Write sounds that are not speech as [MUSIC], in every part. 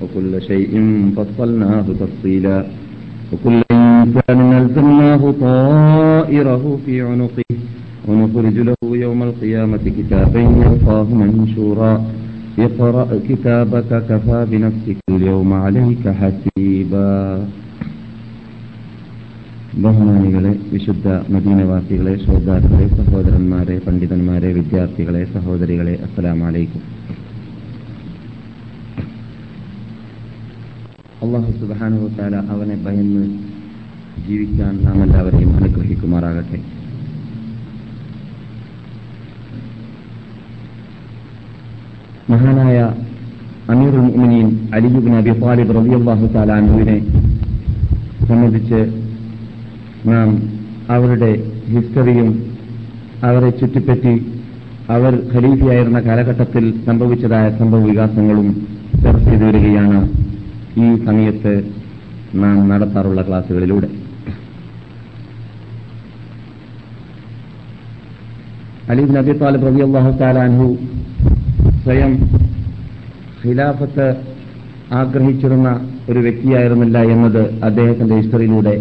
وكل شيء فصلناه تفصيلا وكل إنسان ألزمناه طائره في عنقه ونخرج له يوم القيامة كتابا يلقاه منشورا اقرأ كتابك كفى بنفسك اليوم عليك حسيبا ബഹുമാനികളെ വിശുദ്ധ മദീനവാസികളെ ശ്രോതാക്കളെ സഹോദരന്മാരെ പണ്ഡിതന്മാരെ വിദ്യാർത്ഥികളെ സഹോദരികളെ അസ്സലാം അള്ളാഹു സുബാനുത്താല അവനെ ഭയന്ന് ജീവിക്കാൻ നാം എല്ലാവരെയും അനുഗ്രഹിക്കുമാറാകട്ടെ. മഹാനായ അമീറുൽ മുഅ്മിനീൻ അലിബിൻ അബി താലിബ് റബി അള്ളാഹു താലാനുവിനെ സംബന്ധിച്ച് നാം അവരുടെ ഹിസ്റ്ററിയും അവരെ ചുറ്റിപ്പറ്റി അവർ ഖലീഫയായിരുന്ന കാലഘട്ടത്തിൽ സംഭവിച്ചതായ സംഭവ വികാസങ്ങളും ചർച്ച ചെയ്തു വരികയാണ് ഈ സമയത്ത് നാം നടത്താറുള്ള ക്ലാസുകളിലൂടെ അലീബ് നബി താലിബ് റബി അള്ളാഹു താലാൻഹു സ്വയം ഖിലാഫത്ത് ആഗ്രഹിച്ചിരുന്ന ഒരു വ്യക്തിയായിരുന്നില്ല എന്നത് അദ്ദേഹത്തിന്റെ ഹിസ്റ്ററിയിലൂടെ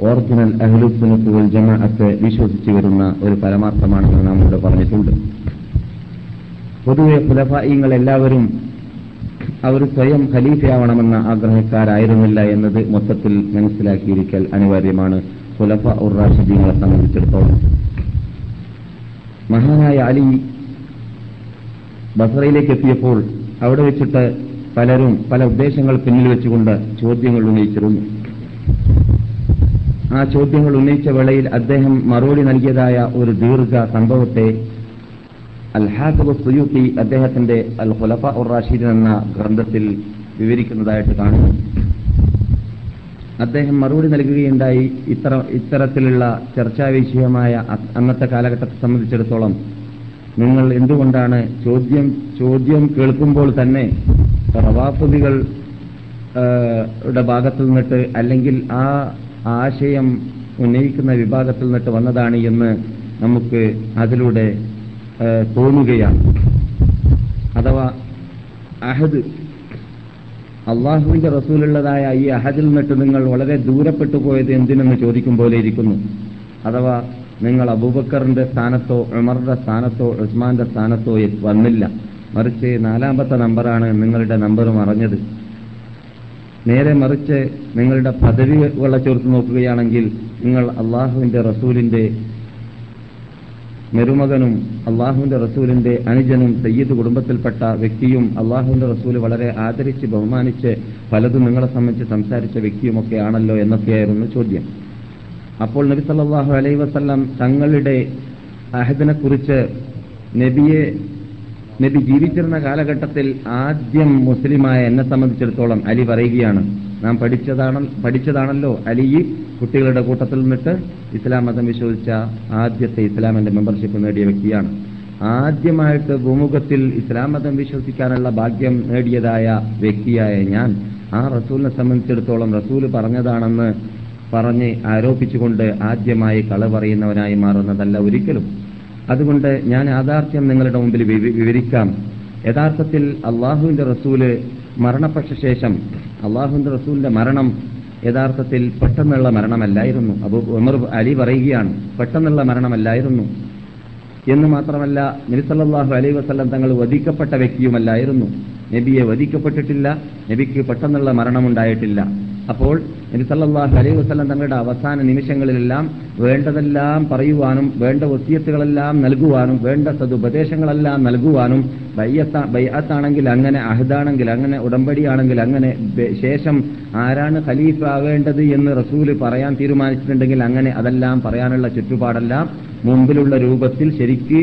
ഓറിജിനൽ അഹ്ലുസുനത്തുൽ ജമാഅത്ത് വിശ്വസിച്ചു വരുന്ന ഒരു പരമാർത്ഥമാണെന്ന് നാം ഇവിടെ പറഞ്ഞിട്ടുണ്ട്. പൊതുവെ ഖുലഫായിങ്ങൾ എല്ലാവരും അവർ സ്വയം ഖലീഫയാവണമെന്ന ആഗ്രഹക്കാരായിരുന്നില്ല എന്നത് മൊത്തത്തിൽ മനസ്സിലാക്കിയിരിക്കൽ അനിവാര്യമാണ്. സുലഫ ഉറാഷിദ്ദീങ്ങളെ സംബന്ധിച്ചിടത്തോളം. മഹാനായ അലി ബസറയിലേക്ക് എത്തിയപ്പോൾ അവിടെ വെച്ചിട്ട് പലരും പല ഉദ്ദേശങ്ങൾ പിന്നിൽ വെച്ചുകൊണ്ട് ചോദ്യങ്ങൾ ഉന്നയിച്ചിരുന്നു. ആ ചോദ്യങ്ങൾ ഉന്നയിച്ച വേളയിൽ അദ്ദേഹം മറുപടി നൽകിയതായ ഒരു ദീർഘ സംഭവത്തെ അൽ സുയൂത്തി അദ്ദേഹത്തിന്റെ അൽ ഖുലഫ ഉർ റാഷീദ് എന്ന ഗ്രന്ഥത്തിൽ വിവരിക്കുന്നതായിട്ട് കാണുന്നു. അദ്ദേഹം മറുപടി നൽകുകയുണ്ടായി. ഇത്തര ഇത്തരത്തിലുള്ള ചർച്ചാ വിഷയമായ അന്നത്തെ കാലഘട്ടത്തെ സംബന്ധിച്ചിടത്തോളം നിങ്ങൾ എന്തുകൊണ്ടാണ് ചോദ്യം ചോദ്യം കേൾക്കുമ്പോൾ തന്നെ റവാഫുദികൾ ഭാഗത്തു നിന്നിട്ട് അല്ലെങ്കിൽ ആ ആശയം ഉന്നയിക്കുന്ന വിഭാഗത്തിൽ നിന്നിട്ട് വന്നതാണ് എന്ന് നമുക്ക് അതിലൂടെ തോന്നുകയാണ്. അഥവാ അഹദ് അള്ളാഹുവിന്റെ റസൂലുള്ളതായ ഈ അഹദിൽ നിന്നിട്ട് നിങ്ങൾ വളരെ ദൂരപ്പെട്ടു പോയത് എന്തിനെന്ന് ചോദിക്കും പോലെ ഇരിക്കുന്നു. അഥവാ നിങ്ങൾ അബൂബക്കറിന്റെ സ്ഥാനത്തോ ഉമറിന്റെ സ്ഥാനത്തോ ഉസ്മാന്റെ സ്ഥാനത്തോ വന്നില്ല. മറിച്ച് നാലാമത്തെ നമ്പറാണ് നിങ്ങളുടെ നമ്പർ മറഞ്ഞത്. നേരെ മറിച്ച് നിങ്ങളുടെ പദവികളെ ചേർത്ത് നോക്കുകയാണെങ്കിൽ നിങ്ങൾ അള്ളാഹുവിന്റെ റസൂലിന്റെ മെരുമകനും അള്ളാഹുവിന്റെ റസൂലിന്റെ അനുജനും സയ്യിദ് കുടുംബത്തിൽപ്പെട്ട വ്യക്തിയും അള്ളാഹുവിന്റെ റസൂൽ വളരെ ആദരിച്ച് ബഹുമാനിച്ച് പലതും നിങ്ങളെ സംബന്ധിച്ച് സംസാരിച്ച വ്യക്തിയുമൊക്കെ ആണല്ലോ എന്നൊക്കെയായിരുന്നു ചോദ്യം. അപ്പോൾ നബി സല്ലാഹു അലൈ വസ്ല്ലാം തങ്ങളുടെ അഹദിനെക്കുറിച്ച് നബിയെ നബി ജീവിച്ചിരുന്ന കാലഘട്ടത്തിൽ ആദ്യം മുസ്ലിമായ എന്നെ സംബന്ധിച്ചിടത്തോളം അലി പറയുകയാണ് നാം പഠിച്ചതാണ് പഠിച്ചതാണല്ലോ അലി. കുട്ടികളുടെ കൂട്ടത്തിൽ നിന്നിട്ട് ഇസ്ലാം മതം വിശ്വസിച്ച ആദ്യത്തെ ഇസ്ലാമിന്റെ മെമ്പർഷിപ്പ് നേടിയ വ്യക്തിയാണ്. ആദ്യമായിട്ട് ഭൂമുഖത്തിൽ ഇസ്ലാം മതം വിശ്വസിക്കാനുള്ള ഭാഗ്യം നേടിയതായ വ്യക്തിയായ ഞാൻ ആ റസൂലിനെ സംബന്ധിച്ചിടത്തോളം റസൂൽ പറഞ്ഞതാണെന്ന് പറഞ്ഞ് ആരോപിച്ചുകൊണ്ട് ആദ്യമായി കള പറയുന്നവനായി മാറുന്നതല്ല ഒരിക്കലും. അതുകൊണ്ട് ഞാൻ യാഥാർത്ഥ്യം നിങ്ങളുടെ മുമ്പിൽ വിവരിക്കാം. യഥാർത്ഥത്തിൽ അള്ളാഹുവിന്റെ റസൂൽ മരണപ്പെട്ട ശേഷം അള്ളാഹുവിന്റെ റസൂലിന്റെ മരണം യഥാർത്ഥത്തിൽ പെട്ടെന്നുള്ള മരണമല്ലായിരുന്നു. അബൂ ഉമർ അലി പറയുകയാണ് പെട്ടെന്നുള്ള മരണമല്ലായിരുന്നു. എന്ന് മാത്രമല്ല നബിസല്ലാഹു അലൈ വസ്ലം തങ്ങൾ വധിക്കപ്പെട്ട വ്യക്തിയുമല്ലായിരുന്നു. നബിയെ വധിക്കപ്പെട്ടിട്ടില്ല നബിക്ക് പെട്ടെന്നുള്ള മരണമുണ്ടായിട്ടില്ല. അപ്പോൾ നബി സല്ലാഹു അലൈഹി വസ്ലം തങ്ങളുടെ അവസാന നിമിഷങ്ങളിലെല്ലാം വേണ്ടതെല്ലാം പറയുവാനും വേണ്ട വസ്യത്തുകളെല്ലാം നൽകുവാനും വേണ്ട സതുപദേശങ്ങളെല്ലാം നൽകുവാനും ബയ്യത്താണെങ്കിൽ അങ്ങനെ അഹദാണെങ്കിൽ അങ്ങനെ ഉടമ്പടിയാണെങ്കിൽ അങ്ങനെ ശേഷം ആരാണ് ഖലീഫ ആവേണ്ടത് എന്ന് റസൂൽ പറയാൻ തീരുമാനിച്ചിട്ടുണ്ടെങ്കിൽ അങ്ങനെ അതെല്ലാം പറയാനുള്ള ചുറ്റുപാടെല്ലാം മുമ്പിലുള്ള രൂപത്തിൽ ശരിക്ക്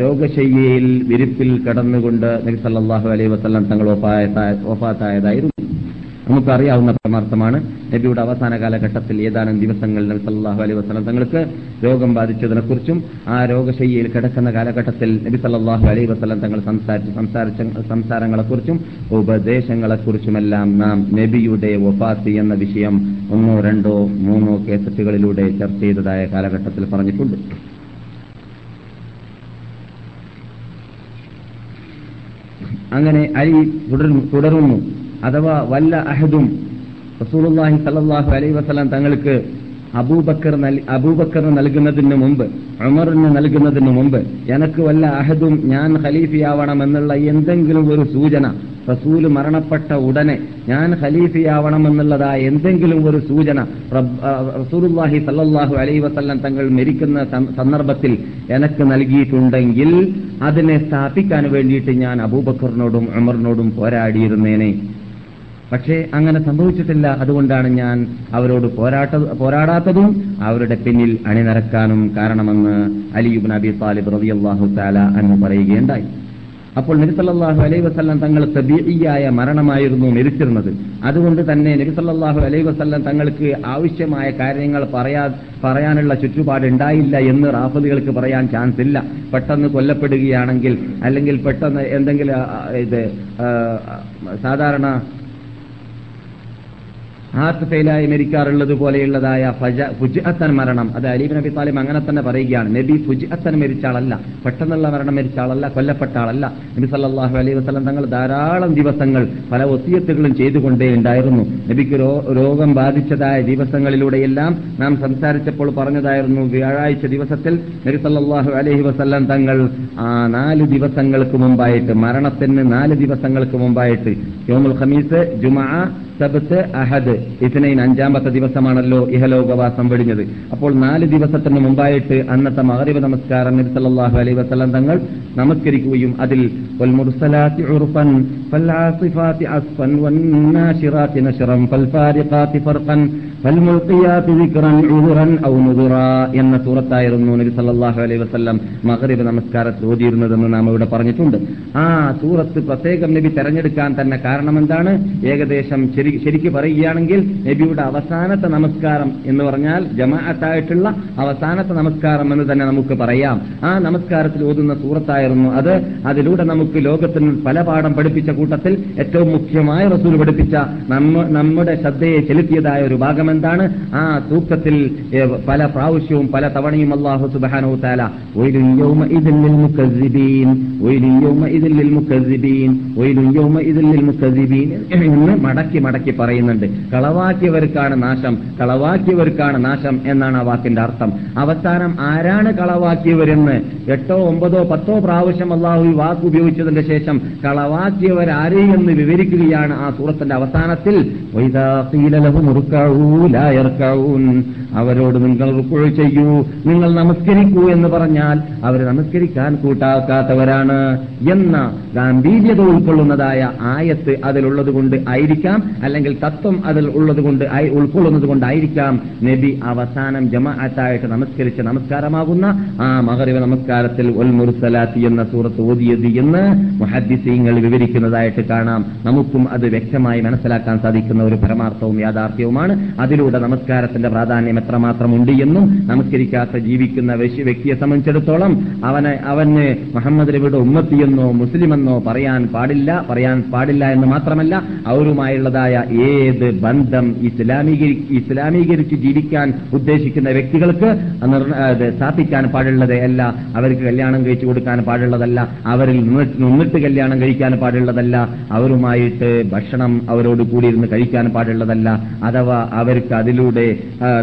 രോഗശയ്യയിൽ വിരിപ്പിൽ കടന്നുകൊണ്ട് നബി സല്ലാഹു അലൈഹി വസ്ലം തങ്ങൾ ഒഫാത്തായതായിരുന്നു നമുക്കറിയാവുന്ന പരമാർത്ഥമാണ്. നബിയുടെ അവസാന കാലഘട്ടത്തിൽ ഏതാനും ദിവസങ്ങൾ നബി സല്ലാഹു അലൈഹി വസ്ലം തങ്ങൾക്ക് രോഗം ബാധിച്ചതിനെക്കുറിച്ചും ആ രോഗശയ്യയിൽ കിടക്കുന്ന കാലഘട്ടത്തിൽ നബി സല്ലാഹു അലൈഹി വസ്ലം തങ്ങൾ സംസാരിച്ച സംസാരിച്ച സംസാരങ്ങളെക്കുറിച്ചും ഉപദേശങ്ങളെക്കുറിച്ചുമെല്ലാം നാം നബിയുടെ വഫാത്ത് എന്ന വിഷയം ഒന്നോ രണ്ടോ മൂന്നോ കേസറ്റുകളിലൂടെ ചർച്ച ചെയ്തതായ കാലഘട്ടത്തിൽ പറഞ്ഞിട്ടുണ്ട്. അങ്ങനെ തുടരുന്നു. തുടരുന്നു. അഥവാ വല്ല അഹദും റസൂലുള്ളാഹി സ്വല്ലല്ലാഹു അലൈഹി വസല്ലം തങ്ങൾക്ക് അബൂബക്കർ അബൂബക്കറിന് നൽകുന്നതിന് മുമ്പ് ഉമറിന് നൽകുന്നതിന് മുമ്പ് എനക്ക് വല്ല അഹദും ഞാൻ ഖലീഫയാവണമെന്നുള്ള എന്തെങ്കിലും ഒരു സൂചന റസൂൽ മരണപ്പെട്ട ഉടനെ ഞാൻ ഖലീഫയാവണമെന്നുള്ളതായ എന്തെങ്കിലും ഒരു സൂചന റസൂലുല്ലാഹി സല്ലാഹു അലൈഹി വസല്ലം തങ്ങൾ മരിക്കുന്ന സന്ദർഭത്തിൽ എനക്ക് നൽകിയിട്ടുണ്ടെങ്കിൽ അതിനെ സ്ഥാപിക്കാൻ വേണ്ടിയിട്ട് ഞാൻ അബൂബക്കറിനോടും ഉമറിനോടും പോരാടിയിരുന്നേനെ. പക്ഷേ അങ്ങനെ സംഭവിച്ചിട്ടില്ല. അതുകൊണ്ടാണ് ഞാൻ അവരോട് പോരാട്ട പോരാടാത്തതും അവരുടെ പിന്നിൽ അണിനിരക്കാനും കാരണമെന്ന് അലിയുബ് നബി താലിബ് റബി അള്ളാഹു താല എന്ന് പറയുകയുണ്ടായി. അപ്പോൾ നബി അലൈ വസ്ല്ലാം തങ്ങൾ തബീയായ മരണമായിരുന്നു മരിച്ചിരുന്നത്. അതുകൊണ്ട് തന്നെ നബി അലൈ വസ്ല്ലാം തങ്ങൾക്ക് ആവശ്യമായ കാര്യങ്ങൾ പറയാ പറയാനുള്ള ചുറ്റുപാട് ഉണ്ടായില്ല എന്ന് റാഫിലുകൾക്ക് പറയാൻ ചാൻസ് ഇല്ല. പെട്ടെന്ന് കൊല്ലപ്പെടുകയാണെങ്കിൽ അല്ലെങ്കിൽ പെട്ടെന്ന് എന്തെങ്കിലും ഇത് സാധാരണ ഹാർട്ട് ഫെയിലായി മരിക്കാറുള്ളത് പോലെയുള്ളതായ ഫജ- ഫുജ്അത്തൻ മരണം. അത് അലീബ് നബി താലിം അങ്ങനെ തന്നെ പറയുകയാണ്. നബി ഫുജ്അത്തൻ മരിച്ച ആളല്ല. പെട്ടെന്നുള്ള മരണം മരിച്ച ആളല്ല. കൊല്ലപ്പെട്ട ആളല്ല. നബി സല്ലാഹു അലൈഹി വസ്ലം തങ്ങൾ ധാരാളം ദിവസങ്ങൾ പല ഒത്തിയത്തുകളും ചെയ്തുകൊണ്ടേ ഉണ്ടായിരുന്നു. നബിക്ക് രോഗം ബാധിച്ചതായ ദിവസങ്ങളിലൂടെയെല്ലാം നാം സംസാരിച്ചപ്പോൾ പറഞ്ഞതായിരുന്നു വ്യാഴാഴ്ച ദിവസത്തിൽ നബി സല്ലാഹു അലൈഹി വസ്ലം തങ്ങൾ ആ നാല് ദിവസങ്ങൾക്ക് മുമ്പായിട്ട് മരണത്തിന് നാല് ദിവസങ്ങൾക്ക് മുമ്പായിട്ട് യോമുൽ ഖമീസ് ജുമാ സബത്ത് അഹദ് ഇസ്നൈൻ അഞ്ചാമത്തെ ദിവസമാണല്ലോ ഇഹലോകവാസം വെടിഞ്ഞത്. അപ്പോൾ നാല് ദിവസത്തിന് മുമ്പായിട്ട് അന്നത്തെ മഗ്രിബ് നമസ്കാരം നബി അലൈ വസല്ലം തങ്ങൾ നമസ്കരിക്കുകയും അതിൽ ഔ എന്ന സൂറത്തായിരുന്നു നബി സല്ലല്ലാഹു അലൈഹി വസല്ലം മഗ്രിബ് നമസ്കാരത്തിൽ ഓതിയിരുന്നതെന്ന് നാം ഇവിടെ പറഞ്ഞിട്ടുണ്ട്. ആ സൂറത്ത് പ്രത്യേകം നബി തെരഞ്ഞെടുക്കാൻ തന്നെ കാരണം എന്താണ്? ഏകദേശം ശരി ശരിക്ക് പറയുകയാണെങ്കിൽ നബിയുടെ അവസാനത്തെ നമസ്കാരം എന്ന് പറഞ്ഞാൽ ജമാഅത്തായിട്ടുള്ള അവസാനത്തെ നമസ്കാരം എന്ന് തന്നെ നമുക്ക് പറയാം. ആ നമസ്കാരത്തിൽ ഓതുന്ന സൂറത്തായിരുന്നു അത്. അതിലൂടെ നമുക്ക് ലോകത്തിന് പല പാഠം പഠിപ്പിച്ച കൂട്ടത്തിൽ ഏറ്റവും മുഖ്യമായ റസൂൽ പഠിപ്പിച്ച നമ്മുടെ ശ്രദ്ധയെ ചെലുത്തിയതായ ഒരു ഭാഗം എന്താണ് ആ തൂക്കത്തിൽ പല പ്രാവശ്യവും പല തവണയും അള്ളാഹു സുബാനോ താല എന്ന് മടക്കി മടക്കി പറയുന്നുണ്ട്. കളവാക്കിയവർക്കാണ് നാശം കളവാക്കിയവർക്കാണ് നാശം എന്നാണ് ആ വാക്കിന്റെ അർത്ഥം. അവസാനം ആരാണ് കളവാക്കിയവരെന്ന്? എട്ടോ ഒമ്പതോ പത്തോ പ്രാവശ്യം അള്ളാഹു ഈ വാക്ക് ഉപയോഗിച്ചതിന്റെ ശേഷം കളവാക്കിയവരാരെയെന്ന് വിവരിക്കുകയാണ് ആ സൂറത്തിന്റെ അവസാനത്തിൽ. വൈദാ അവരോട് നിങ്ങൾ റുക്കുഴ ചെയ്യൂ. നിങ്ങൾ നമസ്കരിക്കൂ എന്ന് പറഞ്ഞാൽ അവർ നമസ്കരിക്കാൻ കൂട്ടാക്കാത്തവരാണ് എന്ന ഗാംഭീര്യത ഉൾക്കൊള്ളുന്നതായ ആയത്ത് അതിലുള്ളത് കൊണ്ട് ആയിരിക്കാം. അല്ലെങ്കിൽ തത്വം അതിൽ ഉള്ളത് കൊണ്ട് ഉൾക്കൊള്ളുന്നത് കൊണ്ടായിരിക്കാം നബി അവസാനം ജമാഅത്തായിട്ട് നമസ്കരിച്ച നമസ്കാരമാകുന്ന ആ മകറിവ നമസ്കാരത്തിൽ ഒൽ മുർസലാത്തി എന്ന സൂറത്ത് ഓതിയത് എന്ന് മഹദ്ദിസീങ്ങൾ വിവരിക്കുന്നതായിട്ട് കാണാം. നമുക്കും അത് വ്യക്തമായി മനസ്സിലാക്കാൻ സാധിക്കുന്ന ഒരു പരമാർത്ഥവും യാഥാർത്ഥ്യവുമാണ്. അതിലൂടെ നമസ്കാരത്തിന്റെ പ്രാധാന്യം എത്രമാത്രം ഉണ്ട് എന്നും നമസ്കരിക്കാത്ത ജീവിക്കുന്ന വ്യക്തിയെ സംബന്ധിച്ചിടത്തോളം അവനെ അവന് മുഹമ്മദ് നബിയുടെ ഉമ്മത്തിയെന്നോ മുസ്ലിമെന്നോ പറയാൻ പാടില്ല പറയാൻ പാടില്ല എന്ന് മാത്രമല്ല അവരുമായുള്ളതായ ഏത് ബന്ധം ഇസ്ലാമീകരി ഇസ്ലാമീകരിച്ച് ജീവിക്കാൻ ഉദ്ദേശിക്കുന്ന വ്യക്തികൾക്ക് സ്ഥാപിക്കാൻ പാടുള്ളത് അല്ല അവർക്ക് കല്യാണം കഴിച്ചു കൊടുക്കാൻ പാടുള്ളതല്ല അവരിൽ നിന്നിട്ട് കല്യാണം കഴിക്കാൻ പാടുള്ളതല്ല അവരുമായിട്ട് ഭക്ഷണം അവരോട് കൂടിയിരുന്ന് കഴിക്കാൻ പാടുള്ളതല്ല അഥവാ അവർക്ക് അതിലൂടെ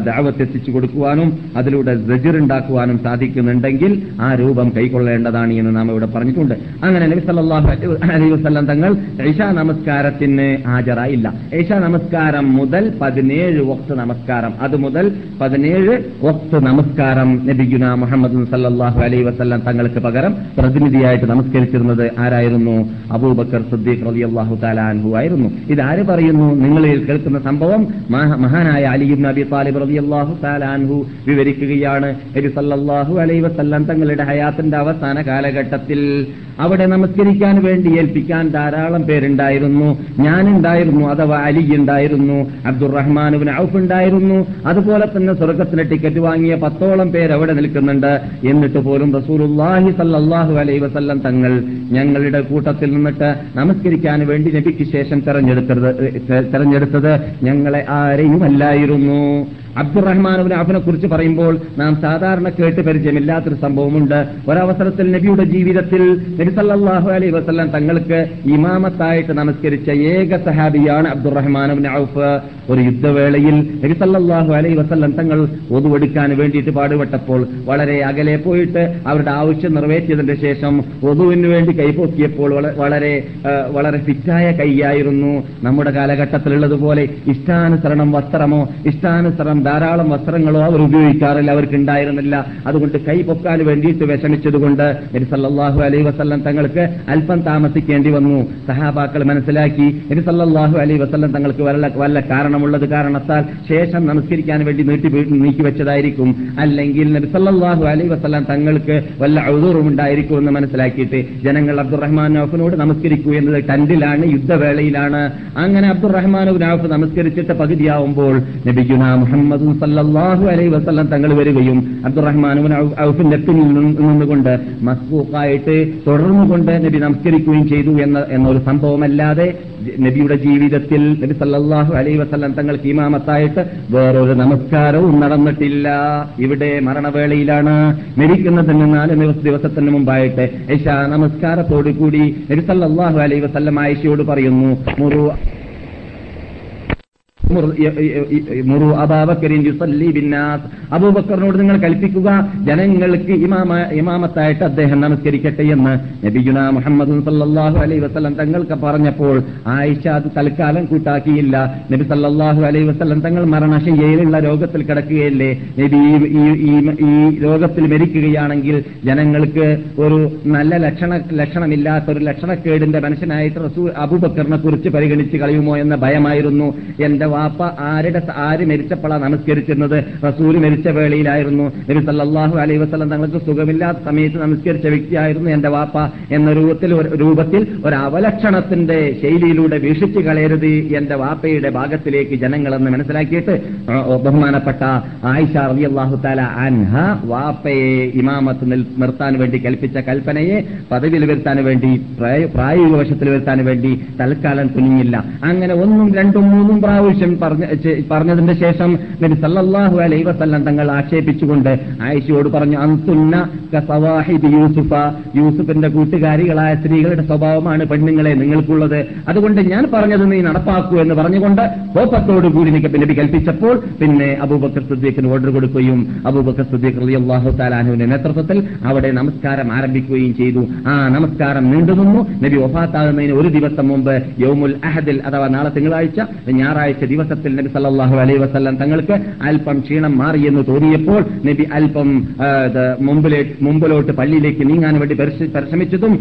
ദാവത്തെത്തിച്ചു കൊടുക്കുവാനും അതിലൂടെ ഉണ്ടാക്കുവാനും സാധിക്കുന്നുണ്ടെങ്കിൽ ആ രൂപം കൈക്കൊള്ളേണ്ടതാണ് എന്ന് നാം ഇവിടെ പറഞ്ഞിട്ടുണ്ട്. അങ്ങനെ നബി സല്ലല്ലാഹു അലൈഹി വസല്ലം തങ്ങൾ ഇഷാ നമസ്കാരത്തിന് ഹാജരായില്ല. ഇഷാ നമസ്കാരം മുതൽ പതിനേഴ് വക്ത് നമസ്കാരം. അത് മുതൽ പതിനേഴ് വക്ത് നമസ്കാരം നബിഗുന മുഹമ്മദ് സല്ലാഹു അലൈഹി വസല്ലം തങ്ങൾക്ക് പകരം പ്രതിനിധിയായിട്ട് നമസ്കരിച്ചിരുന്നത് ആരായിരുന്നു? അബൂബക്കർ സുദ്ദീഖ് റളിയല്ലാഹു തആല അൻഹു ആയിരുന്നു. ഇത് ആര് പറയുന്നു? നിങ്ങളിൽ കേൾക്കുന്ന സംഭവം മഹാ- മഹാനായ അലിയും നബി താലിബ് റളിയല്ലാഹു തആല അൻഹു വിവരിക്കുകയാണ്. എരി സല്ലല്ലാഹു അലൈഹി വസല്ലം തങ്ങളുടെ ഹയാത്തിന്റെ അവസാന കാലഘട്ടത്തിൽ അവിടെ നമസ്കരിക്കാൻ വേണ്ടി ഏൽപ്പിക്കാൻ ധാരാളം പേരുണ്ടായിരുന്നു. ഞാനുണ്ടായിരുന്നു അഥവാ അലി ഉണ്ടായിരുന്നു. അബ്ദുറഹ്മാനുബിൻ ഔഫ് ഉണ്ടായിരുന്നു. അതുപോലെ തന്നെ സ്വർഗത്തിന് ടിക്കറ്റ് വാങ്ങിയ പത്തോളം പേർ അവിടെ നിൽക്കുന്നുണ്ട്. എന്നിട്ട് പോലും റസൂലുള്ളാഹി സല്ലാഹു അലൈഹി വസല്ലം തങ്ങൾ ഞങ്ങളുടെ കൂട്ടത്തിൽ നിന്നിട്ട് നമസ്കരിക്കാൻ വേണ്ടി നബിക്ക് ശേഷം തെരഞ്ഞെടുത്തത് തെരഞ്ഞെടുത്തത് ഞങ്ങളെ ആരെയും അല്ലായിരുന്നു അബ്ദുറഹ്മാനുബിൻ അഫിനെ കുറിച്ച് പറയുമ്പോൾ നാം സാധാരണ കേട്ട് പരിചയമില്ലാത്തൊരു സംഭവമുണ്ട്. ഒരവസരത്തിൽ നബിയുടെ ജീവിതത്തിൽ നബി സല്ലാഹു അലൈ വസല്ലം തങ്ങൾക്ക് ഇമാമത്തായിട്ട് നമസ്കരിച്ച ഏക സഹാബിയാണ് അബ്ദുറഹ്മാനുബിൻ ഔഫ്. ഒരു യുദ്ധവേളയിൽ നബി സല്ലാഹു അലൈ വസല്ലം തങ്ങൾ ഒതുവെടുക്കാൻ വേണ്ടിയിട്ട് പാടുപെട്ടപ്പോൾ വളരെ അകലെ പോയിട്ട് അവരുടെ ആവശ്യം നിറവേറ്റിയതിന്റെ ശേഷം ഒതുവിന് വേണ്ടി കൈപൊക്കിയപ്പോൾ വള- വളരെ വളരെ ഫിറ്റായ കൈയായിരുന്നു. നമ്മുടെ കാലഘട്ടത്തിലുള്ളതുപോലെ ഇഷ്ടാനുസരണം വസ്ത്രമോ ഇഷ്ടാനുസരണം ധാരാളം വസ്ത്രങ്ങളോ അവർ ഉപയോഗിക്കാറില്ല അവർക്ക് ഉണ്ടായിരുന്നില്ല അതുകൊണ്ട് കൈ പൊക്കാൻ വേണ്ടിയിട്ട് വിഷമിച്ചതുകൊണ്ട് നബി സല്ലല്ലാഹു അലൈഹി വസല്ലം തങ്ങൾക്ക് അല്പം താമസിക്കേണ്ടി വന്നു. സഹാബാക്കൾ മനസ്സിലാക്കി നബി സല്ലല്ലാഹു അലൈഹി വസല്ലം തങ്ങൾക്ക് വല്ല വല്ല കാരണമുള്ളത് കാരണത്താൽ ശേഷം നമസ്കരിക്കാൻ വേണ്ടി നീട്ടി നീക്കി വെച്ചതായിരിക്കും. അല്ലെങ്കിൽ നബിസല്ലാഹു അലൈ വസല്ലം തങ്ങൾക്ക് വല്ല ഔദൂറും ഉണ്ടായിരിക്കും എന്ന് മനസ്സിലാക്കിയിട്ട് ജനങ്ങൾ അബ്ദുറഹ്മാൻ നൌഫിനോട് നമസ്കരിക്കൂ എന്നത് ടണ്ടിലാണ് യുദ്ധവേളയിലാണ്. അങ്ങനെ അബ്ദുറഹ്മാൻ നൌഫ് നമസ്കരിച്ചിട്ട് പകുതിയാവുമ്പോൾ നബിഗുന മുഹമ്മദ് സല്ലല്ലാഹു അലൈ വസല്ലം തങ്ങൾ വരികയും അബ്ദുറഹ്മാൻ ഔഫിന്റെ പിന്നിൽ നിന്ന് നിന്നുകൊണ്ട് മസ്ബൂക്കായിട്ട് തുടർന്നുകൊണ്ട് നബി നമസ്കരിക്കുകയും ചെയ്തു എന്ന എന്നൊരു സംഭവമല്ലാതെ നബിയുടെ ജീവിതത്തിൽ നബി സല്ലാഹു അലൈ വസല്ലം തങ്ങൾക്ക് ഇമാമത്തായിട്ട് വേറൊരു നമസ്കാരവും നടന്നിട്ടില്ല. ഇവിടെ മരണവേളയിലാണ് മരിക്കുന്നതിന് നാല് ദിവസ ദിവസത്തിന് മുമ്പായിട്ട് ഐഷ നമസ്കാരത്തോടു കൂടി നബി സല്ലാഹു അലൈ വസ്ലം ആയിഷയോട് പറയുന്നു അബൂബക്കറിനോട് നിങ്ങൾ കൽപ്പിക്കുക ജനങ്ങൾക്ക് ഇമാമ ഇമാമത്തായിട്ട് അദ്ദേഹം നമസ്കരിക്കട്ടെ എന്ന് നബിയുന മുഹമ്മദ് സല്ലാഹു അലൈ വസ്ലം തങ്ങൾക്ക് പറഞ്ഞപ്പോൾ ആയിഷ അത് തൽക്കാലം കൂട്ടാക്കിയില്ല. നബി സല്ലാഹു അലൈ വസ്ലം തങ്ങൾ മരണശയ്യയിലുള്ള രോഗത്തിൽ കിടക്കുകയല്ലേ? നബി ഈ- രോഗത്തിൽ മരിക്കുകയാണെങ്കിൽ ജനങ്ങൾക്ക് ഒരു നല്ല ലക്ഷണ ലക്ഷണമില്ലാത്ത ഒരു ലക്ഷണക്കേടിന്റെ മനുഷ്യനായിട്ട് റസൂൽ അബൂബക്കറിനെ കുറിച്ച് പരിഗണിച്ച് കളയുമോ എന്ന ഭയമായിരുന്നു. എന്റെ വാപ്പ ആരുടെ ആര് മരിച്ചപ്പോഴാണ് നമസ്കരിച്ചിരുന്നത്? റസൂൽ മരിച്ച വേളയിലായിരുന്നു. നബി സല്ലാഹു അലൈഹി വസ്ലം തങ്ങൾക്ക് സുഖമില്ലാത്ത സമയത്ത് നമസ്കരിച്ച വ്യക്തിയായിരുന്നു എന്റെ വാപ്പ എന്ന രൂപത്തിൽ രൂപത്തിൽ ഒരു അവലക്ഷണത്തിന്റെ ശൈലിയിലൂടെ വീക്ഷിച്ചു കളയരുത് എന്റെ വാപ്പയുടെ ഭാഗത്തിലേക്ക് ജനങ്ങളെന്ന് മനസ്സിലാക്കിയിട്ട് ബഹുമാനപ്പെട്ട ആയിഷ റളിയല്ലാഹു താല അൻഹ വാപ്പയെ ഇമാമത്ത് നിർത്താൻ വേണ്ടി കൽപ്പിച്ച കൽപ്പനയെ പദവിയിൽ വരുത്താൻ വേണ്ടി പ്രായ- പ്രായോഗിക വശത്തിൽ വരുത്താൻ വേണ്ടി തൽക്കാലം തുനിഞ്ഞില്ല അങ്ങനെ ഒന്നും രണ്ടും മൂന്നും പ്രാവശ്യം പറഞ്ഞ പറഞ്ഞതിന് ശേഷം നബി സല്ലാഹു അലൈ വസല്ലം തങ്ങൾ ആക്ഷേപിച്ചുകൊണ്ട് ആയിഷയോട് പറഞ്ഞു അന്തുന്ന കസവാഹിദ് യൂസുഫ. യൂസുഫിന്റെ കൂട്ടുകാരികളായ സ്ത്രീകളുടെ സ്വഭാവമാണ് പെണ്ണുങ്ങളെ നിങ്ങൾക്കുള്ളത്. അതുകൊണ്ട് ഞാൻ പറഞ്ഞത് നീ നടപ്പാക്കൂ എന്ന് പറഞ്ഞുകൊണ്ട് കോപ്പത്തോടു കൂടി നബി കൽപ്പിച്ചപ്പോൾ പിന്നെ അബൂബക്കർ സുദ്ദീഖിന് ഓർഡർ കൊടുക്കുകയും അബൂബക്കർ സുദ്ദീഖ് അലി അള്ളാഹു താലാഹുവിന്റെ നേതൃത്വത്തിൽ അവിടെ നമസ്കാരം ആരംഭിക്കുകയും ചെയ്തു. ആ നമസ്കാരം നീണ്ടുനിന്നു. നബി ഒഫാത്താകുന്നതിന് ഒരു ദിവസം മുമ്പ് യൗമുൽ അഹദിൽ അഥവാ നാളെ തിങ്കളാഴ്ച ഞായറാഴ്ച ദിവസത്തിൽ നബി സല്ലാഹു അലൈ വസല്ലം തങ്ങൾക്ക് അല്പം ക്ഷീണം മാറിയെന്ന് തോന്നിയപ്പോൾ നബി അല്പം മുമ്പിലോട്ട് പള്ളിയിലേക്ക് നീങ്ങാൻ വേണ്ടി പരിശ്ര- പരിശ്രമിച്ചതും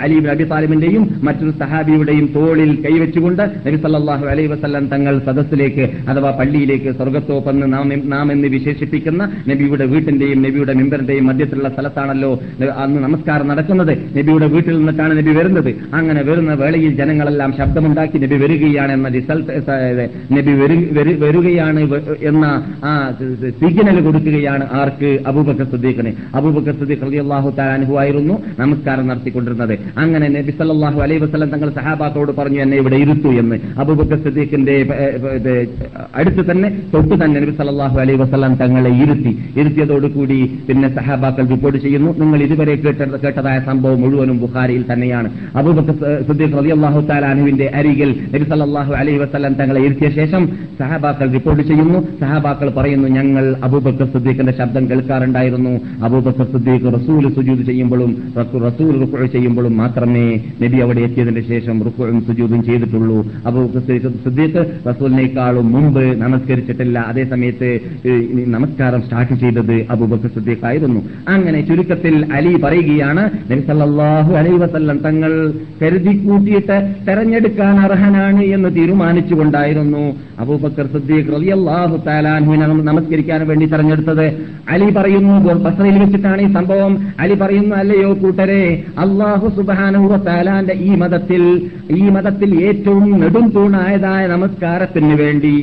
അലി നബി സാലിമിന്റെയും മറ്റൊരു സഹാബിയുടെയും തോളിൽ കൈവച്ചുകൊണ്ട് നബി സല്ലാഹു അലൈ വസല്ലം തങ്ങൾ സദസ്സിലേക്ക് അഥവാ പള്ളിയിലേക്ക് സ്വർഗത്തോപ്പെന്ന് നാം എന്ന് വിശേഷിപ്പിക്കുന്ന നബിയുടെ വീട്ടിന്റെയും നബിയുടെ മെമ്പറിന്റെയും മധ്യത്തിലുള്ള സ്ഥലത്താണല്ലോ അന്ന് നമസ്കാരം നടക്കുന്നത്. നബിയുടെ വീട്ടിൽ നിന്നിട്ടാണ് നബി വരുന്നത്. അങ്ങനെ വരുന്ന വേളയിൽ ജനങ്ങളെല്ലാം ശബ്ദമുണ്ടാക്കി നബി വരികയാണ് എന്ന റിസൾട്ട് നബി വരു- വരു- വരികയാണ് എന്ന ആ സിഗ്നൽ കൊടുക്കുകയാണ് ആർക്ക്? അബൂബക്കർ സുദ്ദീഖിന്. അബൂബക്കർ സുദ്ദീഖ് റളിയല്ലാഹു തആല അൻഹു ആയിരുന്നു നമസ്കാരം നടത്തിക്കൊണ്ടിരുന്നത്. അങ്ങനെ നബി സല്ലല്ലാഹു അലൈഹി വസല്ലം തങ്ങൾ സഹാബാത്തോട് പറഞ്ഞു എന്നെ ഇവിടെ ഇരുത്തു എന്ന്. അബൂബക്കർ സിദ്ദീഖിന്റെ അടുത്ത് തന്നെ തൊട്ട് തന്നെ നബി സല്ലല്ലാഹു അലൈഹി വസല്ലം തങ്ങളെ ഇരുത്തി. ഇരുത്തിയതോടുകൂടി പിന്നെ സഹാബാക്കൾ റിപ്പോർട്ട് ചെയ്യുന്നു. നിങ്ങൾ ഇതുവരെ കേട്ട കേട്ടതായ സംഭവം മുഴുവനും ബുഖാരിയിൽ തന്നെയാണ്. അബൂബക്കർ സിദ്ദീഖ് റളിയല്ലാഹു തആല അൻഹുവിന്റെ അരികിൽ നബി സല്ലല്ലാഹു അലൈഹി വസല്ലം തങ്ങളെ ഇരുത്തിയ ശേഷം സഹാബാക്കൾ റിപ്പോർട്ട് ചെയ്യുന്നു. സഹാബാക്കൾ പറയുന്നു ഞങ്ങൾ അബൂബക്കർ സുദ്ദീഖിന്റെ ശബ്ദം കേൾക്കാറുണ്ടായിരുന്നു. അബൂബക്കർ സുദ്ദീഖ് റസൂൽ സുജൂദ് ചെയ്യുമ്പോഴും റസൂ- റസൂൽ റുക്കുഴ ചെയ്യുമ്പോഴും മാത്രമേ നബി അവിടെ എത്തിയതിന്റെ ശേഷം റുക്കുഴും സുജൂദും ചെയ്തിട്ടുള്ളൂ. അബൂബക്കർ സിദ്ദീഖ് റസൂലിനേക്കാളും മുമ്പ് നമസ്കരിച്ചിട്ടില്ല. അതേ സമയത്ത് ഈ നമസ്കാരം സ്റ്റാർട്ട് ചെയ്തത് അബൂബക്കർ സുദ്ദീഖ് ആയിരുന്നു. അങ്ങനെ ചുരുക്കത്തിൽ അലി പറയുകയാണ് നബി സല്ലല്ലാഹു അലൈഹി വസല്ലം തങ്ങൾ കരുതി കൂട്ടിയിട്ട് തെരഞ്ഞെടുക്കാൻ അർഹനാണ് എന്ന് തീരുമാനിച്ചുകൊണ്ടായിരുന്നു. അബൂബക്കർ സിദ്ദീഖ് റളിയല്ലാഹു തആലാഹുവിനെ നമസ്കരിക്കാൻ വേണ്ടി തെരഞ്ഞെടുത്തത് അലി പറയുന്നു ബസ്രയിൽ വെച്ചിട്ടാണ് ഈ സംഭവം. അലി പറയുന്നു അല്ലയോ കൂട്ടരെ അള്ളാഹു സുബ്ഹാനഹു താലാന്റെ ഈ മതത്തിൽ ഈ മതത്തിൽ ഏറ്റവും നെടും തൂണായതായ നമസ്കാരത്തിന് വേണ്ടി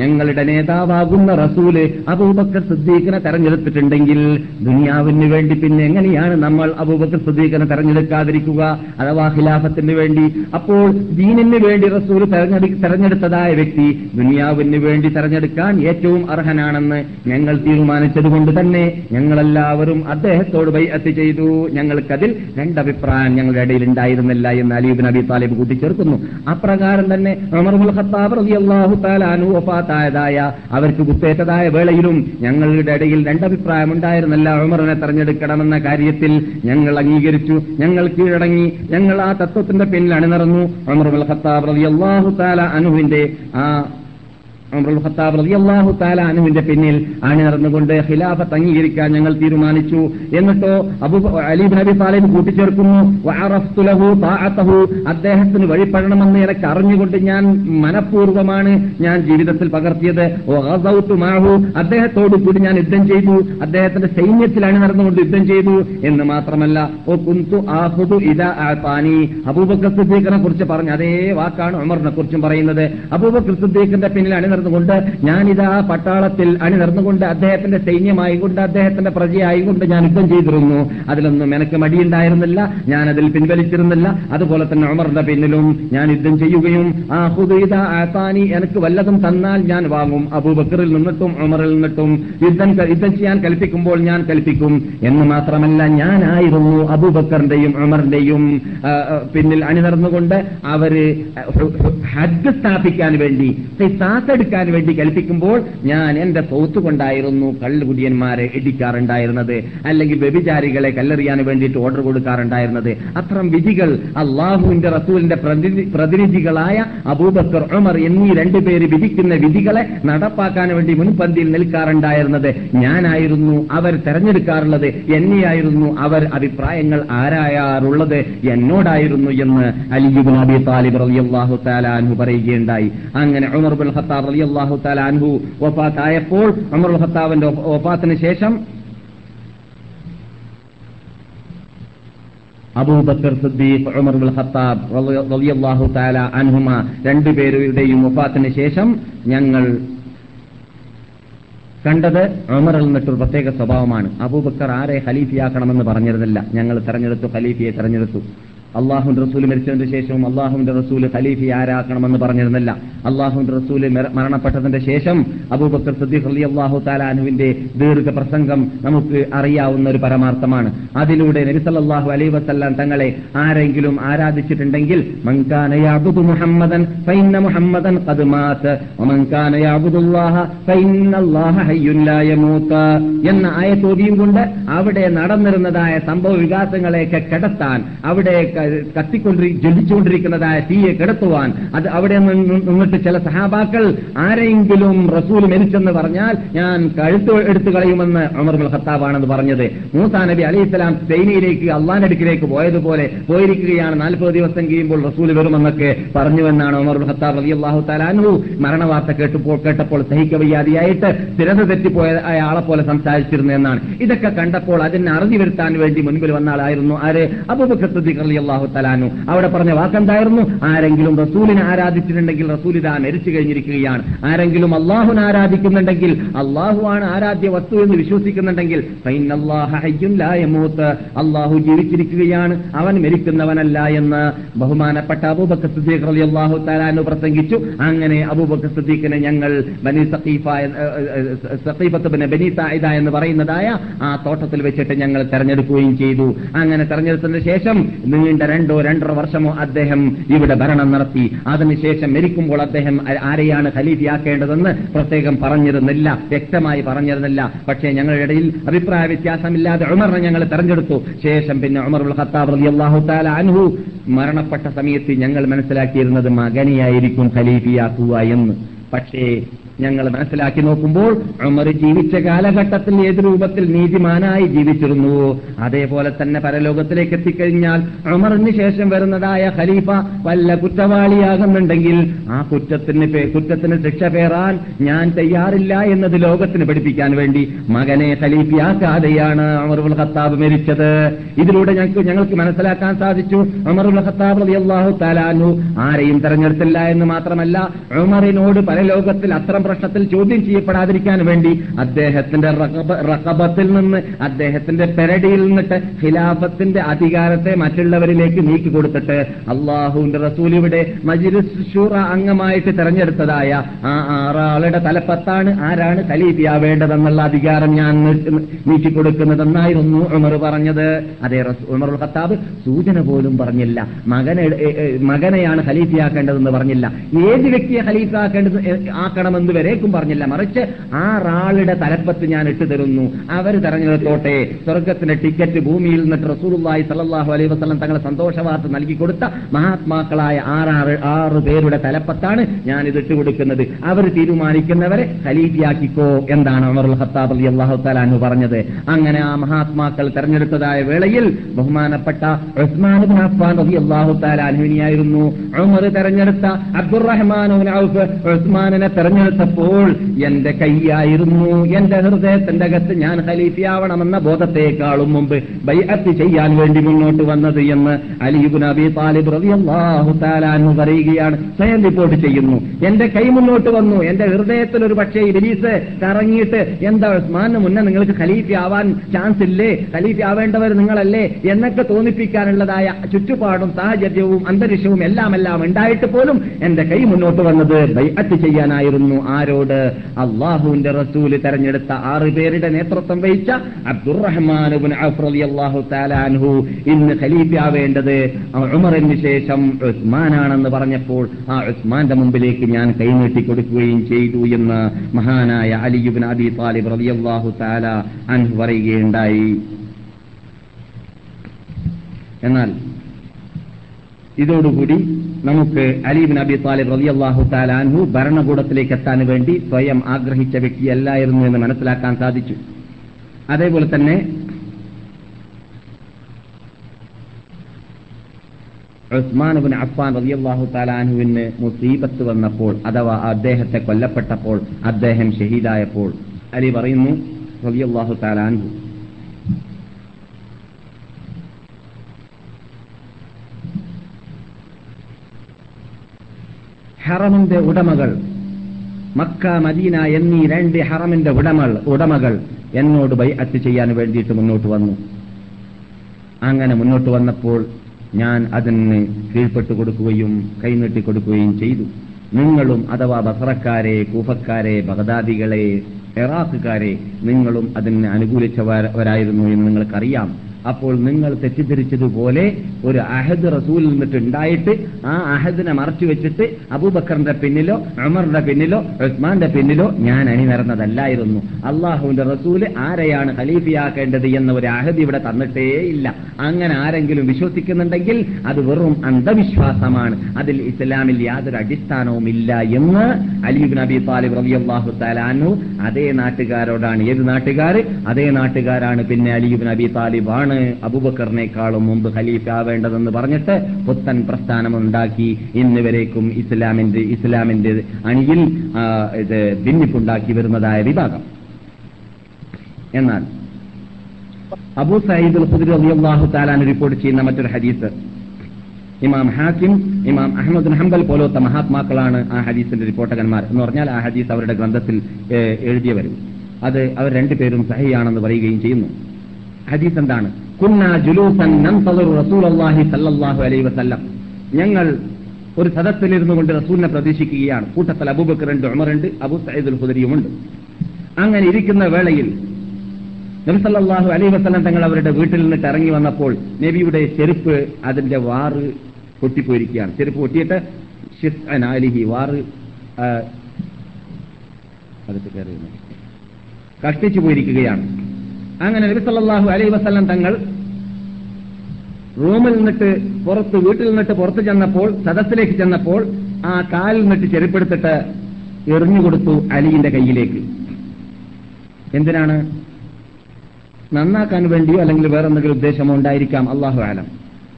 ഞങ്ങളുടെ നേതാവാകുന്ന റസൂൽ അബൂബക്കർ സുദ്ദീഖിനെ തെരഞ്ഞെടുത്തിട്ടുണ്ടെങ്കിൽ ദുനിയാവിന് വേണ്ടി പിന്നെ എങ്ങനെയാണ് നമ്മൾ അബൂബക്കർ സുദ്ദീഖിനെ തെരഞ്ഞെടുക്കാതിരിക്കുക അഥവാ ഖിലാഫത്തിന് വേണ്ടി? അപ്പോൾ ദീനിന് വേണ്ടി റസൂൽ തെരഞ്ഞെടു തെരഞ്ഞെടുത്തതായ വ്യക്തി ദുനിയാവിന് വേണ്ടി തെരഞ്ഞെടുക്കാൻ ഏറ്റവും അർഹനാണെന്ന് ഞങ്ങൾ തീരുമാനിച്ചതുകൊണ്ട് തന്നെ ഞങ്ങളെല്ലാവരും അദ്ദേഹത്തോട് ബൈഅത്ത് ചെയ്തു. ഞങ്ങൾക്കതിൽ രണ്ടഭിപ്രായം ഞങ്ങളുടെ ഇടയിൽ ഉണ്ടായിരുന്നില്ല എന്ന് അലീബ് നബി താലിബ് കൂട്ടിച്ചേർക്കുന്നു. അപ്രകാരം തന്നെ ഉമറുൽ ഖത്താബ് റളിയല്ലാഹു തആല അവർക്ക് കുത്തേറ്റതായ വേളയിലും ഞങ്ങളുടെ ഇടയിൽ രണ്ടഭിപ്രായം ഉണ്ടായിരുന്നില്ല. ഉമറിനെ തെരഞ്ഞെടുക്കണമെന്ന കാര്യത്തിൽ ഞങ്ങൾ അംഗീകരിച്ചു. ഞങ്ങൾ കീഴടങ്ങി. ഞങ്ങൾ ആ തത്വത്തിന്റെ പിന്നിൽ അണിനിറന്നു ഉമറുൽ ഖത്താബ് റളിയല്ലാഹു തആല അനുവിന്റെ ആ ഖത്താബ് റളിയല്ലാഹു തആല അനുവിന്റെ പിന്നിൽ അണിനിറന്നുകൊണ്ട് ഖിലാഫത്ത് അംഗീകരിക്കാൻ ഞങ്ങൾ തീരുമാനിച്ചു. എന്നിട്ടോ അബു അലി ബിൻ അബി താലിബ് കൂട്ടിച്ചേർക്കുന്നു. അദ്ദേഹത്തിന് വഴിപ്പെടണമെന്ന് എനിക്ക് അറിഞ്ഞുകൊണ്ട് ഞാൻ മനഃപൂർവമാണ് ഞാൻ ജീവിതത്തിൽ പകർത്തിയത്. അദ്ദേഹത്തോട് കൂടി ഞാൻ യുദ്ധം ചെയ്തു. അദ്ദേഹത്തിന്റെ സൈന്യത്തിൽ അണിനിറന്നുകൊണ്ട് യുദ്ധം ചെയ്തു. എന്ന് മാത്രമല്ല ഓ കുന്തു ആഹുദു ഇദാ ആതാനി അബൂബക്കർ സിദ്ദീഖിനെ കുറിച്ച് പറഞ്ഞു അതേ വാക്കാണ് ഉമറിനെ കുറിച്ചും പറയുന്നത്. അബൂബക്കർ സിദ്ദീഖിന്റെ പിന്നിൽ അണിനിർന്നുകൊണ്ട് ഞാനിതാ പട്ടാളത്തിൽ അണിനിരന്നുകൊണ്ട് അദ്ദേഹത്തിന്റെ സൈന്യമായി കൊണ്ട് അദ്ദേഹത്തിന്റെ പ്രജയായി കൊണ്ട് ഞാൻ യുദ്ധം ചെയ്തിരുന്നു. അതിലൊന്നും എനിക്ക് മടിയുണ്ടായിരുന്നില്ല. ഞാൻ അതിൽ പിൻവലിച്ചിരുന്നില്ല. അതുപോലെ തന്നെ ഉമറിന്റെ പിന്നിലും ഞാൻ യുദ്ധം ചെയ്യുകയും ആ ഹുദൈദ ആസാനി എനിക്ക് വല്ലതും തന്നാൽ ഞാൻ വാങ്ങും. അബൂബക്കറിൽ നിന്നിട്ടും ഉമറിൽ നിന്നിട്ടും യുദ്ധം യുദ്ധം ചെയ്യാൻ കൽപ്പിക്കുമ്പോൾ ഞാൻ കൽപ്പിക്കും. എന്ന് മാത്രമല്ല ഞാനായിരുന്നു അബൂബക്കറിന്റെയും ഉമറിന്റെയും പിന്നിൽ അണിനിർന്നുകൊണ്ട് അവർ ഹജ്ജ് സ്ഥാപിക്കാൻ വേണ്ടി. എടുക്കാൻ വേണ്ടി കൽപ്പിക്കുമ്പോൾ ഞാൻ എന്റെ സൗത്ത് കൊണ്ടായിരുന്നു കള്ളുകുടിയന്മാരെ ഇടിക്കാറുണ്ടായിരുന്നത് അല്ലെങ്കിൽ വ്യഭിചാരികളെ കല്ലെറിയാൻ വേണ്ടിയിട്ട് ഓർഡർ കൊടുക്കാറുണ്ടായിരുന്നത്. അത്തരം വിധികൾ അള്ളാഹുവിന്റെ റസൂലിന്റെ പ്രതിനിധികളായ അബൂബക്കർ ഉമർ എന്നീ രണ്ടുപേര് വിധിക്കുന്ന വിധികളെ നടപ്പാക്കാൻ വേണ്ടി മുൻപന്തിയിൽ നിൽക്കാറുണ്ടായിരുന്നത്. ഞാനായിരുന്നു അവർ തെരഞ്ഞെടുക്കാറുള്ളത് എന്നെയായിരുന്നു അവർ അഭിപ്രായങ്ങൾ ആരായാറുള്ളത് എന്നോടായിരുന്നു എന്ന് അലിയുബിൻ അബി താലിബ് റളിയല്ലാഹു തആല അൻഹു പറയുകയുണ്ടായി. അങ്ങനെ ഉമർ ബിൻ ഖത്താബ് റളിയല്ലാഹു തആല അൻഹു വഫാത്തായപ്പോൾ ബിൻ ഖത്താബിന്റെ വഫാത്തിന് ശേഷം അബൂബക്കർ സിദ്ദീഖ് ഉമർ ബിൻ ഖത്താബ് റളി- റളിയല്ലാഹു തആല അൻഹുമ രണ്ടുപേരുടെയും വഫാത്തിന് ശേഷം ഞങ്ങൾ കണ്ടത് ഉമറിൽ നിന്നിട്ടൊരു പ്രത്യേക സ്വഭാവമാണ്. അബൂബക്കർ ആരെ ഖലീഫിയാക്കണമെന്ന് പറഞ്ഞിരുന്നില്ല. ഞങ്ങൾ തെരഞ്ഞെടുത്തു ഖലീഫിയെ തെരഞ്ഞെടുത്തു. അള്ളാഹുന്റെ റസൂൽ മരിച്ചതിന്റെ ശേഷവും അള്ളാഹുന്റെ റസൂൽ ഖലീഫി ആരാക്കണമെന്ന് പറഞ്ഞിരുന്നില്ല. അള്ളാഹുന്റെ റസൂൽ മര- മരണപ്പെട്ടതിന്റെ ശേഷം അബൂബക്കർ സദ്ദീഖ് അലി അള്ളാഹു താലാനുവിന്റെ ദീർഘ പ്രസംഗം നമുക്ക് അറിയാവുന്ന ഒരു പരമാർത്ഥമാണ്. അതിലൂടെ നബിസല്ലാഹു അലൈ വസ്ല്ലാം തങ്ങളെ ആരെങ്കിലും ആരാധിച്ചിട്ടുണ്ടെങ്കിൽ മുഹമ്മദൻ മുഹമ്മദൻ എന്ന ആയത്തോതിയും കൊണ്ട് അവിടെ നടന്നിരുന്നതായ സംഭവ വികാസങ്ങളെയൊക്കെ കിടത്താൻ അവിടെ ക- കത്തിക്കൊണ്ടിരി ജ്വലിച്ചുകൊണ്ടിരിക്കുന്നതായ തീയെ കിടത്തുവാൻ. അത് അവിടെ നിന്ന് നിന്നിട്ട് ചില സഹാബാക്കൾ ആരെങ്കിലും റസൂൽ മരിച്ചെന്ന് പറഞ്ഞാൽ ഞാൻ കഴുത്ത് എടുത്തു കളയുമെന്ന് അമർ ഖത്താബാണെന്ന് പറഞ്ഞത്. മൂസാ നബി അലൈഹി സ്വലാം ചൈനയിലേക്ക് അള്ളാനടുക്കിലേക്ക് പോയതുപോലെ പോയിരിക്കുകയാണ്. നാൽപ്പത് ദിവസം കഴിയുമ്പോൾ റസൂൽ വരുമെന്നൊക്കെ പറഞ്ഞുവെന്നാണ് ഉമർ മുൽ ഖത്താബ് അലി അള്ളാഹു താലാനു മരണവാർത്ത കേട്ടപ്പോൾ കേട്ടപ്പോൾ സഹിക്കവയ്യാതെയായിട്ട് സ്ഥിരത തെറ്റിപ്പോയ ആളെ പോലെ സംസാരിച്ചിരുന്നു എന്നാണ് ഇതൊക്കെ കണ്ടപ്പോൾ അതിനെ അറിഞ്ഞു വരുത്താൻ വേണ്ടി മുൻപിൽ വന്ന ആളായിരുന്നു ആര്? അബൂബക്കർ റളി അള്ളാഹു തലാനു അവിടെ പറഞ്ഞ വാക്കെന്തായിരുന്നു? ആരെങ്കിലും റസൂലിനെ ആരാധിച്ചിട്ടുണ്ടെങ്കിൽ റസൂൽ ഇതാ മരിച്ചു കഴിഞ്ഞിരിക്കുകയാണ്. ആരെങ്കിലും അള്ളാഹുനെ ആരാധിക്കുന്നുണ്ടെങ്കിൽ അള്ളാഹുവാണ് ആരാധ്യ വസ്തു എന്ന് വിശ്വസിക്കുന്നുണ്ടെങ്കിൽ. അള്ളാഹു ജീവിച്ചിരിക്കുകയാണ്. അവൻ മരിക്കുന്നവനല്ല എന്ന് ബഹുമാനപ്പെട്ട അബൂബക്കർ സിദ്ദീഖ് അലി അള്ളാഹു തലാനു പ്രസംഗിച്ചു. അങ്ങനെ അബൂബക്കർ സിദ്ദീഖിനെ ഞങ്ങൾ സഖീഫ സഖീഫത്ത് എന്ന് പറയുന്നതായ ആ തോട്ടത്തിൽ വെച്ചിട്ട് ഞങ്ങൾ തെരഞ്ഞെടുക്കുകയും ചെയ്തു. അങ്ങനെ തെരഞ്ഞെടുത്തതിന് ശേഷം നീണ്ട രണ്ടോ രണ്ടര വർഷമോ അദ്ദേഹം ഇവിടെ ഭരണം നടത്തി. അതിനുശേഷം മരിക്കുമ്പോൾ അദ്ദേഹം ആരെയാണ് ഖലീഫിയാക്കേണ്ടതെന്ന് പ്രത്യേകം പറഞ്ഞിരുന്നില്ല വ്യക്തമായി പറഞ്ഞിരുന്നില്ല. പക്ഷേ ഞങ്ങളുടെ ഇടയിൽ അഭിപ്രായ വ്യത്യാസമില്ലാതെ ഉമറിനെ ഞങ്ങൾ തെരഞ്ഞെടുത്തു. ശേഷം പിന്നെ ഉമർ ഖത്താബ് അള്ളാഹു തആല അൻഹു മരണപ്പെട്ട സമയത്ത് ഞങ്ങൾ മനസ്സിലാക്കിയിരുന്നത് മകനെയായിരിക്കും ഖലീഫിയാക്കുക എന്ന്. പക്ഷേ ഞങ്ങൾ മനസ്സിലാക്കി നോക്കുമ്പോൾ ഉമർ ജീവിച്ച കാലഘട്ടത്തിൽ ഏത് രൂപത്തിൽ നീതിമാനായി ജീവിച്ചിരുന്നു. അതേപോലെ തന്നെ പരലോകത്തിലേക്ക് എത്തിക്കഴിഞ്ഞാൽ ഉമറിന് ശേഷം വരുന്നതായ ഖലീഫ വല്ല കുറ്റവാളിയാകുന്നുണ്ടെങ്കിൽ ആ കുറ്റത്തിന് കുറ്റത്തിന് ശിക്ഷ പേറാൻ ഞാൻ തയ്യാറില്ല എന്നത് ലോകത്തിന് പഠിപ്പിക്കാൻ വേണ്ടി മകനെ ഖലീഫിയാക്കാതെയാണ് ഉമറുൽ ഖത്താബ് മരിച്ചത്. ഇതിലൂടെ ഞങ്ങൾക്ക് ഞങ്ങൾക്ക് മനസ്സിലാക്കാൻ സാധിച്ചു ഉമറുൽ ഖത്താബ് അള്ളാഹു താലാനു ആരെയും തെരഞ്ഞെടുത്തില്ല എന്ന് മാത്രമല്ല ഉമറിനോട് പരലോകത്തിൽ അത്ര ചെറുപ്പത്തം പ്രശ്നത്തിൽ ചോദ്യം ചെയ്യപ്പെടാതിരിക്കാൻ വേണ്ടി അദ്ദേഹത്തിന്റെ റഹബത്തിൽ നിന്ന് അദ്ദേഹത്തിന്റെ പെരടിയിൽ നിന്നിട്ട് ഖിലാഫത്തിന്റെ അധികാരത്തെ മറ്റുള്ളവരിലേക്ക് നീക്കി കൊടുത്തിട്ട് അള്ളാഹുവിന്റെ റസൂൽ ഇവിടെ മജിലിസ് അംഗമായിട്ട് തെരഞ്ഞെടുത്തതായ ആ ആറാളുടെ തലപ്പത്താണ്. ആരാണ് ഖലീഫിയാവേണ്ടതെന്നുള്ള അധികാരം ഞാൻ നീക്കി കൊടുക്കുന്നതെന്നായിരുന്നു ഉമർ പറഞ്ഞത്. അതേ ഉമർ ഖത്താബ് സൂചന പോലും പറഞ്ഞില്ല. മകനെ മകനെയാണ് ഖലീഫിയാക്കേണ്ടതെന്ന് പറഞ്ഞില്ല. ഏത് വ്യക്തിയെ ഖലീഫാക്കേണ്ടത് എ- ആക്കണമെന്ന് വരേക്കും പറഞ്ഞില്ല. മറിച്ച് ആറാളുടെ തലപ്പത്ത് ഞാൻ ഇട്ടു തരുന്നു. അവർ തെരഞ്ഞെടുത്തോട്ടെ. സ്വർഗത്തിന്റെ ടിക്കറ്റ് ഭൂമിയിൽ നിന്നിട്ട് റസൂലുള്ളാഹി സലല്ലാഹു അലൈഹി വസ്ലം തങ്ങളെ സന്തോഷവാർത്ത നൽകി കൊടുത്ത മഹാത്മാക്കളായ ആറാറ് ആറ് പേരുടെ തലപ്പത്താണ് ഞാൻ ഇത് കൊടുക്കുന്നത്. അവർ തീരുമാനിക്കുന്നവരെ ഖലീഫിയാക്കിക്കോ എന്താണ് ഉമറുൽ ഹത്താബ് അലി അള്ളാഹു താലാനു പറഞ്ഞത്. അങ്ങനെ ആ മഹാത്മാക്കൾ തെരഞ്ഞെടുത്തതായ വേളയിൽ ബഹുമാനപ്പെട്ട ഉസ്മാൻ അഫ്ഫാൻ ഉമർ തെരഞ്ഞെടുത്ത അബ്ദുറഹ്മാൻ ഔഫ് ഉസ്മാനിനെ തെരഞ്ഞെടുത്തപ്പോൾ എന്റെ കൈയായിരുന്നു. എന്റെ ഹൃദയത്തിന്റെ അകത്ത് ഞാൻ ഖലീഫിയാവണമെന്ന ബോധത്തെക്കാളും മുമ്പ് ബൈഅത്ത് ചെയ്യാൻ വേണ്ടി മുന്നോട്ട് വന്നത് എന്ന് അലിബുൻ അബി താലിബ് റളിയല്ലാഹു താലാന്ന് പറയുകയാണ്. സ്വയം റിപ്പോർട്ട് ചെയ്യുന്നു. എന്റെ കൈ മുന്നോട്ട് വന്നു. എന്റെ ഹൃദയത്തിൽ ഒരു പക്ഷേ ഇബലീസ് കറങ്ങിയിട്ട് എന്താ ഉസ്മാന് മുന്നേ നിങ്ങൾക്ക് ഖലീഫി ആവാൻ ചാൻസ് ഇല്ലേ? ഖലീഫി ആവേണ്ടവർ നിങ്ങളല്ലേ? എന്നൊക്കെ തോന്നിപ്പിക്കാനുള്ളതായ ചുറ്റുപാടും സാഹചര്യവും അന്തരീക്ഷവും എല്ലാം എല്ലാം ഉണ്ടായിട്ട് പോലും എന്റെ കൈ മുന്നോട്ട് വന്നത് ബൈഅത്ത് ചെയ്യാനായിരുന്നു. ആരോട് അള്ളാഹുവിന്റെ റസൂൽ തെരഞ്ഞെടുത്ത ആറ് പേരുടെ നേതൃത്വം വഹിച്ച അബ്ദുറഹ്മാൻ ഇബ്നു ഔഫ് റളിയല്ലാഹു തആല അൻഹു. ഇന്ന് ഖലീഫയാവേണ്ടത് ഉമറിന് ശേഷം ഉസ്മാനാണെന്ന് പറഞ്ഞപ്പോൾ ആ ഉസ്മാന്റെ മുമ്പിലേക്ക് ഞാൻ കൈനീട്ടി കൊടുക്കുകയും ചെയ്തു എന്ന് മഹാനായ അലിയുബിൻ അബി താലിബ് റളിയല്ലാഹു തആല അൻഹു പറയുകയുണ്ടായി. എന്നാൽ ഇതോടുകൂടി നമുക്ക് അലീബിൻ അബി താലിബ് റളിയല്ലാഹു അള്ളാഹു താലാൻഹു ഭരണകൂടത്തിലേക്ക് എത്താൻ വേണ്ടി സ്വയം ആഗ്രഹിച്ച വ്യക്തിയല്ലായിരുന്നു എന്ന് മനസ്സിലാക്കാൻ സാധിച്ചു. അതേപോലെ തന്നെ ഉസ്മാൻ ബിൻ അഫ്ഫാൻ റളിയല്ലാഹു തആല അൻഹുവിന് മുസീബത്ത് വന്നപ്പോൾ അഥവാ അദ്ദേഹത്തെ കൊല്ലപ്പെട്ടപ്പോൾ അദ്ദേഹം ഷഹീദായപ്പോൾ അലി പറയുന്നു റളിയല്ലാഹു അള്ളാഹു അൻഹു ഹറമിന്റെ ഉടമകൾ. മക്ക മദീന എന്നീ രണ്ട് ഹറമിന്റെ ഉടമകൾ ഉടമകൾ എന്നോട് ബൈഅത്ത് ചെയ്യാൻ വേണ്ടിയിട്ട് മുന്നോട്ട് വന്നു. അങ്ങനെ മുന്നോട്ട് വന്നപ്പോൾ ഞാൻ അതിന് കീഴ്പ്പെട്ടു കൊടുക്കുകയും കൈനീട്ടി കൊടുക്കുകയും ചെയ്തു. നിങ്ങളും അഥവാ ബസറക്കാരെ കൂഫക്കാരെ ബഗദാദികളെ ഇറാഖുകാരെ നിങ്ങളും അതിന് അനുകൂലിച്ചവരായിരുന്നു എന്ന് നിങ്ങൾക്കറിയാം. അപ്പോൾ നിങ്ങൾ തെറ്റിദ്ധരിച്ചതുപോലെ ഒരു അഹദ് റസൂലിൽ നിന്നിട്ട് ഉണ്ടായിട്ട് ആ അഹദിനെ മറച്ചു വെച്ചിട്ട് അബൂബക്കറിന്റെ പിന്നിലോ അമറിന്റെ പിന്നിലോ ഉസ്മാന്റെ പിന്നിലോ ഞാൻ അണിനിരന്നതല്ലായിരുന്നു. അള്ളാഹുവിന്റെ റസൂൽ ആരെയാണ് ഖലീഫിയാക്കേണ്ടത് എന്ന ഒരു അഹദ് ഇവിടെ തന്നിട്ടേ ഇല്ല. അങ്ങനെ ആരെങ്കിലും വിശ്വസിക്കുന്നുണ്ടെങ്കിൽ അത് വെറും അന്ധവിശ്വാസമാണ്. അതിൽ ഇസ്ലാമിൽ യാതൊരു അടിസ്ഥാനവും ഇല്ല എന്ന് അലീബ് നബി താലിബ് റബി അള്ളാഹു താലാനു അതേ നാട്ടുകാരോടാണ്. ഏത് നാട്ടുകാർ അതേ നാട്ടുകാരാണ് പിന്നെ അലീബ് നബി താലിബാണ് അബൂബക്കറിനേക്കാളും മുമ്പ് ഖലീഫ ആവേണ്ടതെന്ന് പറഞ്ഞിട്ട് പുത്തൻ പ്രസ്ഥാനമുണ്ടാക്കി ഇന്ന് വരേക്കും ഇസ്ലാമിന്റെ ഇസ്ലാമിന്റെ അണിയിൽ ഇത് ഭിന്നിപ്പുണ്ടാക്കി വരുന്നതായ വിഭാഗം. എന്നാൽ അബൂ സയ്യിദ് അള്ളാഹു താലാൻ റിപ്പോർട്ട് ചെയ്യുന്ന മറ്റൊരു ഹദീസ്. ഇമാം ഹാക്കിം ഇമാം അഹമ്മദ് ഹംബൽ പോലത്തെ മഹാത്മാക്കളാണ് ആ ഹദീസിന്റെ റിപ്പോർട്ടകന്മാർ എന്ന് പറഞ്ഞാൽ ആ ഹദീസ് അവരുടെ ഗ്രന്ഥത്തിൽ എഴുതിയവരും. അത് അവർ രണ്ടുപേരും സഹിയാണെന്ന് പറയുകയും ചെയ്യുന്നു. ഹദീസ് എന്താണ്? ഞങ്ങൾ ഒരു സദസ്സിലിരുന്നു കൊണ്ട് റസൂലിനെ പ്രതീക്ഷിക്കുകയാണ്. കൂട്ടത്തിൽ അബൂബക്കറുണ്ട് ഉമറുണ്ട് അബു സയ്യിദ് ഹുദരിയുമുണ്ട് അങ്ങനെ ഇരിക്കുന്ന വേളയിൽ നബിസല്ലാഹു അലൈ വസ്ലം തങ്ങൾ അവരുടെ വീട്ടിൽ നിന്നിട്ട് ഇറങ്ങി വന്നപ്പോൾ നബിയുടെ ചെരുപ്പ് അതിന്റെ വാറ് പൊട്ടിപ്പോയിരിക്കുകയാണ്. ചെരുപ്പ് പൊട്ടിയിട്ട് വാറ് കഷ്ടിച്ചു പോയിരിക്കുകയാണ്. അങ്ങനെ നബി സല്ലല്ലാഹു അലൈഹി വസല്ലം തങ്ങൾ റൂമിൽ നിന്നിട്ട് പുറത്ത് വീട്ടിൽ നിന്നിട്ട് പുറത്ത് ചെന്നപ്പോൾ സദസ്സിലേക്ക് ചെന്നപ്പോൾ ആ കാലിൽ നിന്നിട്ട് ചെരുപ്പെടുത്തിട്ട് എറിഞ്ഞുകൊടുത്തു അലിയുടെ കയ്യിലേക്ക്. എന്തിനാണ്? നന്നാക്കാൻ വേണ്ടിയോ അല്ലെങ്കിൽ വേറെ എന്തെങ്കിലും ഉദ്ദേശമോ ഉണ്ടായിരിക്കാം അള്ളാഹു ആലം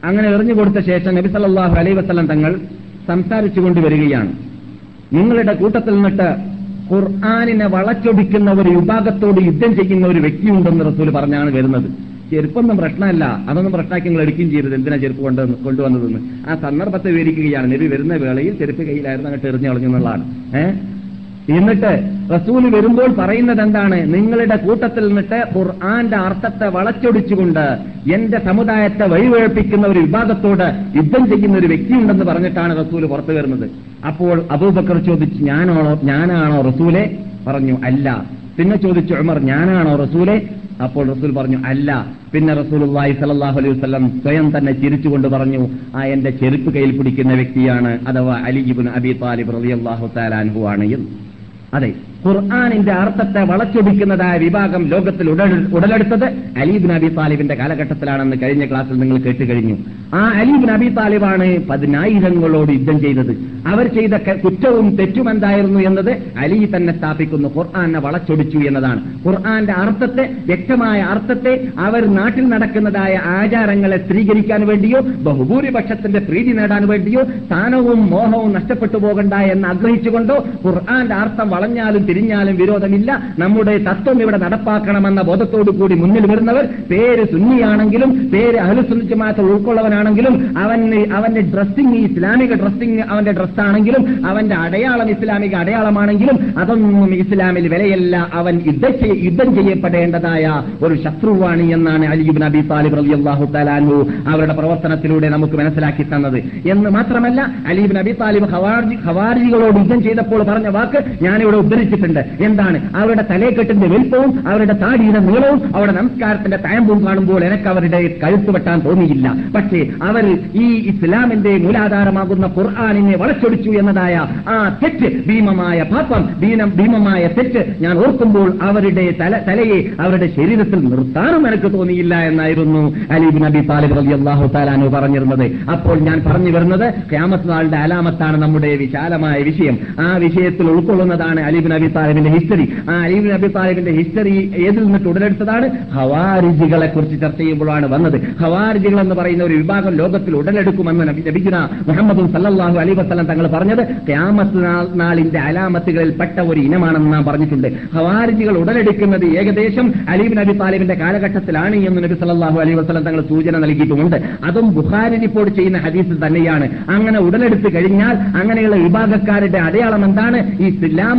അങ്ങനെ എറിഞ്ഞു കൊടുത്ത ശേഷം നബി സല്ലല്ലാഹു അലൈഹി വസല്ലം തങ്ങൾ സംസാരിച്ചു കൊണ്ടുവരികയാണ് നിങ്ങളുടെ കൂട്ടത്തിൽ നിന്നിട്ട് ഖുർആാനിനെ വളച്ചൊടിക്കുന്ന ഒരു വിഭാഗത്തോട് യുദ്ധം ചെയ്യുന്ന ഒരു വ്യക്തിയുണ്ടെന്ന് റസൂൽ പറഞ്ഞാണ് വരുന്നത്. ചെരുപ്പൊന്നും പ്രശ്നമല്ല. അതൊന്നും പ്രശ്നമാക്കി നിങ്ങൾ എടുക്കുകയും ചെയ്യരുത്. എന്തിനാ ചെരുപ്പ് കൊണ്ട് കൊണ്ടുവന്നതെന്ന്. ആ സന്ദർഭത്തെ വിവരിക്കുകയാണ്. നബി വരുന്ന വേളയിൽ ചെരുപ്പ് കയ്യിലായിരുന്നു അങ്ങോട്ട് എറിഞ്ഞു കളഞ്ഞു എന്നുള്ളതാണ്. ഏഹ്? എന്നിട്ട് റസൂൽ വരുമ്പോൾ പറയുന്നത് എന്താണ് നിങ്ങളുടെ കൂട്ടത്തിൽ നിന്നിട്ട് ഖുർആന്റെ അർത്ഥത്തെ വളച്ചൊടിച്ചുകൊണ്ട് എന്റെ സമുദായത്തെ വഴിവഴപ്പിക്കുന്ന ഒരു വിഭാഗത്തോട് യുദ്ധം ചെയ്യുന്ന ഒരു വ്യക്തിയുണ്ടെന്ന് പറഞ്ഞിട്ടാണ് റസൂൽ പുറത്തു വരുന്നത്. അപ്പോൾ അബൂബക്കർ ചോദിച്ചു ഞാനാണോ ഞാനാണോ റസൂലെ? പറഞ്ഞു അല്ല. പിന്നെ ചോദിച്ചു ഉമർ ഞാനാണോ റസൂലെ? അപ്പോൾ റസൂൽ പറഞ്ഞു അല്ല. പിന്നെ റസൂലുള്ളാഹി സ്വല്ലല്ലാഹു അലൈഹി വസല്ലം സ്വയം തന്നെ ചിരിച്ചുകൊണ്ട് പറഞ്ഞു ആ എന്റെ ചെരുപ്പ് കയ്യിൽ പിടിക്കുന്ന വ്യക്തിയാണ് അഥവാ അലി ഇബ്നു അബി താലിബ് റളിയല്ലാഹു തആല അൻഹു ആണ് അതെ ഖുർആാനിന്റെ അർത്ഥത്തെ വളച്ചൊടിക്കുന്നതായ വിഭാഗം ലോകത്തിൽ ഉടലെടുത്തത് അലീബ് നബി താലിബിന്റെ കാലഘട്ടത്തിലാണെന്ന് കഴിഞ്ഞ ക്ലാസ്സിൽ നിങ്ങൾ കേട്ട് കഴിഞ്ഞു. ആ അലീബ് നബി താലിബാണ് പതിനായിരങ്ങളോട് യുദ്ധം ചെയ്തത്. അവർ ചെയ്ത കുറ്റവും തെറ്റും എന്തായിരുന്നു എന്നത് അലി തന്നെ സ്ഥാപിക്കുന്നു. ഖുർആാനെ വളച്ചൊടിച്ചു എന്നതാണ്. ഖുർആാന്റെ അർത്ഥത്തെ വ്യക്തമായ അർത്ഥത്തെ അവർ നാട്ടിൽ നടക്കുന്നതായ ആചാരങ്ങളെ സ്ത്രീകരിക്കാൻ വേണ്ടിയോ ബഹുഭൂരിപക്ഷത്തിന്റെ പ്രീതി നേടാൻ വേണ്ടിയോ സ്ഥാനവും മോഹവും നഷ്ടപ്പെട്ടു പോകണ്ട എന്ന് ആഗ്രഹിച്ചുകൊണ്ടോ ഖുർആാന്റെ അർത്ഥം വളഞ്ഞാലും തിരിഞ്ഞാലും വിരോധമില്ല. നമ്മുടെ തത്വം ഇവിടെ നടപ്പാക്കണമെന്ന ബോധത്തോടു കൂടി മുന്നിൽ വരുന്നവർ പേര് സുന്നിയാണെങ്കിലും പേര് അഹലുസുന്നിജമാത്ത ഉൾക്കൊള്ളവനാണെങ്കിലും അവന് അവന്റെ ഡ്രസ്സിംഗ് ഇസ്ലാമിക ഡ്രസ്സിംഗ് അവന്റെ ഡ്രസ്സാണെങ്കിലും അവന്റെ അടയാളം ഇസ്ലാമിക അടയാളമാണെങ്കിലും അതൊന്നും ഇസ്ലാമിൽ വിലയല്ല. അവൻ യുദ്ധ ചെയ്യ- യുദ്ധം ചെയ്യപ്പെടേണ്ടതായ ഒരു ശത്രുവാണ് എന്നാണ് അലിബിൻ അബി താലിബ് അള്ളാഹു തആലാൻഹു അവരുടെ പ്രവർത്തനത്തിലൂടെ നമുക്ക് മനസ്സിലാക്കി തന്നത്. എന്ന് മാത്രമല്ല അലീബിൻ അബി താലിബ് ഹവാർജി ഖവാരിജികളോട് യുദ്ധം ചെയ്തപ്പോൾ പറഞ്ഞ വാക്ക് ഞാനിവിടെ ഉദ്ധരിച്ചിട്ടുണ്ട് എന്താണ്? അവരുടെ തലേക്കെട്ടിന്റെ വലിപ്പവും അവരുടെ താടിയുടെ നീളവും അവരുടെ നമസ്കാരത്തിന്റെ തയമ്പും കാണുമ്പോൾ എനിക്ക് അവരുടെ കഴുത്ത് വെട്ടാൻ തോന്നിയില്ല. പക്ഷേ അവർ ഈ ഇസ്ലാമിന്റെ മൂലാധാരമാകുന്ന ഖുർആാനിനെ വളച്ചൊടിച്ചു എന്നതായ ആ തെറ്റ് ഭീമമായ പാപം ഭീനം ഭീമമായ തെറ്റ് ഞാൻ ഓർക്കുമ്പോൾ അവരുടെ തല തലയെ അവരുടെ ശരീരത്തിൽ നിർത്താനും എനിക്ക് തോന്നിയില്ല എന്നായിരുന്നു അലീബ് നബി താലിബ് റബി അള്ളാഹു താലാനു പറഞ്ഞിരുന്നത്. അപ്പോൾ ഞാൻ പറഞ്ഞു വരുന്നത് ക്യാമത്ത് നാളിന്റെ അലാമത്താണ് നമ്മുടെ വിശാലമായ വിഷയം. ആ വിഷയത്തിൽ ഉൾക്കൊള്ളുന്നതാണ് അലീബ് നബി താലിബിന്റെ ഹിസ്റ്ററി ആ അലീബ് അബി താലിബിന്റെ ഹിസ്റ്ററി ഏതിൽ നിന്ന് ഉടലെടുത്തതാണ് ഹവാരിജികളെ കുറിച്ച് ചർച്ച ചെയ്യുമ്പോഴാണ് വന്നത്. ഹവാരിജികൾ എന്ന് പറയുന്ന ഒരു വിഭാഗം ലോകത്തിൽ ഉടലെടുക്കുമെന്ന് ലഭിക്കുന്ന മുഹമ്മദ് സല്ലല്ലാഹു അലൈഹി വസല്ലം തങ്ങൾ പറഞ്ഞത് ക്യാമത്ത് നാളിന്റെ അലാമത്തുകളിൽ പെട്ട ഒരു ഇനമാണെന്ന് നാം പറഞ്ഞിട്ടുണ്ട്. ഹവാരിജികൾ ഉടലെടുക്കുന്നത് ഏകദേശം അലീബിൻ അബി താലിബിന്റെ കാലഘട്ടത്തിലാണ് എന്ന് നബി സല്ലല്ലാഹു അലൈഹി വസ്ലം തങ്ങൾ സൂചന നൽകിയിട്ടുമുണ്ട്. അതും ബുഹാരി റിപ്പോർട്ട് ചെയ്യുന്ന ഹദീസ് തന്നെയാണ്. അങ്ങനെ ഉടലെടുത്ത് കഴിഞ്ഞാൽ അങ്ങനെയുള്ള വിഭാഗക്കാരുടെ അടയാളം എന്താണ്? ഇസ്ലാം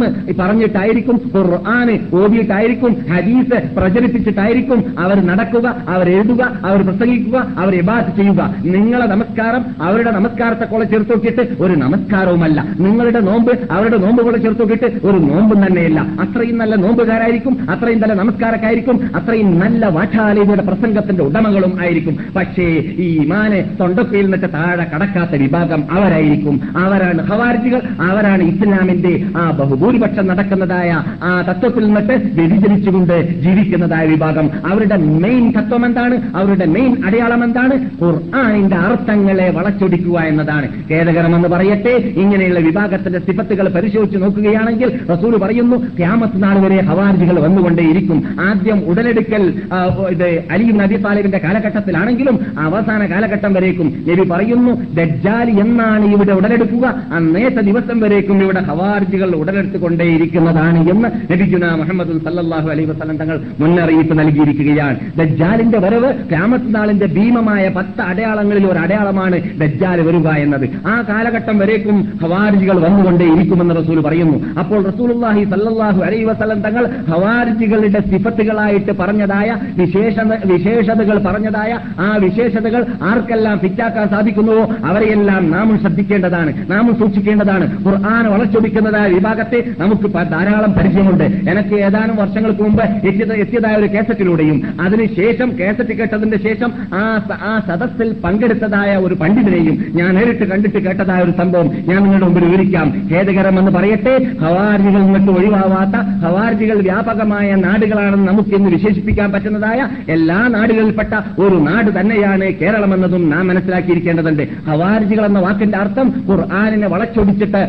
പറഞ്ഞിട്ടായിരിക്കും ഖുർആാന് ഓതിയിട്ടായിരിക്കും ഹദീസ് പ്രചരിപ്പിച്ചിട്ടായിരിക്കും അവർ നടക്കുക അവർ എഴുതുക അവർ പ്രസംഗിക്കുക അവർ ഇബാദ് ചെയ്യുക. നിങ്ങളെ നമസ്കാരം അവരുടെ നമസ്കാരത്തെ കൊള ചേർത്ത് നോക്കിയിട്ട് ഒരു നമസ്കാരവുമല്ല. നിങ്ങളുടെ നോമ്പ് അവരുടെ നോമ്പ് കൊള ചേർത്ത് നോക്കിയിട്ട് ഒരു നോമ്പും തന്നെയല്ല. അത്രയും നല്ല നോമ്പുകാരായിരിക്കും അത്രയും നല്ല നമസ്കാരക്കായിരിക്കും അത്രയും നല്ല വാഠാലയുടെ പ്രസംഗത്തിന്റെ ഉടമകളും ആയിരിക്കും. പക്ഷേ ഈ ഇമാനെ തൊണ്ടക്കയിൽ നിന്നിട്ട് താഴെ കടക്കാത്ത വിഭാഗം അവരായിരിക്കും. അവരാണ് ഹവാർജികൾ അവരാണ് ഇസ്ലാമിന്റെ ആ ബഹുഭൂരിപക്ഷം നടക്കുന്നതായ ആ തത്വത്തിൽ നിന്നിട്ട് വ്യതിചരിച്ചുകൊണ്ട് ജീവിക്കുന്നതായ വിഭാഗം. അവരുടെ മെയിൻ തത്വം എന്താണ്? അവരുടെ മെയിൻ അടയാളം എന്താണ്? ഖുർആാനിന്റെ അർത്ഥങ്ങളെ വളച്ചൊടിക്കുക എന്നതാണ്. ഖേദകരമെന്ന് പറയട്ടെ ഇങ്ങനെയുള്ള വിഭാഗത്തിന്റെ സിഫത്തുകൾ പരിശോധിച്ച് നോക്കുകയാണെങ്കിൽ റസൂൽ പറയുന്നു ക്യാമത്ത് നാൾ വരെ ഹവാർജികൾ വന്നുകൊണ്ടേയിരിക്കും. ആദ്യം ഉടലെടുക്കൽ ഇത് അലി നബി താലിബിന്റെ കാലഘട്ടത്തിലാണെങ്കിലും അവസാന കാലഘട്ടം വരേക്കും. നബി പറയുന്നു ദജ്ജാൽ എന്നാണ് ഇവിടെ ഉടലെടുക്കുക? അന്നേത്തെ ദിവസം വരേക്കും ഇവിടെ ഹവാർജികൾ ഉടലെടുത്തുകൊണ്ടേയിരിക്കുന്നതാണ് എന്ന് നബിജുന മുഹമ്മദ് സല്ലാഹു അലൈ വസ്ലം തങ്ങൾ മുന്നറിയിപ്പ് നൽകിയിരിക്കുകയാണ്. ദജ്ജാലിന്റെ വരവ് രാമത്നാളിന്റെ നാളിന്റെ ഭീമമായ പത്ത് അടയാളങ്ങളിൽ ഒരു അടയാളമാണ് ദജ്ജാൽ വരിക എന്നത്. ആ കാലഘട്ടം വരേക്കും ഹവാരിജികൾ വന്നുകൊണ്ടേ ഇരിക്കുമെന്ന് റസൂൽ പറയുന്നു. അപ്പോൾ റസൂലുള്ളാഹി സല്ലാഹു അലൈ വസ്ലം തങ്ങൾ ഹവാരിജികളുടെ സിഫത്തുകളായിട്ട് പറഞ്ഞതായ വിശേഷ വിശേഷതകൾ പറഞ്ഞതായ ആ വിശേഷതകൾ ആർക്കെല്ലാം ഫിറ്റാക്കാൻ സാധിക്കുന്നുവോ അവരെയെല്ലാം നാമും ശ്രദ്ധിക്കേണ്ടതാണ് നാമും സൂക്ഷിക്കേണ്ടതാണ്. ഖുർആൻ വളച്ചൊടിക്കുന്നതായ വിഭാഗത്തെ നമുക്ക് ധാരാളം പരിചയമുണ്ട് എനിക്ക് ഏതാനും വർഷങ്ങൾക്ക് മുമ്പ് എത്തിയതായ ഒരു കേസറ്റിലൂടെയും അതിനുശേഷം കേസറ്റ് കേട്ടതിന്റെ ശേഷം ആ ആ സദസ്സിൽ പങ്കെടുത്തതായ ഒരു പണ്ഡിതനെയും ഞാൻ നേരിട്ട് കണ്ടിട്ട് കേട്ടതായ ഒരു സംഭവം ഞാൻ നിങ്ങളുടെ മുമ്പിൽ വിവരിക്കാം. ഖേദകരമെന്ന് പറയട്ടെ ഹവാർജികൾ നിന്നിട്ട് ഒഴിവാവാത്ത ഹവാർജികൾ വ്യാപകമായ നാടുകളാണെന്ന് നമുക്ക് ഇന്ന് വിശേഷിപ്പിക്കാൻ പറ്റുന്നതായ എല്ലാ നാടുകളിൽപ്പെട്ട ഒരു നാട് തന്നെയാണ് കേരളമെന്നതും നാം മനസ്സിലാക്കിയിരിക്കേണ്ടതുണ്ട്. ഹവാർജികൾ എന്ന വാക്കിന്റെ അർത്ഥം ഖുർആാനിനെ വളച്ചൊടിച്ചിട്ട്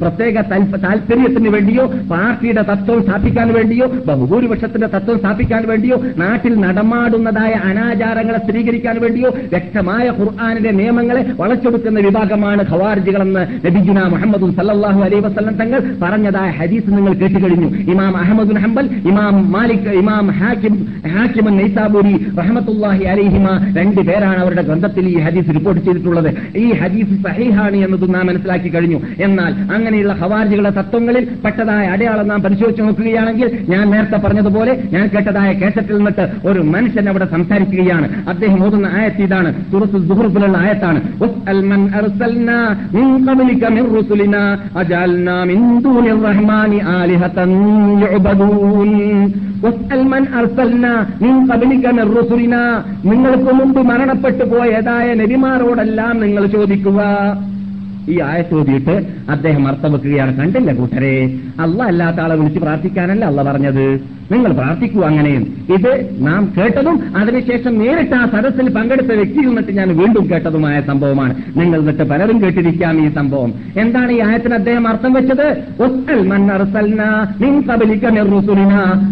പ്രത്യേക താല്പര്യത്തിന് താല്പര്യത്തിന് വേണ്ടിയോ? പാർട്ടിയുടെ തത്വം സ്ഥാപിക്കാൻ വേണ്ടിയോ? ബഹുഭൂരിപക്ഷത്തിന്റെ തത്വം സ്ഥാപിക്കാൻ വേണ്ടിയോ? നാട്ടിൽ നടമാടുന്നതായ അനാചാരങ്ങളെ സ്ഥിരീകരിക്കാൻ വേണ്ടിയോ? വ്യക്തമായ ഖുർആാനിന്റെ നിയമങ്ങളെ വളച്ചൊടുക്കുന്ന വിഭാഗമാണ് ഖവാർജികളെന്ന് നബിജുന മുഹമ്മദ് സല്ലാഹു അലൈ വസ്ലം തങ്ങൾ പറഞ്ഞതായ ഹദീസ് നിങ്ങൾ കേട്ടുകഴിഞ്ഞു. ഇമാം അഹമ്മദ് ഹംബൽ ഇമാം മാലിക് ഇമാം ഹാക്കിം ഹാക്കിമൻ നൈസാബൂരി റഹ്മത്തുല്ലാഹി അലൈഹിമ രണ്ട് പേരാണ് അവരുടെ ഗ്രന്ഥത്തിൽ ഈ ഹദീസ് റിപ്പോർട്ട് ചെയ്തിട്ടുള്ളത്. ഈ ഹദീസ് സഹീഹാണ് എന്നതും നാം മനസ്സിലാക്കി കഴിഞ്ഞു. എന്നാൽ അങ്ങനെയുള്ള ഹവാർജികളുടെ തത്വങ്ങളിൽ പെട്ടതായ അടയാളം നാം പരിശോധിച്ച് നോക്കുകയാണെങ്കിൽ ഞാൻ നേരത്തെ പറഞ്ഞതുപോലെ ഞാൻ കേട്ടതായ കേസറ്റിൽ നിന്നിട്ട് ഒരു മനുഷ്യൻ അവിടെ സംസാരിക്കുകയാണ്. അദ്ദേഹം ഓതുന്ന ആയത്ത് ഇതാണ്. സുറത്ത് സുഹൃത്തിലുള്ള ആയത്താണ്. "വസ്അൽ മൻ അർസൽനാ മിൻ ഖബ്ലിക മിൻ റുസുലിനാ അജഅൽനാ റഹ്മാനി ആലിഹതൻ യുഅബദൂൻ വസ്അൽ മൻ അർസൽനാ മിൻ ഖബ്ലിക മിൻ റുസുലിനാ. നിങ്ങൾക്ക് മുമ്പ് മരണപ്പെട്ടു പോയതായ നബിമാരോടെല്ലാം നിങ്ങൾ ചോദിക്കുക. ഈ ആയത്തോതിയിട്ട് അദ്ദേഹം അർത്ഥം വെക്കുകയാണ് കണ്ടില്ല കൂട്ടരെ. അല്ല അല്ലാത്ത ആളെ വിളിച്ച് പ്രാർത്ഥിക്കാനല്ല അല്ല പറഞ്ഞത്. നിങ്ങൾ പ്രാർത്ഥിക്കൂ അങ്ങനെയും ഇത് നാം കേട്ടതും അതിനുശേഷം നേരിട്ട് ആ സദസ്സിൽ പങ്കെടുത്ത വ്യക്തി എന്നിട്ട് ഞാൻ വീണ്ടും കേട്ടതുമായ സംഭവമാണ്. നിങ്ങൾ എന്നിട്ട് പലരും കേട്ടിരിക്കാം ഈ സംഭവം. എന്താണ് ഈ ആയത്തിന് അദ്ദേഹം അർത്ഥം വെച്ചത്.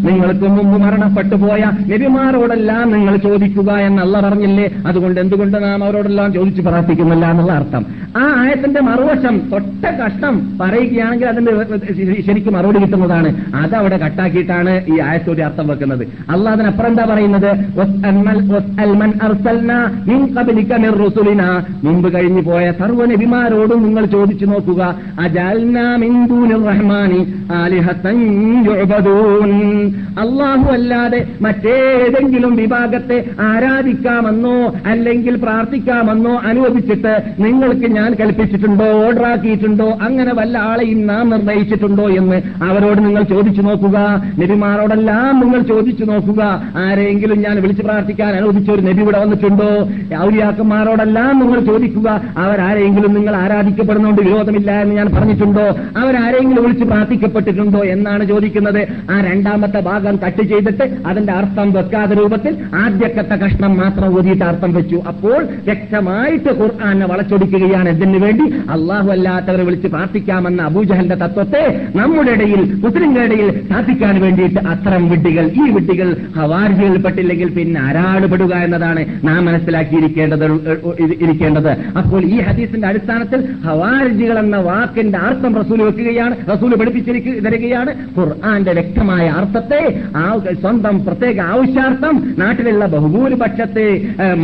നിങ്ങൾക്ക് മുമ്പ് മരണപ്പെട്ടു പോയ നബിമാരോടെല്ലാം നിങ്ങൾ ചോദിക്കുക എന്നല്ല പറഞ്ഞില്ലേ അതുകൊണ്ട് എന്തുകൊണ്ട് നാം അവരോടെല്ലാം ചോദിച്ചു പ്രാർത്ഥിക്കുന്നില്ല എന്നുള്ള അർത്ഥം. ആ ആയത്തിന്റെ മറുവശം തൊട്ട കഷ്ടം പറയുകയാണെങ്കിൽ അതിന്റെ ശരിക്കും മറുപടി കിട്ടുന്നതാണ്. അതവിടെ കട്ടാക്കിയിട്ടാണ് ഈ ആയത്തോടെ അർത്ഥം വെക്കുന്നത്. അള്ളാഹിനപ്പുറം എന്താ പറയുന്നത്. മുമ്പ് കഴിഞ്ഞു പോയ സർവ നബിമാരോടും നിങ്ങൾ ചോദിച്ചു നോക്കുക. അള്ളാഹു അല്ലാതെ മറ്റേതെങ്കിലും വിഭാഗത്തെ ആരാധിക്കാമെന്നോ അല്ലെങ്കിൽ പ്രാർത്ഥിക്കാമെന്നോ അനുവദിച്ചിട്ട് നിങ്ങൾക്ക് ഞാൻ കൽപ്പിച്ചിട്ടുണ്ടോ ഓർഡറാക്കിയിട്ടുണ്ടോ അങ്ങനെ വല്ല ആളെയും നാം നിർണയിച്ചിട്ടുണ്ടോ എന്ന് അവരോട് നിങ്ങൾ ചോദിച്ചു നോക്കുക. നബിമാരോടെല്ലാം നിങ്ങൾ ചോദിച്ചു നോക്കുക. ആരെങ്കിലും ഞാൻ വിളിച്ചു പ്രാർത്ഥിക്കാൻ അനുവദിച്ച ഒരു നബി ഇവിടെ വന്നിട്ടുണ്ടോ? ഔലിയാക്കന്മാരോടെല്ലാം നിങ്ങൾ ചോദിക്കുക. അവരാരെങ്കിലും നിങ്ങൾ ആരാധിക്കപ്പെടുന്നതുകൊണ്ട് വിരോധമില്ല എന്ന് ഞാൻ പറഞ്ഞിട്ടുണ്ടോ? അവരാരെങ്കിലും വിളിച്ച് പ്രാർത്ഥിക്കപ്പെട്ടിട്ടുണ്ടോ എന്നാണ് ചോദിക്കുന്നത്. ആ രണ്ടാമത്തെ ഭാഗം കട്ട് ചെയ്തിട്ട് അതിന്റെ അർത്ഥം വെക്കാത്ത രൂപത്തിൽ ആദ്യക്കത്തെ കഷ്ണം മാത്രം ഊതിയിട്ട് അർത്ഥം വെച്ചു. അപ്പോൾ വ്യക്തമായിട്ട് ഖുർആാനെ വളച്ചൊടിക്കുകയാണ്. ഇതിനു വേണ്ടി അള്ളാഹു അല്ലാത്തവരെ വിളിച്ച് പ്രാർത്ഥിക്കാമെന്ന അബൂജഹലിന്റെ തത്വത്തെ നമ്മുടെ ഇടയിൽ മുസ്ലിങ്ങളുടെ ഇടയിൽ സ്ഥാപിക്കാൻ വേണ്ടിയിട്ട് അത്തരം വിട്ടികൾ ഈ വിട്ടികൾ ഹവാർജികളിൽ പെട്ടില്ലെങ്കിൽ പിന്നെ ആരാടുപെടുക എന്നതാണ് നാം മനസ്സിലാക്കിയിരിക്കേണ്ടത് ഇരിക്കേണ്ടത്. അപ്പോൾ ഈ ഹദീസിന്റെ അടിസ്ഥാനത്തിൽ ഹവാർജികൾ എന്ന വാക്കിന്റെ അർത്ഥം റസൂൽ വെക്കുകയാണ് റസൂൽ പഠിപ്പിച്ചിരിക്കുക തരികയാണ് ഖുർആന്റെ വ്യക്തമായ അർത്ഥത്തെ സ്വന്തം പ്രത്യേക ആവശ്യാർത്ഥം നാട്ടിലുള്ള ബഹുഭൂരിപക്ഷത്തെ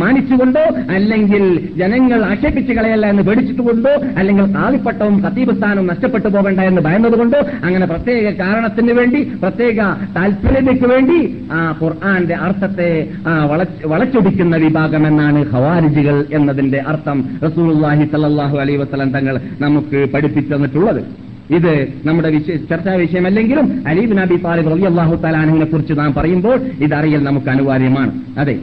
മാനിച്ചുകൊണ്ടോ അല്ലെങ്കിൽ ജനങ്ങൾ ആക്ഷേപിച്ചു കളയല്ല എന്ന് പേടിച്ചിട്ടുകൊണ്ടോ അല്ലെങ്കിൽ കാലിപ്പട്ടവും കത്തീപസ്ഥാനവും നഷ്ടപ്പെട്ടു പോകണ്ട എന്ന് ഭയന്നതുകൊണ്ടോ അങ്ങനെ പ്രത്യേക കാരണത്തിന് വേണ്ടി പ്രത്യേക താല്പര്യതയ്ക്ക് വേണ്ടി ആ ഖുർആന്റെ അർത്ഥത്തെ വളച്ചൊടിക്കുന്ന വിഭാഗം എന്നാണ് ഖവാരിജികൾ എന്നതിന്റെ അർത്ഥം റസൂലുള്ളാഹി സ്വല്ലല്ലാഹു അലൈഹി വസല്ലം തങ്ങൾ നമുക്ക് പഠിപ്പിച്ചു തന്നിട്ടുള്ളത്. ഇത് നമ്മുടെ ചർച്ചാ വിഷയമല്ലെങ്കിലും അലീബ് നബി താലിബ് റളിയല്ലാഹു തആലാനെ കുറിച്ച് നാം പറയുമ്പോൾ ഇതറിയൽ നമുക്ക് അനിവാര്യമാണ്. അതെ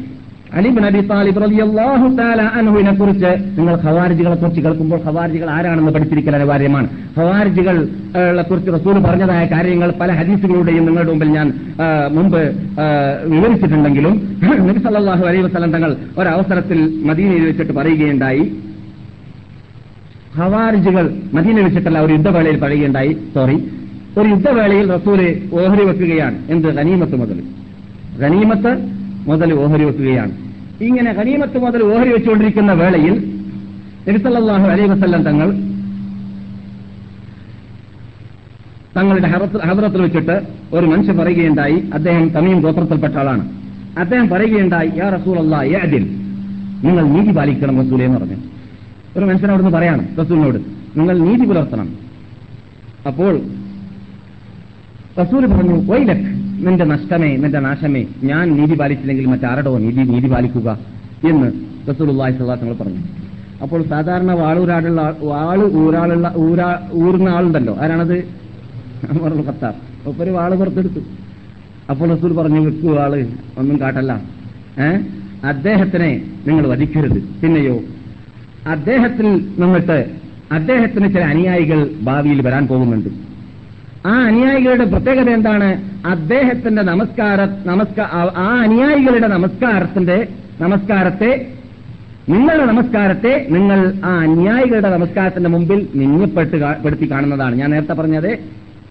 അലിബ് നബി താലിബ് റളിയല്ലാഹു തആല അൻഹുവിനെ കുറിച്ച് നിങ്ങൾ ഖവാരിജികളെ കുറിച്ച് കേൾക്കുമ്പോൾ ഖവാരിജികൾ ആരാണെന്ന് പഠിച്ചിരിക്കൽ അനിവാര്യമാണ്. ഖവാരിജികളെ കുറിച്ച് റസൂൽ പറഞ്ഞതായ കാര്യങ്ങൾ പല ഹദീസുകളുടെയും നിങ്ങളുടെ മുമ്പിൽ ഞാൻ മുമ്പ് വിവരിച്ചിട്ടുണ്ടെങ്കിലും [CLEARS THROAT] നബി സല്ലല്ലാഹു അലൈഹി വസല്ലം തങ്ങൾ ഒരവസരത്തിൽ മദീനയിൽ വെച്ചിട്ട് പറയുകയുണ്ടായി. ഹവാരിജുകൾ മദീന വെച്ചിട്ടല്ല ഒരു യുദ്ധവേളയിൽ പറയുകയുണ്ടായി. സോറി ഒരു യുദ്ധവേളയിൽ റസൂൽ ഓഹരി വെക്കുകയാണ്. എന്ത്? ഗനീമത്ത് മുതൽ. ഗനീമത്ത് മുതൽ ഓഹരി വെക്കുകയാണ്. ഇങ്ങനെ ഹനീമത്ത് മുതൽ ഓഹരി വെച്ചുകൊണ്ടിരിക്കുന്ന വേളയിൽ നബിസല്ലാഹു അലൈ വസല്ലം തങ്ങൾ തങ്ങളുടെ ഹദ്രത്തിൽ വെച്ചിട്ട് ഒരു മനുഷ്യൻ പറയുകയുണ്ടായി അദ്ദേഹം തമീം ഗോത്രത്തിൽപ്പെട്ട ആളാണ്. അദ്ദേഹം പറയുകയുണ്ടായി യാ റസൂൽ അല്ലാദിൽ നിങ്ങൾ നീതി പാലിക്കണം റസൂലേ എന്ന് പറഞ്ഞു. ഒരു മനുഷ്യനോട് പറയാണ് റസൂലിനോട് നിങ്ങൾ നീതി പുലർത്തണം. അപ്പോൾ റസൂൽ പറഞ്ഞു വൈലക് നിന്റെ നഷ്ടമേ നിന്റെ നാശമേ ഞാൻ നീതി പാലിച്ചില്ലെങ്കിൽ മറ്റാരടോ നീതി നീതി പാലിക്കുക എന്ന് റസൂലുള്ളാഹി റസൂൽ തങ്ങൾ പറഞ്ഞു. അപ്പോൾ സാധാരണ വാളൂരാടുള്ള വാൾ ഊരാളുള്ള ഊരാ ഊരുന്ന ആളുണ്ടല്ലോ. ആരാണത്? അമറുൽ ഖത്താർ ഒപ്പൊരു വാൾ പുറത്തെടുത്തു. അപ്പോൾ റസൂൽ പറഞ്ഞു വെക്കൂ ആൾ ഒന്നും കാട്ടല്ല. ഏ? അദ്ദേഹത്തിനെ നിങ്ങൾ വധിക്കരുത്. പിന്നെയോ അദ്ദേഹത്തിൽ നിന്നിട്ട് അദ്ദേഹത്തിന് ചില അനുയായികൾ ഭാവിയിൽ വരാൻ പോകുന്നുണ്ട്. ആ അനുയായികളുടെ പ്രത്യേകത എന്താണ്? അദ്ദേഹത്തിന്റെ നമസ്കാര നമസ്കാര ആ അനുയായികളുടെ നമസ്കാരത്തിന്റെ നമസ്കാരത്തെ നിങ്ങളുടെ നമസ്കാരത്തെ നിങ്ങൾ ആ അനുയായികളുടെ നമസ്കാരത്തിന്റെ മുമ്പിൽ നിന്യപ്പെട്ട് പെടുത്തി കാണുന്നതാണ്. ഞാൻ നേരത്തെ പറഞ്ഞത്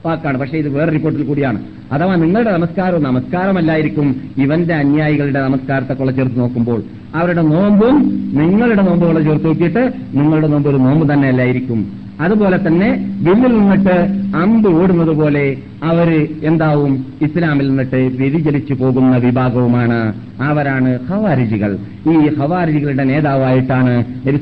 വാക്കാണ് പക്ഷേ ഇത് വേറെ റിപ്പോർട്ടിൽ കൂടിയാണ്. അഥവാ നിങ്ങളുടെ നമസ്കാരവും നമസ്കാരമല്ലായിരിക്കും ഇവന്റെ അന്യായികളുടെ നമസ്കാരത്തെ കൊള്ള ചേർത്ത് നോക്കുമ്പോൾ. അവരുടെ നോമ്പും നിങ്ങളുടെ നോമ്പുകളെ ചേർത്ത് നോക്കിയിട്ട് നിങ്ങളുടെ നോമ്പ് ഒരു നോമ്പ് തന്നെ അല്ലായിരിക്കും അതുപോലെ തന്നെ വില്ലിൽ നിന്നിട്ട് അമ്പ് ഓടുന്നത് പോലെ അവർ എന്താവും? ഇസ്ലാമിൽ നിന്നിട്ട് വ്യതിചലിച്ചു പോകുന്ന വിഭാഗവുമാണ്. അവരാണ് ഹവാരിജികൾ ഈ ഹവാരിജികളുടെ നേതാവായിട്ടാണ് നബി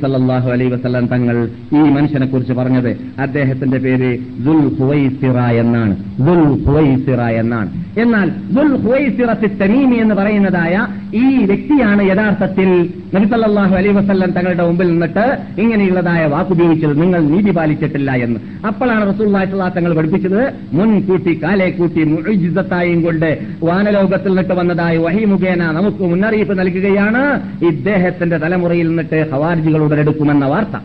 അലൈ വസ്ലാം തങ്ങൾ ഈ മനുഷ്യനെ കുറിച്ച് പറഞ്ഞത്. അദ്ദേഹത്തിന്റെ പേര് ദുൽ ഹുവൈസിറ എന്നാണ്. ദുൽ ഹുവൈസിറ എന്നാണ്. എന്നാൽ ദുൽ ഹുവൈസിറത്തി തമീമി എന്ന് പറയുന്നതായ ഈ വ്യക്തിയാണ് യഥാർത്ഥത്തിൽ നബിസല്ലാഹു അലൈ വസല്ലം തങ്ങളുടെ മുമ്പിൽ നിന്നിട്ട് ഇങ്ങനെയുള്ളതായ വാക്കുപയോഗിച്ചത്. നിങ്ങൾ നീതി പാലിച്ചിട്ടില്ല എന്ന്. അപ്പോഴാണ് റസൂലുള്ളാഹി തങ്ങൾ പഠിപ്പിച്ചത് മുൻകൂട്ടി കാലെ കൂട്ടി മുഅ്ജിസത്തായും കൊണ്ട് വാനലോകത്തിൽ നിന്നിട്ട് വന്നതായ വഹി മുഖേന നമുക്ക് മുന്നറിയിപ്പ് നൽകുകയാണ്. ഇദ്ദേഹത്തിന്റെ തലമുറയിൽ നിന്നിട്ട് ഹവാർജികൾ ഉടലെടുക്കുമെന്ന വാർത്ത.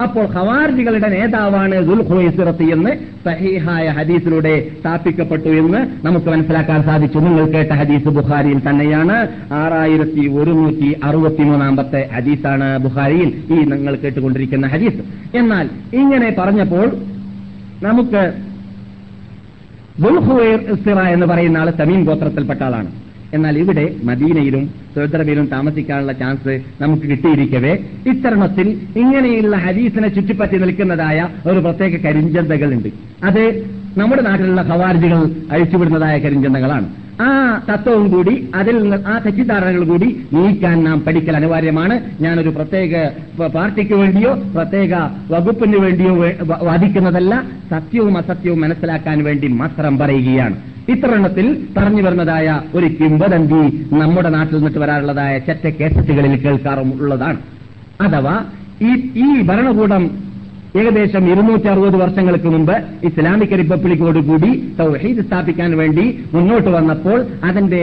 അപ്പോൾ ഖവാർജികളുടെ നേതാവാണ് ദുൽഖുസിറത്തി എന്ന് സഹീഹായ ഹദീസിലൂടെ സ്ഥാപിക്കപ്പെട്ടു എന്ന് നമുക്ക് മനസ്സിലാക്കാൻ സാധിച്ചു. നിങ്ങൾ കേട്ട ഹദീസ് ബുഖാരിയിൽ തന്നെയാണ്. ആറായിരത്തി ഒരുന്നൂറ്റി അറുപത്തിമൂന്നാമത്തെ ഹദീസാണ് ബുഖാരിയിൽ ഈ നിങ്ങൾ കേട്ടുകൊണ്ടിരിക്കുന്ന ഹദീസ്. എന്നാൽ ഇങ്ങനെ പറഞ്ഞപ്പോൾ നമുക്ക് ദുൽഖുവൈസിറ എന്ന് പറയുന്ന ആൾ തമീം ഗോത്രത്തിൽപ്പെട്ട ആളാണ്. എന്നാൽ ഇവിടെ മദീനയിലും സൗദറബിയിലും താമസിക്കാനുള്ള ചാൻസ് നമുക്ക് കിട്ടിയിരിക്കവേ. ഇത്തരണത്തിൽ ഇങ്ങനെയുള്ള ഹദീസിനെ ചുറ്റിപ്പറ്റി നിൽക്കുന്നതായ ഒരു പ്രത്യേക കരിഞ്ചന്തകളുണ്ട്. അത് നമ്മുടെ നാട്ടിലുള്ള ഖവാർജികൾ അഴിച്ചുവിടുന്നതായ കരിഞ്ചന്തകളാണ്. ആ തത്വവും കൂടി അതിൽ നിന്ന് ആ തെറ്റിദ്ധാരണകൾ കൂടി നീക്കാൻ നാം പഠിക്കൽ അനിവാര്യമാണ്. ഞാനൊരു പ്രത്യേക പാർട്ടിക്ക് വേണ്ടിയോ പ്രത്യേക വകുപ്പിന് വേണ്ടിയോ വാദിക്കുന്നതല്ല സത്യവും അസത്യവും മനസ്സിലാക്കാൻ വേണ്ടി മാത്രം പറയുകയാണ്. ഇത്തരണത്തിൽ പറഞ്ഞു വരുന്നതായ ഒരു കിംവദന്തി നമ്മുടെ നാട്ടിൽ നിന്നിട്ട് വരാറുള്ളതായ ചെറ്റ കേസറ്റുകളിൽ കേൾക്കാറുള്ളതാണ് അഥവാ ഈ ഈ ഭരണകൂടം ഏകദേശം ഇരുന്നൂറ്റി അറുപത് വർഷങ്ങൾക്ക് മുമ്പ് ഇസ്ലാമിക് റിപ്പബ്ലിക്കോടുകൂടി തൗഹീദ് സ്ഥാപിക്കാൻ വേണ്ടി മുന്നോട്ട് വന്നപ്പോൾ അതിന്റെ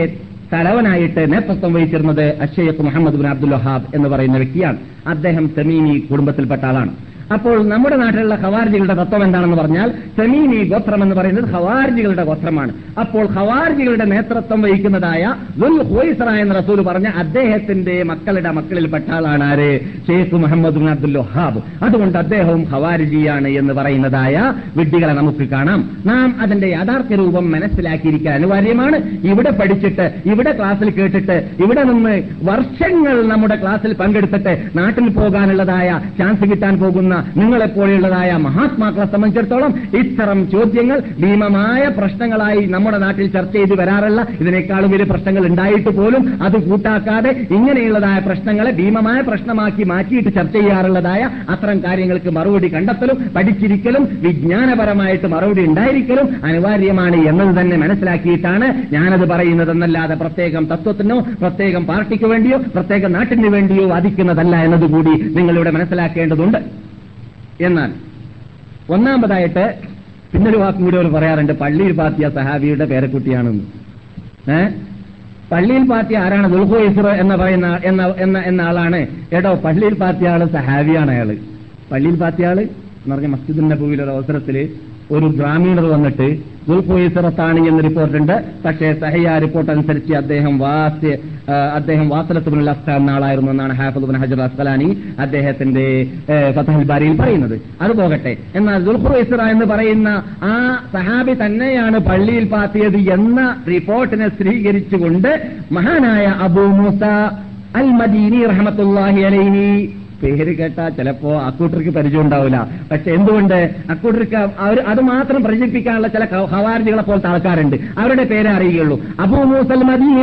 തലവനായിട്ട് നേതൃത്വം വഹിച്ചിരുന്നത് അഷയഖ് മുഹമ്മദ് ബിൻ അബ്ദുൽ വഹാബ് എന്ന് പറയുന്ന വ്യക്തിയാണ്. അദ്ദേഹം തമീമി കുടുംബത്തിൽപ്പെട്ട ആളാണ്. അപ്പോൾ നമ്മുടെ നാട്ടിലുള്ള ഖവാർജികളുടെ തത്വം എന്താണെന്ന് പറഞ്ഞാൽ സെമീനി ഗോത്രം എന്ന് പറയുന്നത് ഖവാർജികളുടെ ഗോത്രമാണ്. അപ്പോൾ ഖവാർജികളുടെ നേതൃത്വം വഹിക്കുന്നതായ എന്ന റസൂൽ പറഞ്ഞ അദ്ദേഹത്തിന്റെ മക്കളുടെ മക്കളിൽപ്പെട്ട ആളാണ് ആര്? ഷെയ്ഖ് മുഹമ്മദ് അബ്ദുൽ വഹാബ്. അതുകൊണ്ട് അദ്ദേഹവും ഹവാരിജിയാണ് എന്ന് പറയുന്നതായ വിഡ്ഢികളെ നമുക്ക് കാണാം. നാം അതിന്റെ യാഥാർത്ഥ്യ രൂപം മനസ്സിലാക്കിയിരിക്കാൻ അനിവാര്യമാണ്. ഇവിടെ പഠിച്ചിട്ട് ഇവിടെ ക്ലാസ്സിൽ കേട്ടിട്ട് ഇവിടെ നിന്ന് വർഷങ്ങൾ നമ്മുടെ ക്ലാസ്സിൽ പങ്കെടുത്തിട്ട് നാട്ടിൽ പോകാനുള്ളതായ ചാൻസ് കിട്ടാൻ പോകുന്ന നിങ്ങളെപ്പോലെയുള്ളതായ മഹാത്മാക്കളെ സംബന്ധിച്ചിടത്തോളം ഇത്തരം ചോദ്യങ്ങൾ ഭീമമായ പ്രശ്നങ്ങളായി നമ്മുടെ നാട്ടിൽ ചർച്ച ചെയ്ത് വരാറല്ല. ഇതിനേക്കാളും വലിയ പ്രശ്നങ്ങൾ ഉണ്ടായിട്ട് പോലും അത് കൂട്ടാക്കാതെ ഇങ്ങനെയുള്ളതായ പ്രശ്നങ്ങളെ ഭീമമായ പ്രശ്നമാക്കി മാറ്റിയിട്ട് ചർച്ച ചെയ്യാറുള്ളതായ അത്തരം കാര്യങ്ങൾക്ക് മറുപടി കണ്ടെത്തലും പഠിച്ചിരിക്കലും വിജ്ഞാനപരമായിട്ട് മറുപടി ഉണ്ടായിരിക്കലും അനിവാര്യമാണ് എന്നത് തന്നെ മനസ്സിലാക്കിയിട്ടാണ് ഞാനത് പറയുന്നതെന്നല്ലാതെ പ്രത്യേകം തത്വത്തിനോ പ്രത്യേകം പാർട്ടിക്ക് വേണ്ടിയോ പ്രത്യേക നാട്ടിന് വേണ്ടിയോ വാദിക്കുന്നതല്ല എന്നതുകൂടി നിങ്ങളിവിടെ മനസ്സിലാക്കേണ്ടതുണ്ട്. എന്നാൽ ഒന്നാമതായിട്ട് പിന്നൊരു വാക്കും കൂടി അവർ പറയാറുണ്ട് പള്ളിയിൽ പാത്തിയ സഹാബിയുടെ പേരക്കുട്ടിയാണെന്ന് ഏ? പള്ളിയിൽ പാത്തിയ ആരാണ്? ദുൽഹുഇസ്ര എന്ന് പറയുന്ന എന്ന എന്ന ആളാണ്. എടോ പള്ളിയിൽ പാത്തിയ ആൾ സഹാബിയാണ് അയാൾ. പള്ളിയിൽ പാത്തിയ ആൾ എന്ന് പറഞ്ഞ മസ്ജിദിന്റെ പൂവിലൊരു അവസരത്തിൽ ഒരു ഗ്രാമീണർ വന്നിട്ട് ദുൽഖുയിസറത്താണ് എന്ന് റിപ്പോർട്ടുണ്ട്. പക്ഷേ സഹയ റിപ്പോർട്ട് അനുസരിച്ച് അദ്ദേഹം വാസ്യ അദ്ദേഹം വാസലത്തുബിൻ അസ്ത എന്ന ആളായിരുന്നു എന്നാണ് ഹാഫിദ് ബിൻ ഹജർ അസ്കലാനി അദ്ദേഹത്തിന്റെ ഫതഹൽ ബാരിയിൽ പറയുന്നത്. അത് പോകട്ടെ. എന്നാൽ ദുൽഖുറൈസറ എന്ന് പറയുന്ന ആ സഹാബി തന്നെയാണ് പള്ളിയിൽ പാത്തിയത് എന്ന റിപ്പോർട്ടിനെ സ്ഥിരീകരിച്ചുകൊണ്ട് മഹാനായ അബൂ മൂസ അൽ മദീനി റഹമത്തുല്ലാഹി അലൈഹി പേര് കേട്ടാ ചിലപ്പോ അക്കൂട്ടർക്ക് പരിചയം ഉണ്ടാവില്ല. പക്ഷെ എന്തുകൊണ്ട്? അക്കൂട്ടർക്ക് അവർ അത് മാത്രം പ്രചരിപ്പിക്കാനുള്ള ചില ഹവാർജികളെ പോലത്തെ ആൾക്കാരുണ്ട്. അവരുടെ പേരെ അറിയുകയുള്ളൂ. അബൂ മൂസൽ മദീനി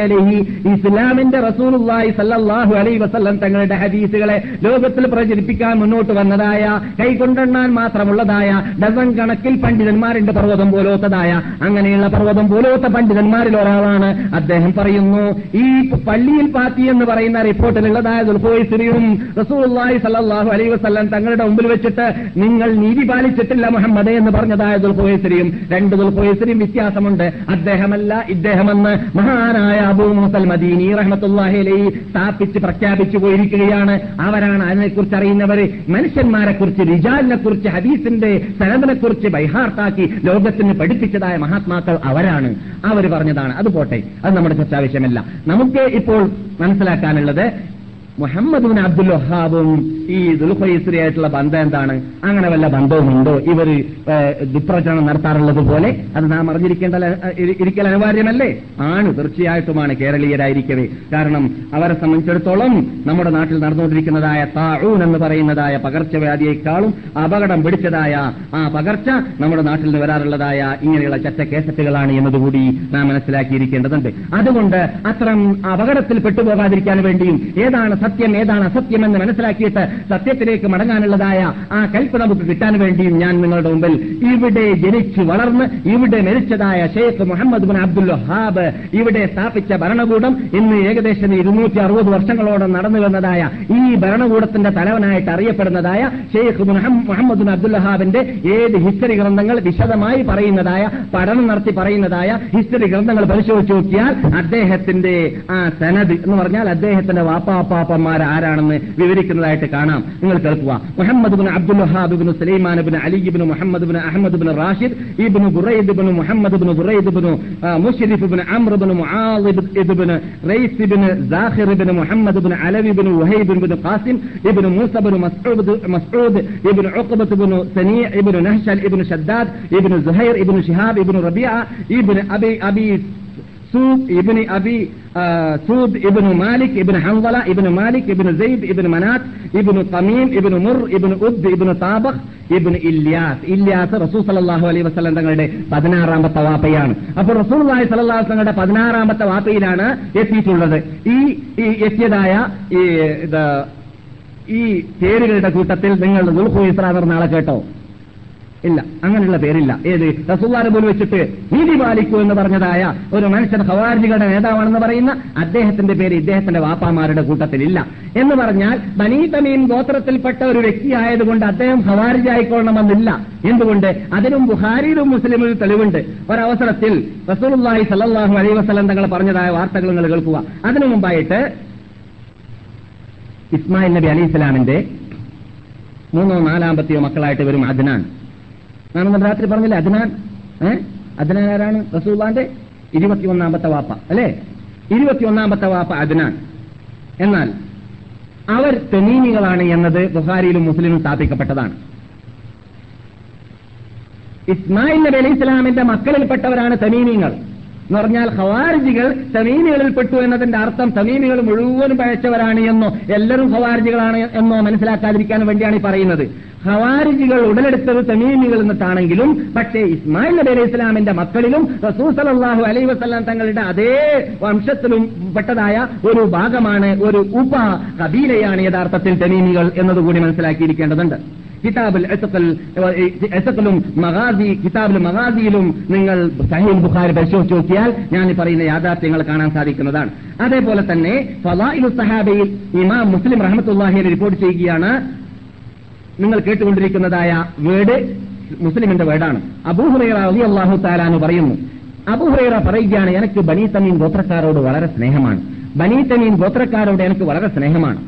അലൈഹി ഇസ്ലാമിന്റെ റസൂലുള്ളാഹി സല്ലാഹു അലൈഹി വസല്ലം തങ്ങളുടെ ഹദീസുകളെ ലോകത്തിൽ പ്രചരിപ്പിക്കാൻ മുന്നോട്ട് വന്നതായ കൈകൊണ്ടെണ്ണാൻ മാത്രമുള്ളതായ ഡസൻ കണക്കിൽ പണ്ഡിതന്മാരുടെ പർവതം പോലോത്തതായ അങ്ങനെയുള്ള പർവതം പോലോത്ത പണ്ഡിതന്മാരിൽ ഒരാളാണ്. അദ്ദേഹം പറയുന്നു ഈ പള്ളിയിൽ പാത്തി എന്ന് പറയുന്ന റിപ്പോർട്ടിലുള്ളതായ റസൂലുള്ളാഹി സല്ലല്ലാഹു അലൈഹി വസല്ലം തങ്ങളുടെ മുമ്പിൽ വെച്ചിട്ട് നിങ്ങൾ നീതി പാലിച്ചിട്ടില്ല മുഹമ്മദ് എന്ന് പറഞ്ഞതായ ദുൽഫോയിസിറിയും രണ്ട് ദുൽഫോയിസിറിയും വ്യത്യാസമുണ്ട്. അദ്ദേഹമല്ല ഇദ്ദേഹമെന്ന് മഹാനായ അബൂ മുസൽ മദീനി റഹ്മത്തുള്ളാഹി അലൈഹി സ്ഥാപിച്ച് പ്രഖ്യാപിച്ചു പോയിരിക്കുകയാണ്. അവരാണ് അതിനെക്കുറിച്ച് അറിയുന്നവർ മനുഷ്യന്മാരെ കുറിച്ച് റിജാലിനെ കുറിച്ച് ഹദീസിന്റെ സനദിനെ കുറിച്ച് ബൈഹാർട്ടാക്കി ലോകത്തിന് പഠിപ്പിച്ചതായ മഹാത്മാക്കൾ അവരാണ്. അവർ പറഞ്ഞതാണ്. അത് പോട്ടെ. അത് നമ്മുടെ ചർച്ചാ വിഷയമല്ല നമുക്ക് ഇപ്പോൾ മനസ്സിലാക്കാനുള്ളത് മുഹമ്മദ് ബിൻ അബ്ദുൽ വഹാബും ഈ ദുൽഖൈസ്രിയായിട്ടുള്ള ബന്ധം എന്താണ്? അങ്ങനെ വല്ല ബന്ധവുമുണ്ടോ? ഇവർ ദുപ്രചരണം നടത്താറുള്ളത് പോലെ? അത് നാം അറിഞ്ഞിരിക്കേണ്ട ഇരിക്കൽ അനിവാര്യമല്ലേ? ആണ് തീർച്ചയായിട്ടുമാണ് കേരളീയരായിരിക്കവേ. കാരണം അവരെ സംബന്ധിച്ചിടത്തോളം നമ്മുടെ നാട്ടിൽ നടന്നുകൊണ്ടിരിക്കുന്നതായ താഴൂൻ എന്ന് പറയുന്നതായ പകർച്ചവ്യാധിയേക്കാളും അപകടം പിടിച്ചതായ ആ പകർച്ച നമ്മുടെ നാട്ടിൽ നിന്ന് വരാറുള്ളതായ ഇങ്ങനെയുള്ള ചറ്റ കേസറ്റുകളാണ് എന്നതുകൂടി നാം മനസ്സിലാക്കിയിരിക്കേണ്ടതുണ്ട്. അതുകൊണ്ട് അത്തരം അപകടത്തിൽ പെട്ടുപോകാതിരിക്കാൻ വേണ്ടിയും ഏതാണ് സത്യം ഏതാണ് അസത്യം എന്ന് മനസ്സിലാക്കിയിട്ട് സത്യത്തിലേക്ക് മടങ്ങാനുള്ളതായ ആ കൽപ്പ് നമുക്ക് കിട്ടാൻ വേണ്ടിയും ഞാൻ നിങ്ങളുടെ മുമ്പിൽ ഇവിടെ ജനിച്ച് വളർന്ന് ഇവിടെ മരിച്ചതായ ഷെയ്ഖ് മുഹമ്മദ് ബിൻ അബ്ദുൽ വഹാബ് ഇവിടെ സ്ഥാപിച്ച ഭരണകൂടം ഇന്ന് ഏകദേശം ഇരുന്നൂറ്റി അറുപത് വർഷങ്ങളോളം നടന്നു വന്നതായ ഈ ഭരണകൂടത്തിന്റെ തലവനായിട്ട് അറിയപ്പെടുന്നതായ ഷെയ്ഖ് മുഹമ്മദ് ബിൻ അബ്ദുൽ വഹാബിന്റെ ഏത് ഹിസ്റ്ററി ഗ്രന്ഥങ്ങൾ വിശദമായി പറയുന്നതായ പഠനം നടത്തി പറയുന്നതായ ഹിസ്റ്ററി ഗ്രന്ഥങ്ങൾ പരിശോധിച്ചു നോക്കിയാൽ അദ്ദേഹത്തിന്റെ ആ സനദ് എന്ന് പറഞ്ഞാൽ അദ്ദേഹത്തിന്റെ വാപ്പാപ്പാപ്പന്മാർ ആരാണെന്ന് വിവരിക്കുന്നതായിട്ട് കാണാം. നിങ്ങൾ കേൾക്കുക. Muhammad bin Abdul Wahab bin Sulaiman bin Ali bin Muhammad bin Ahmed bin Rashid Ibnu Buraid bin Muhammad bin Buraid bin മുഷരിഫ് bin അമ്ര bin Muadh bin rice bin Shahir bin Muhammad bin Alavi bin വഹൈബ് bin Qasim ibn Musa bin Masood Masood ibn Uqbat bin Sani ibn Nahshal ibn Shaddad ibn Zuhair ibn Shihab ibn Rabia ibn Abi Abi سود ابن أبي آه سود ابن مالك ابن حنظلة ابن مالك ابن زيد ابن منات ابن قميم ابن مر ابن أد ابن طابخ ഇബിൻ ഇല്യാസ് ഇല്യാസ് റസൂൽ സലാഹു അലൈഹി വസ്ലം തങ്ങളുടെ പതിനാറാമത്തെ വാപ്പയാണ് അപ്പോൾ റസൂൽ അലൈഹി സലാഹു തങ്ങളുടെ പതിനാറാമത്തെ വാപ്പയിലാണ് എത്തിയിട്ടുള്ളത് ഈ എത്തിയതായ ഈ ഇത് ഈ പേരുകളുടെ കൂട്ടത്തിൽ നിങ്ങൾ ദുൽഖുയിസ്ര നാളെ കേട്ടോ ഇല്ല. അങ്ങനെയുള്ള പേരില്ല. ഏത്? റസൂല്ലാരെ പോലും വെച്ചിട്ട് നീതി പാലിക്കൂ എന്ന് പറഞ്ഞതായ ഒരു മനുഷ്യൻ ഹവാർജികളുടെ നേതാവാണെന്ന് പറയുന്ന അദ്ദേഹത്തിന്റെ പേര് ഇദ്ദേഹത്തിന്റെ വാപ്പാമാരുടെ കൂട്ടത്തിലില്ല. എന്ന് പറഞ്ഞാൽ ബനീ തമീം ഗോത്രത്തിൽപ്പെട്ട ഒരു വ്യക്തിയായതുകൊണ്ട് അദ്ദേഹം ഹവാർജി ആയിക്കൊള്ളണമെന്നില്ല എന്തുകൊണ്ട്? അതിനും ബുഹാരിയിലും മുസ്ലിമിലും തെളിവുണ്ട്. ഒരവസരത്തിൽ റസൂലുള്ളാഹി സല്ലല്ലാഹു അലൈ വസല്ലം തങ്ങൾ പറഞ്ഞതായ വാർത്തകൾ നിങ്ങൾ കേൾക്കുക. അതിനു മുമ്പായിട്ട് ഇസ്മായിൽ നബി അലി ഇസ്ലാമിന്റെ മൂന്നോ നാലാമ്പത്തെയോ മക്കളായിട്ട് വരും അദ്നാൻ. നാണെന്ന് രാത്രി പറഞ്ഞില്ല? അദ്നാൻ ഏഹ് അദ്നാൻ ആരാണ് റസൂള്ളാന്റെ ഇരുപത്തിയൊന്നാമത്തെ വാപ്പ അല്ലേ? ഇരുപത്തിയൊന്നാമത്തെ വാപ്പ അദ്നാൻ എന്നാൽ അവർ തെമീമികളാണ് എന്നത് ബുഹാരിയിലും മുസ്ലിമും സ്ഥാപിക്കപ്പെട്ടതാണ്. ഇസ്മായിൽ നബി അലൈഹി ഇസ്ലാമിന്റെ മക്കളിൽപ്പെട്ടവരാണ് തമീമിങ്ങൾ. എന്ന് പറഞ്ഞാൽ ഹവാരിജികൾ തമീമികളിൽ പെട്ടു എന്നതിന്റെ അർത്ഥം തമീമികൾ മുഴുവനും പഴച്ചവരാണ് എന്നോ എല്ലാവരും ഹവാരിജികളാണ് എന്നോ മനസ്സിലാക്കാതിരിക്കാൻ വേണ്ടിയാണ് ഈ പറയുന്നത്. ഹവാരിജികൾ ഉടലെടുത്തത് തമീമികൾ എന്നിട്ടാണെങ്കിലും പക്ഷേ ഇസ്മായിൽ നബി അലൈഹി ഇസ്ലാമിന്റെ മക്കളിലും റസൂൽ സലല്ലാഹു അലൈഹി വസ്ലാം തങ്ങളുടെ അതേ വംശത്തിലും പെട്ടതായ ഒരു ഭാഗമാണ് ഒരു ഉപ കബീലയാണ് യഥാർത്ഥത്തിൽ തമീമികൾ എന്നതുകൂടി മനസ്സിലാക്കിയിരിക്കേണ്ടതുണ്ട്. കിതാബിൽ എസക്കലും മഗാസി കിതാബിൽ മഗാസിയിലും നിങ്ങൾ സഹീൽ ബുഖാരി പരിശോധിച്ച് നോക്കിയാൽ ഞാൻ പറയുന്ന യാഥാർത്ഥ്യങ്ങൾ കാണാൻ സാധിക്കുന്നതാണ്. അതേപോലെ തന്നെ ഫലായിലു സഹാബയിൽ ഇമാം മുസ്ലിം റഹമത്തുല്ലാഹിയെ റിപ്പോർട്ട് ചെയ്യുകയാണ്. നിങ്ങൾ കേട്ടുകൊണ്ടിരിക്കുന്നതായ വേർഡ് മുസ്ലിമിന്റെ വേർഡാണ്. അബൂഹുറൈറ അലി അള്ളാഹു താലാന്ന് പറയുന്നു. അബൂഹുറൈറ പറയുകയാണ് എനിക്ക് ബനീ തമീൻ ഗോത്രക്കാരോട് വളരെ സ്നേഹമാണ്. ബനീ തമീൻ ഗോത്രക്കാരോട് എനിക്ക് വളരെ സ്നേഹമാണ്.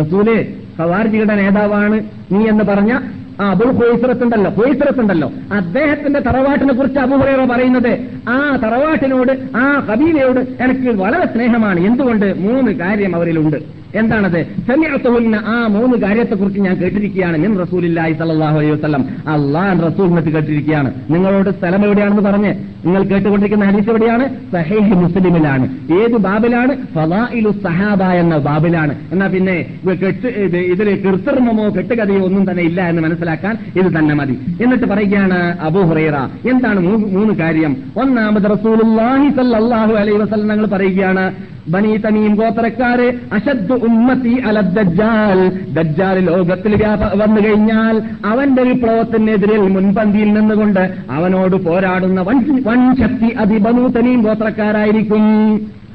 റസൂൽ ഖവാർജികളുടെ നേതാവാണ് നീ എന്ന് പറഞ്ഞ ആ അബുൽ ഹോയിസറത്തുണ്ടല്ലോ ഹോയിസറത്തുണ്ടല്ലോ അദ്ദേഹത്തിന്റെ തറവാട്ടിനെ കുറിച്ച് അബുഹുറേറ പറയുന്നത് ആ തറവാട്ടിനോട് ആ കബീലയോട് എനിക്ക് വളരെ സ്നേഹമാണ്. എന്തുകൊണ്ട്? മൂന്ന് കാര്യം അവരിലുണ്ട്. എന്താണത്? സമയത്തുന്ന ആ മൂന്ന് കാര്യത്തെക്കുറിച്ച് ഞാൻ കേട്ടിരിക്കുകയാണ്. മിൻ റസൂലില്ലായി സല്ലല്ലാഹു അലൈഹി വസ്ലം അള്ളാൻ റസൂലിനത്ത് കേട്ടിരിക്കുകയാണ്. നിങ്ങളോട് സ്ഥലം എവിടെയാണെന്ന് പറഞ്ഞ് നിങ്ങൾ കേട്ടുകൊണ്ടിരിക്കുന്ന ഹദീസ് എവിടെയാണ്? സഹേഹ് മുസ്ലിമിലാണ്. ഏത് ബാബിലാണ്? ഫലായിലു സഹാബ എന്ന ബാബിലാണ്. എന്നാ പിന്നെ കെട്ട് ഇതിൽ കൃത്രിമമോ കെട്ടുകഥയോ ഒന്നും തന്നെ ഇല്ല എന്ന് മനസ്സിലാക്കാൻ ഇത് തന്നെ മതി. എന്നിട്ട് പറയുകയാണ് അബു ഹുറൈറ എന്താണ് മൂന്ന് കാര്യം? ഒന്നാമത് റസൂലുള്ളാഹി സല്ലാഹു അലൈഹി വസല്ലം ഞങ്ങൾ പറയുകയാണ് ബനീ തമീം ഗോത്രക്കാര് അശദ് ഉമ്മത്തി അല ദജ്ജാൽ ദജ്ജാൽ ലോകത്തിൽ വന്നു കഴിഞ്ഞാൽ അവന്റെ വിപ്ലവത്തിനെതിരിൽ മുൻപന്തിയിൽ നിന്നുകൊണ്ട് അവനോട് പോരാടുന്ന വൻ ശക്തി അതിബനൂതനീം ബനു തമീം ഗോത്രക്കാരായിരിക്കും.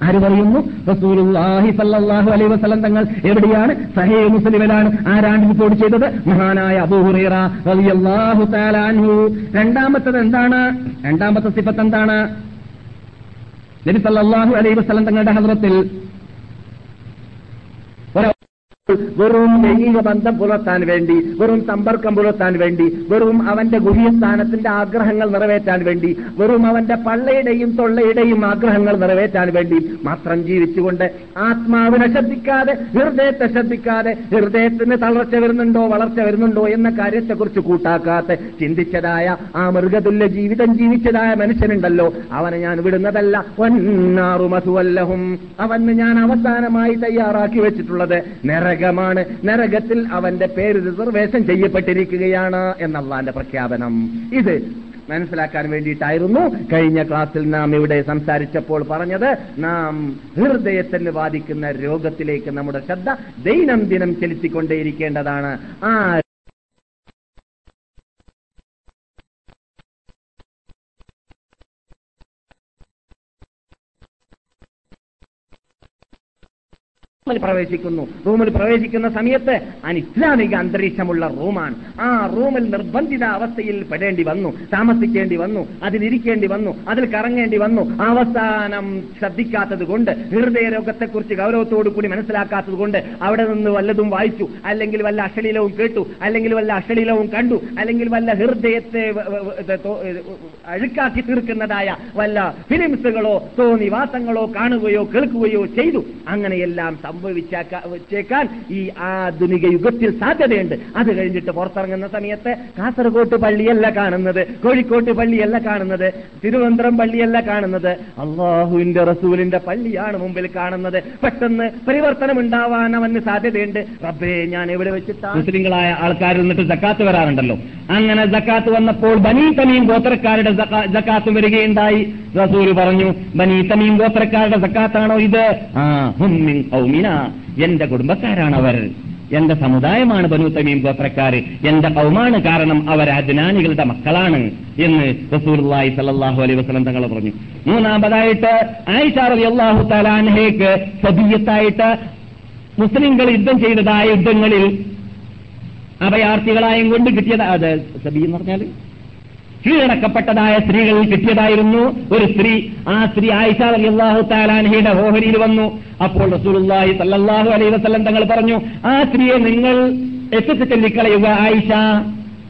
ആര് പറയുന്നു? റസൂലുള്ളാഹി സല്ലല്ലാഹു അലൈഹി വസല്ലം തങ്ങൾ എവിടെയാണ്? സഹേ മുസ്ലിമിലാണ്. ആരാണ് റിപ്പോർട്ട് ചെയ്തത്? മഹാനായ അബൂ ഹുറൈറ റളിയല്ലാഹു തആല അൻഹു. രണ്ടാമത്തത് എന്താണ്? രണ്ടാമത്തെ സിഫത്ത് എന്താണ്? നബി സല്ലല്ലാഹു അലൈഹി വസല്ലം തങ്ങളുടെ ഹദ്റത്തിൽ What else? വെറും ലൈംഗിക ബന്ധം പുലർത്താൻ വേണ്ടി വെറും സമ്പർക്കം പുലർത്താൻ വേണ്ടി വെറും അവന്റെ ഗുഹ്യസ്ഥാനത്തിന്റെ ആഗ്രഹങ്ങൾ നിറവേറ്റാൻ വേണ്ടി വെറും അവന്റെ പള്ളയുടെയും തൊള്ളയുടെയും ആഗ്രഹങ്ങൾ നിറവേറ്റാൻ വേണ്ടി മാത്രം ജീവിച്ചുകൊണ്ട് ആത്മാവിനെ ശ്രദ്ധിക്കാതെ ഹൃദയത്തെ ശ്രദ്ധിക്കാതെ ഹൃദയത്തിന് തളർച്ച വരുന്നുണ്ടോ വളർച്ച വരുന്നുണ്ടോ എന്ന കാര്യത്തെക്കുറിച്ച് കൂട്ടാക്കാത്ത ചിന്തിച്ചതായ ആ മൃഗതുല്യ ജീവിതം ജീവിച്ചതായ മനുഷ്യനുണ്ടല്ലോ. അവനെ ഞാൻ വിടുന്നതല്ല. ഒന്നാറുമസുവല്ലഹും അവന് ഞാൻ അവസാനമായി തയ്യാറാക്കി വെച്ചിട്ടുള്ളത്. നരകമാണ്. നരകത്തിൽ അവന്റെ പേര് റിസർവേഷൻ ചെയ്യപ്പെട്ടിരിക്കുകയാണ് എന്നള്ളാന്റെ പ്രഖ്യാപനം. ഇത് മനസ്സിലാക്കാൻ വേണ്ടിയിട്ടായിരുന്നു കഴിഞ്ഞ ക്ലാസ്സിൽ നാം ഇവിടെ സംസാരിച്ചപ്പോൾ പറഞ്ഞത് നാം ഹൃദയത്തിന് ബാധിക്കുന്ന രോഗത്തിലേക്ക് നമ്മുടെ ശ്രദ്ധ ദൈനംദിനം ചെലുത്തിക്കൊണ്ടേയിരിക്കേണ്ടതാണ്. ആ റൂമിൽ പ്രവേശിക്കുന്നു. റൂമിൽ പ്രവേശിക്കുന്ന സമയത്ത് അനിസ്ലാമിക അന്തരീക്ഷമുള്ള റൂമാണ്. ആ റൂമിൽ നിർബന്ധിത അവസ്ഥയിൽ പെടേണ്ടി വന്നു താമസിക്കേണ്ടി വന്നു അതിലിരിക്കേണ്ടി വന്നു അതിൽ കറങ്ങേണ്ടി വന്നു. അവസാനം ശ്രദ്ധിക്കാത്തത് കൊണ്ട് ഹൃദയ രോഗത്തെക്കുറിച്ച് ഗൗരവത്തോടു കൂടി മനസ്സിലാക്കാത്തത് കൊണ്ട് അവിടെ നിന്ന് വല്ലതും വായിച്ചു അല്ലെങ്കിൽ വല്ല അശ്ലീലവും കേട്ടു അല്ലെങ്കിൽ വല്ല അശ്ലീലവും കണ്ടു അല്ലെങ്കിൽ വല്ല ഹൃദയത്തെ അഴുക്കാക്കി തീർക്കുന്നതായ വല്ല ഫിലിംസുകളോ തോന്നിവാസങ്ങളോ കാണുകയോ കേൾക്കുകയോ ചെയ്തു. അങ്ങനെയെല്ലാം സംഭവിച്ചേക്കാൻ ഈ ആധുനിക യുഗത്തിൽ സാധ്യതയുണ്ട്. അത് കഴിഞ്ഞിട്ട് പുറത്തിറങ്ങുന്ന സമയത്ത് കാസർഗോട്ട് പള്ളിയല്ല കാണുന്നത് കോഴിക്കോട്ട് പള്ളിയല്ല കാണുന്നത് തിരുവനന്തപുരം പള്ളിയല്ല കാണുന്നത്. അള്ളാഹുവിന്റെ റസൂലിന്റെ പള്ളിയാണ് മുമ്പിൽ കാണുന്നത്. പെട്ടെന്ന് പരിവർത്തനം ഉണ്ടാവാൻ അവന് സാധ്യതയുണ്ട്. റബ്ബേ ഞാൻ എവിടെ വെച്ചിട്ടാണ് മുസ്ലിങ്ങളായ ആൾക്കാരിൽ നിന്നിട്ട് ജക്കാത്ത് വരാറുണ്ടല്ലോ. അങ്ങനെ ജക്കാത്ത് വന്നപ്പോൾ ബനീ തമീം ഗോത്രക്കാരുടെ ജക്കാ- ജക്കാത്ത് വരികയുണ്ടായി. റസൂൽ പറഞ്ഞു ബനീ തമീം ഗോത്രക്കാരുടെ ജക്കാത്താണോ ഇത്? ആ ഹും എന്റെ കുടുംബക്കാരാണ് അവർ എന്റെ സമുദായമാണ് ബനു തമീം ഗോത്രക്കാർ. എന്റെ കൗമാണ് കാരണം അവർ അജ്ഞാനികളുടെ മക്കളാണ് എന്ന് റസൂലുള്ളാഹി സല്ലല്ലാഹു അലൈഹി വസ്ലം തങ്ങൾ പറഞ്ഞു. മൂന്നാമതായിട്ട് ആയിഷ റളിയല്ലാഹു സബീയത്തായിട്ട് അൻഹയ്ക്ക് സബിയത്തായിട്ട് മുസ്ലിങ്ങൾ യുദ്ധം ചെയ്തതായ യുദ്ധങ്ങളിൽ അഭയാർത്ഥികളായും കൊണ്ട് കിട്ടിയത് അത് സബി എന്ന് പറഞ്ഞാൽ കീഴടക്കപ്പെട്ടതായ സ്ത്രീകളിൽ കിട്ടിയതായിരുന്നു ഒരു സ്ത്രീ. ആ സ്ത്രീ ആയിഷ അള്ളാഹു താലാൻഹിയുടെ ഓഹരിയിൽ വന്നു. അപ്പോൾ റസൂലുള്ളാഹി സല്ലല്ലാഹു അലൈഹി വസല്ലം തങ്ങൾ പറഞ്ഞു ആ സ്ത്രീയെ നിങ്ങൾ എത്തിച്ച് ചെല്ലിക്കളയുക ആയിഷ.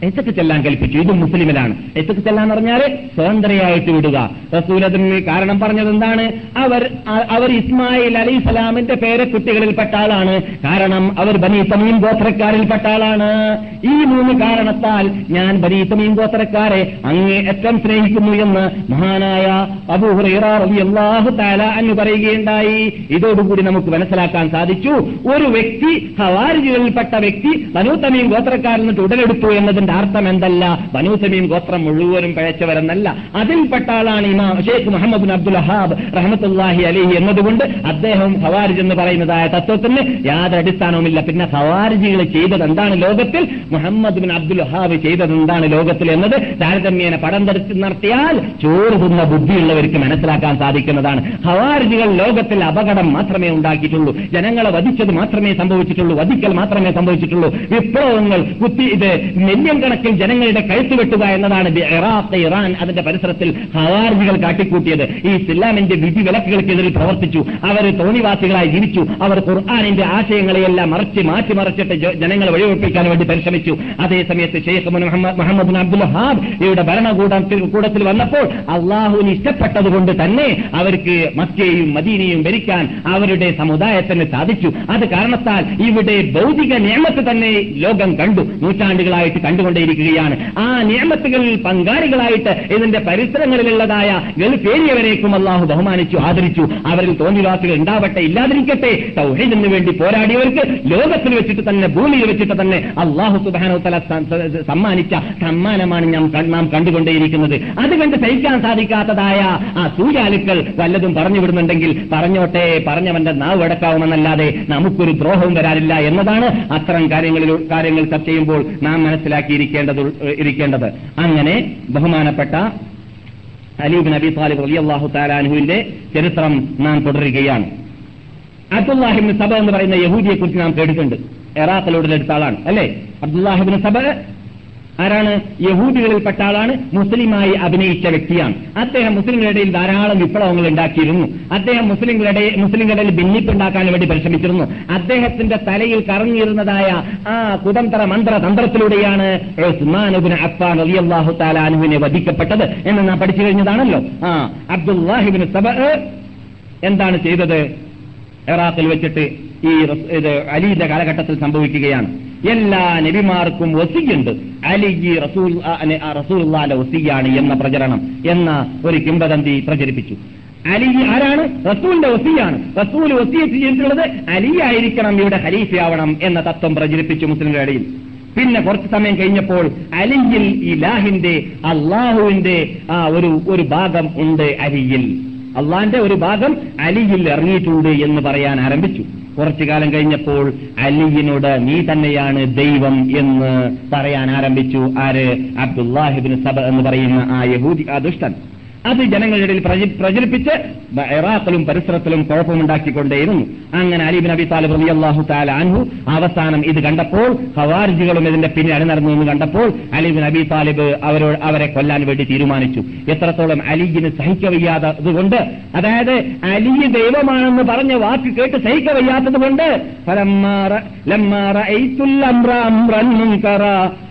എത്തക്ക് ചെല്ലാൻ കൽപ്പിച്ചു. ഇത് മുസ്ലിമിലാണ്. എത്തക്ക് ചെല്ലാൻ പറഞ്ഞാൽ സ്വതന്ത്രയായിട്ട് വിടുക. റസൂൽ അതിന് കാരണം പറഞ്ഞത് എന്താണ് അവർ അവർ ഇസ്മായിൽ അലി സ്വലാമിന്റെ പേരക്കുട്ടികളിൽപ്പെട്ട ആളാണ്. കാരണം അവർ ബനി തമീം ഗോത്രക്കാരിൽപ്പെട്ട ആളാണ്. ഈ മൂന്ന് കാരണത്താൽ ഞാൻ ബനി തമീം ഗോത്രക്കാരെ അങ്ങേയറ്റം സ്നേഹിക്കുന്നു എന്ന് മഹാനായ അബൂഹുറാഹു താല എന്ന് പറയുകയുണ്ടായി. ഇതോടുകൂടി നമുക്ക് മനസ്സിലാക്കാൻ സാധിച്ചു. ഒരു വ്യക്തി ഹവാരികളിൽപ്പെട്ട വ്യക്തി ബനു തമീം ഗോത്രക്കാരിൽ നിന്ന് ഉടലെടുത്തു എന്നതിന്റെ അർത്ഥം എന്തല്ല ബനൂസമീം ഗോത്രം മുഴുവനും പിഴച്ചവരെന്നല്ല. അതിൽപ്പെട്ട ആളാണ് ഇമാം ഷെയ്ഖ് മുഹമ്മദ് അബ്ദുൽ അഹാബ് റഹമത്തുല്ലാഹി അലിഹി എന്നതുകൊണ്ട് അദ്ദേഹം ഹവാരിജ് എന്ന് പറയുന്നതായ തത്വത്തിന് യാതൊരു അടിസ്ഥാനവുമില്ല. പിന്നെ ഹവാരിജികൾ ചെയ്തത് എന്താണ് ലോകത്തിൽ? മുഹമ്മദ് ബിൻ അബ്ദുൽ വഹാബ് ചെയ്തത് എന്താണ് ലോകത്തിൽ എന്നത്? താരതമ്യേന പടം നടത്തിയാൽ ചോറ് തിന്ന ബുദ്ധിയുള്ളവർക്ക് മനസ്സിലാക്കാൻ സാധിക്കുന്നതാണ്. ഹവാരിജികൾ ലോകത്തിൽ അപകടം മാത്രമേ ഉണ്ടാക്കിയിട്ടുള്ളൂ. ജനങ്ങളെ വധിച്ചത് മാത്രമേ സംഭവിച്ചിട്ടുള്ളൂ. വധിക്കൽ മാത്രമേ സംഭവിച്ചിട്ടുള്ളൂ. വിപ്ലവങ്ങൾ കുത്തി ഇത് മില്യൺ കണക്കിൽ ജനങ്ങളുടെ കഴുത്ത് വെട്ടുക എന്നതാണ് ഇറാഖ് ഇറാൻ അതിന്റെ പരിസരത്തിൽ ഹവാർജികൾ കാട്ടിക്കൂട്ടിയത്. ഈ ഇസ്ലാമിന്റെ വിധി വിലക്കുകൾക്കെതിരെ പ്രവർത്തിച്ചു. അവർ തോന്നിവാസികളായി ജീവിച്ചു. അവർ ഖുർആാനിന്റെ ആശയങ്ങളെയെല്ലാം മറച്ച് മാറ്റി മറച്ചിട്ട് ജ- ജനങ്ങളെ വഴിവെപ്പിക്കാൻ വേണ്ടി പരിശ്രമിച്ചു. അതേസമയത്ത് ഷെയ്ഖ് മുഹമ്മദ് അബ്ദുൽ ഹാബ് ഇവരുടെ ഭരണകൂടത്തിൽ കൂടത്തിൽ വന്നപ്പോൾ അള്ളാഹുവിന് ഇഷ്ടപ്പെട്ടതുകൊണ്ട് തന്നെ അവർക്ക് മക്കയെയും മദീനയും ഭരിക്കാൻ അവരുടെ സമുദായത്തിന് സാധിച്ചു. അത് കാരണത്താൽ ഇവിടെ ഭൗതിക നിയമത്തെ തന്നെ ലോകം കണ്ടു. നൂറ്റാണ്ടുകളായിട്ട് കണ്ടുകൊണ്ടേയിരിക്കുകയാണ് ആ നിയമത്തുകളിൽ പങ്കാളികളായിട്ട് ഇതിന്റെ പരിസരങ്ങളിലുള്ളതായ ഗൾഫ് ഏരിയവരേക്കും അള്ളാഹു ബഹുമാനിച്ചു ആദരിച്ചു. അവരിൽ തോന്നിവാസികൾ ഉണ്ടാവട്ടെ ഇല്ലാതിരിക്കട്ടെ. സൗഹൃദത്തിന് വേണ്ടി പോരാടിയവർക്ക് ലോകത്തിൽ വെച്ചിട്ട് തന്നെ ഭൂമിയിൽ വെച്ചിട്ട് തന്നെ അള്ളാഹു സുബാനോ തല സമ്മാനിച്ച സമ്മാനമാണ് ഞാൻ നാം കണ്ടുകൊണ്ടേയിരിക്കുന്നത്. അതുകൊണ്ട് കണ്ട് സഹിക്കാൻ സാധിക്കാത്തതായ ആ സൂര്യാലുക്കൾ വല്ലതും പറഞ്ഞു വിടുന്നുണ്ടെങ്കിൽ പറഞ്ഞോട്ടെ പറഞ്ഞവന്റെ നാവ് അടക്കാവുമെന്നല്ലാതെ നമുക്കൊരു ദ്രോഹവും വരാനില്ല എന്നതാണ് അത്തരം കാര്യങ്ങളിൽ കാര്യങ്ങൾ ചർച്ച ചെയ്യുമ്പോൾ നാം മനസ്സിലാക്കിയിരിക്കേണ്ടത് ഇരിക്കേണ്ടത് ഇരിക്കേണ്ടത്. അങ്ങനെ ബഹുമാനപ്പെട്ട അലീബ് നബി താലിബ് അലി അള്ളാഹു താലാനുഹുവിന്റെ ചരിത്രം നാം തുടരുകയാണ്. അബ്ദുല്ലാഹിബിൻ സബ എന്ന് പറയുന്ന യഹൂദിയെ കുറിച്ച് നാം കേട്ടിട്ടുണ്ട്. ഇറാഖിലൂടെ എടുത്ത ആളാണ് അല്ലേ? അബ്ദുല്ലാഹിബിൻ സബ ആരാണ്? യഹൂദികളിൽപ്പെട്ട ആളാണ്. മുസ്ലിമായി അഭിനയിച്ച വ്യക്തിയാണ്. അദ്ദേഹം മുസ്ലിങ്ങളുടെ ഇടയിൽ ധാരാളം വിപ്ലവങ്ങൾ ഉണ്ടാക്കിയിരുന്നു. അദ്ദേഹം മുസ്ലിങ്ങളുടെ മുസ്ലിങ്ങളുടെ ഇടയിൽ ഭിന്നിപ്പുണ്ടാക്കാൻ വേണ്ടി പരിശ്രമിച്ചിരുന്നു. അദ്ദേഹത്തിന്റെ തലയിൽ കറങ്ങിയിരുന്നതായ ആ കുതന്ത്ര മന്ത്ര തന്ത്രത്തിലൂടെയാണ് ഉസ്മാനുബിൻ അഫ്ഫാൻ റളിയല്ലാഹു തആല താലാനുവിനെ വധിക്കപ്പെട്ടത് എന്ന് നാം പഠിച്ചു കഴിഞ്ഞതാണല്ലോ. ആ അബ്ദുല്ലാഹിബിന് സബ എന്താണ് ചെയ്തത്? ഇറാഖിൽ വെച്ചിട്ട് ഈ ഇത് അലിയുടെ കാലഘട്ടത്തിൽ സംഭവിക്കുകയാണ്. എല്ലാ നബിമാർക്കും വസിയുണ്ട്. അലിജി റസൂൽ റസൂൽന്റെ വസിയാണ് എന്ന പ്രചരണം എന്ന ഒരു കിംബദന്തി പ്രചരിപ്പിച്ചു. അലി ആരാണ്? റസൂലിന്റെ വസിയാണ്. റസൂൽ വസിയത്ത് ചെയ്തിട്ടുള്ളത് അലി ആയിരിക്കണം ഇവിടെ ഖലീഫയാവണം എന്ന തത്വം പ്രചരിപ്പിച്ചു മുസ്ലിങ്ങളുടെ ഇടയിൽ. പിന്നെ കുറച്ച് സമയം കഴിഞ്ഞപ്പോൾ അലിയിൽ ഇലാഹിന്റെ അള്ളാഹുവിന്റെ ആ ഒരു ഒരു ഭാഗം ഉണ്ട് അലിയിൽ. അള്ളാന്റെ ഒരു ഭാഗം അലിയിൽ ഇറങ്ങിയിട്ടുണ്ട് എന്ന് പറയാൻ ആരംഭിച്ചു. കുറച്ചു കാലം കഴിഞ്ഞപ്പോൾ അലിയിനോട് നീ തന്നെയാണ് ദൈവം എന്ന് പറയാൻ ആരംഭിച്ചു. ആര്? അബ്ദുല്ലാഹിബിൻ സബ എന്ന് പറയുന്ന ആ യഹൂദി ആ ദുഷ്ടൻ അത് ജനങ്ങളുടെ ഇടയിൽ പ്രച- പ്രചരിപ്പിച്ച് ഇറാഖിലും പരിസരത്തിലും കുഴപ്പമുണ്ടാക്കിക്കൊണ്ടേയിരുന്നു. അങ്ങനെ അലിബിൻ അബി താലിബ് റബി അള്ളാഹു താല അൻഹു അവസാനം ഇത് കണ്ടപ്പോൾ ഹവാർജികളും ഇതിന്റെ പിന്നിൽ അണിനടന്നു എന്ന് കണ്ടപ്പോൾ അലിബിൻ അബി താലിബ് അവരോട് അവരെ കൊല്ലാൻ വേണ്ടി തീരുമാനിച്ചു. എത്രത്തോളം അലിജിന് സഹിക്കവയ്യാത്തത് കൊണ്ട് അതായത് അലി ദൈവമാണെന്ന് പറഞ്ഞ വാക്ക് കേട്ട് സഹിക്കവയ്യാത്തത് കൊണ്ട്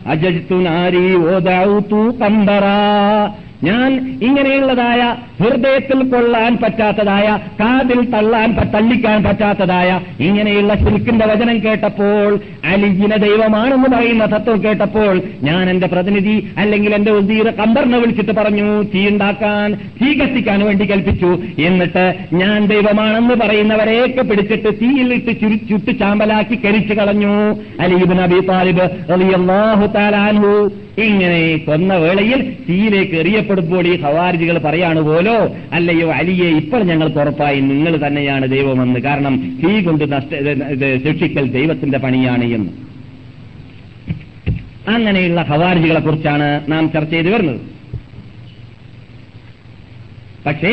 അജജ്തു നാരി റഅയ്തുൽ അംറ അംറൻ ഞാൻ ഇങ്ങനെയുള്ളതായ ഹൃദയത്തിൽ കൊള്ളാൻ പറ്റാത്തതായ കാതിൽ തള്ളാൻ തള്ളിക്കാൻ പറ്റാത്തതായ ഇങ്ങനെയുള്ള ശിൽക്കിന്റെ വചനം കേട്ടപ്പോൾ അലിഹിന ദൈവമാണെന്ന് പറയുന്ന തത്വം കേട്ടപ്പോൾ ഞാൻ എന്റെ പ്രതിനിധി അല്ലെങ്കിൽ എന്റെ ഉദ്ദീര കമ്പറിനെ വിളിച്ചിട്ട് പറഞ്ഞു തീ ഉണ്ടാക്കാൻ തീ കത്തിക്കാൻ വേണ്ടി കൽപ്പിച്ചു. എന്നിട്ട് ഞാൻ ദൈവമാണെന്ന് പറയുന്നവരെയൊക്കെ പിടിച്ചിട്ട് തീയിലിട്ട് ചുരു ചുട്ട് ചാമ്പലാക്കി കരിച്ചു കളഞ്ഞു. അലീബ് അബി താലിബ് റളിയല്ലാഹു തആല അൻഹു ഇങ്ങനെ കൊന്ന വേളയിൽ തീയിലേക്ക് എറിയപ്പെടുമ്പോൾ ഈ ഹവാരിജികൾ പറയാണ് പോലോ അല്ലയോ അലിയെ ഇപ്പോൾ ഞങ്ങൾക്ക് ഉറപ്പായി നിങ്ങൾ തന്നെയാണ് ദൈവമെന്ന്. കാരണം തീ കൊണ്ട് ശിക്ഷിക്കൽ ദൈവത്തിന്റെ പണിയാണ് എന്ന്. അങ്ങനെയുള്ള ഹവാരിജികളെ കുറിച്ചാണ് നാം ചർച്ച ചെയ്തു വരുന്നത്. പക്ഷേ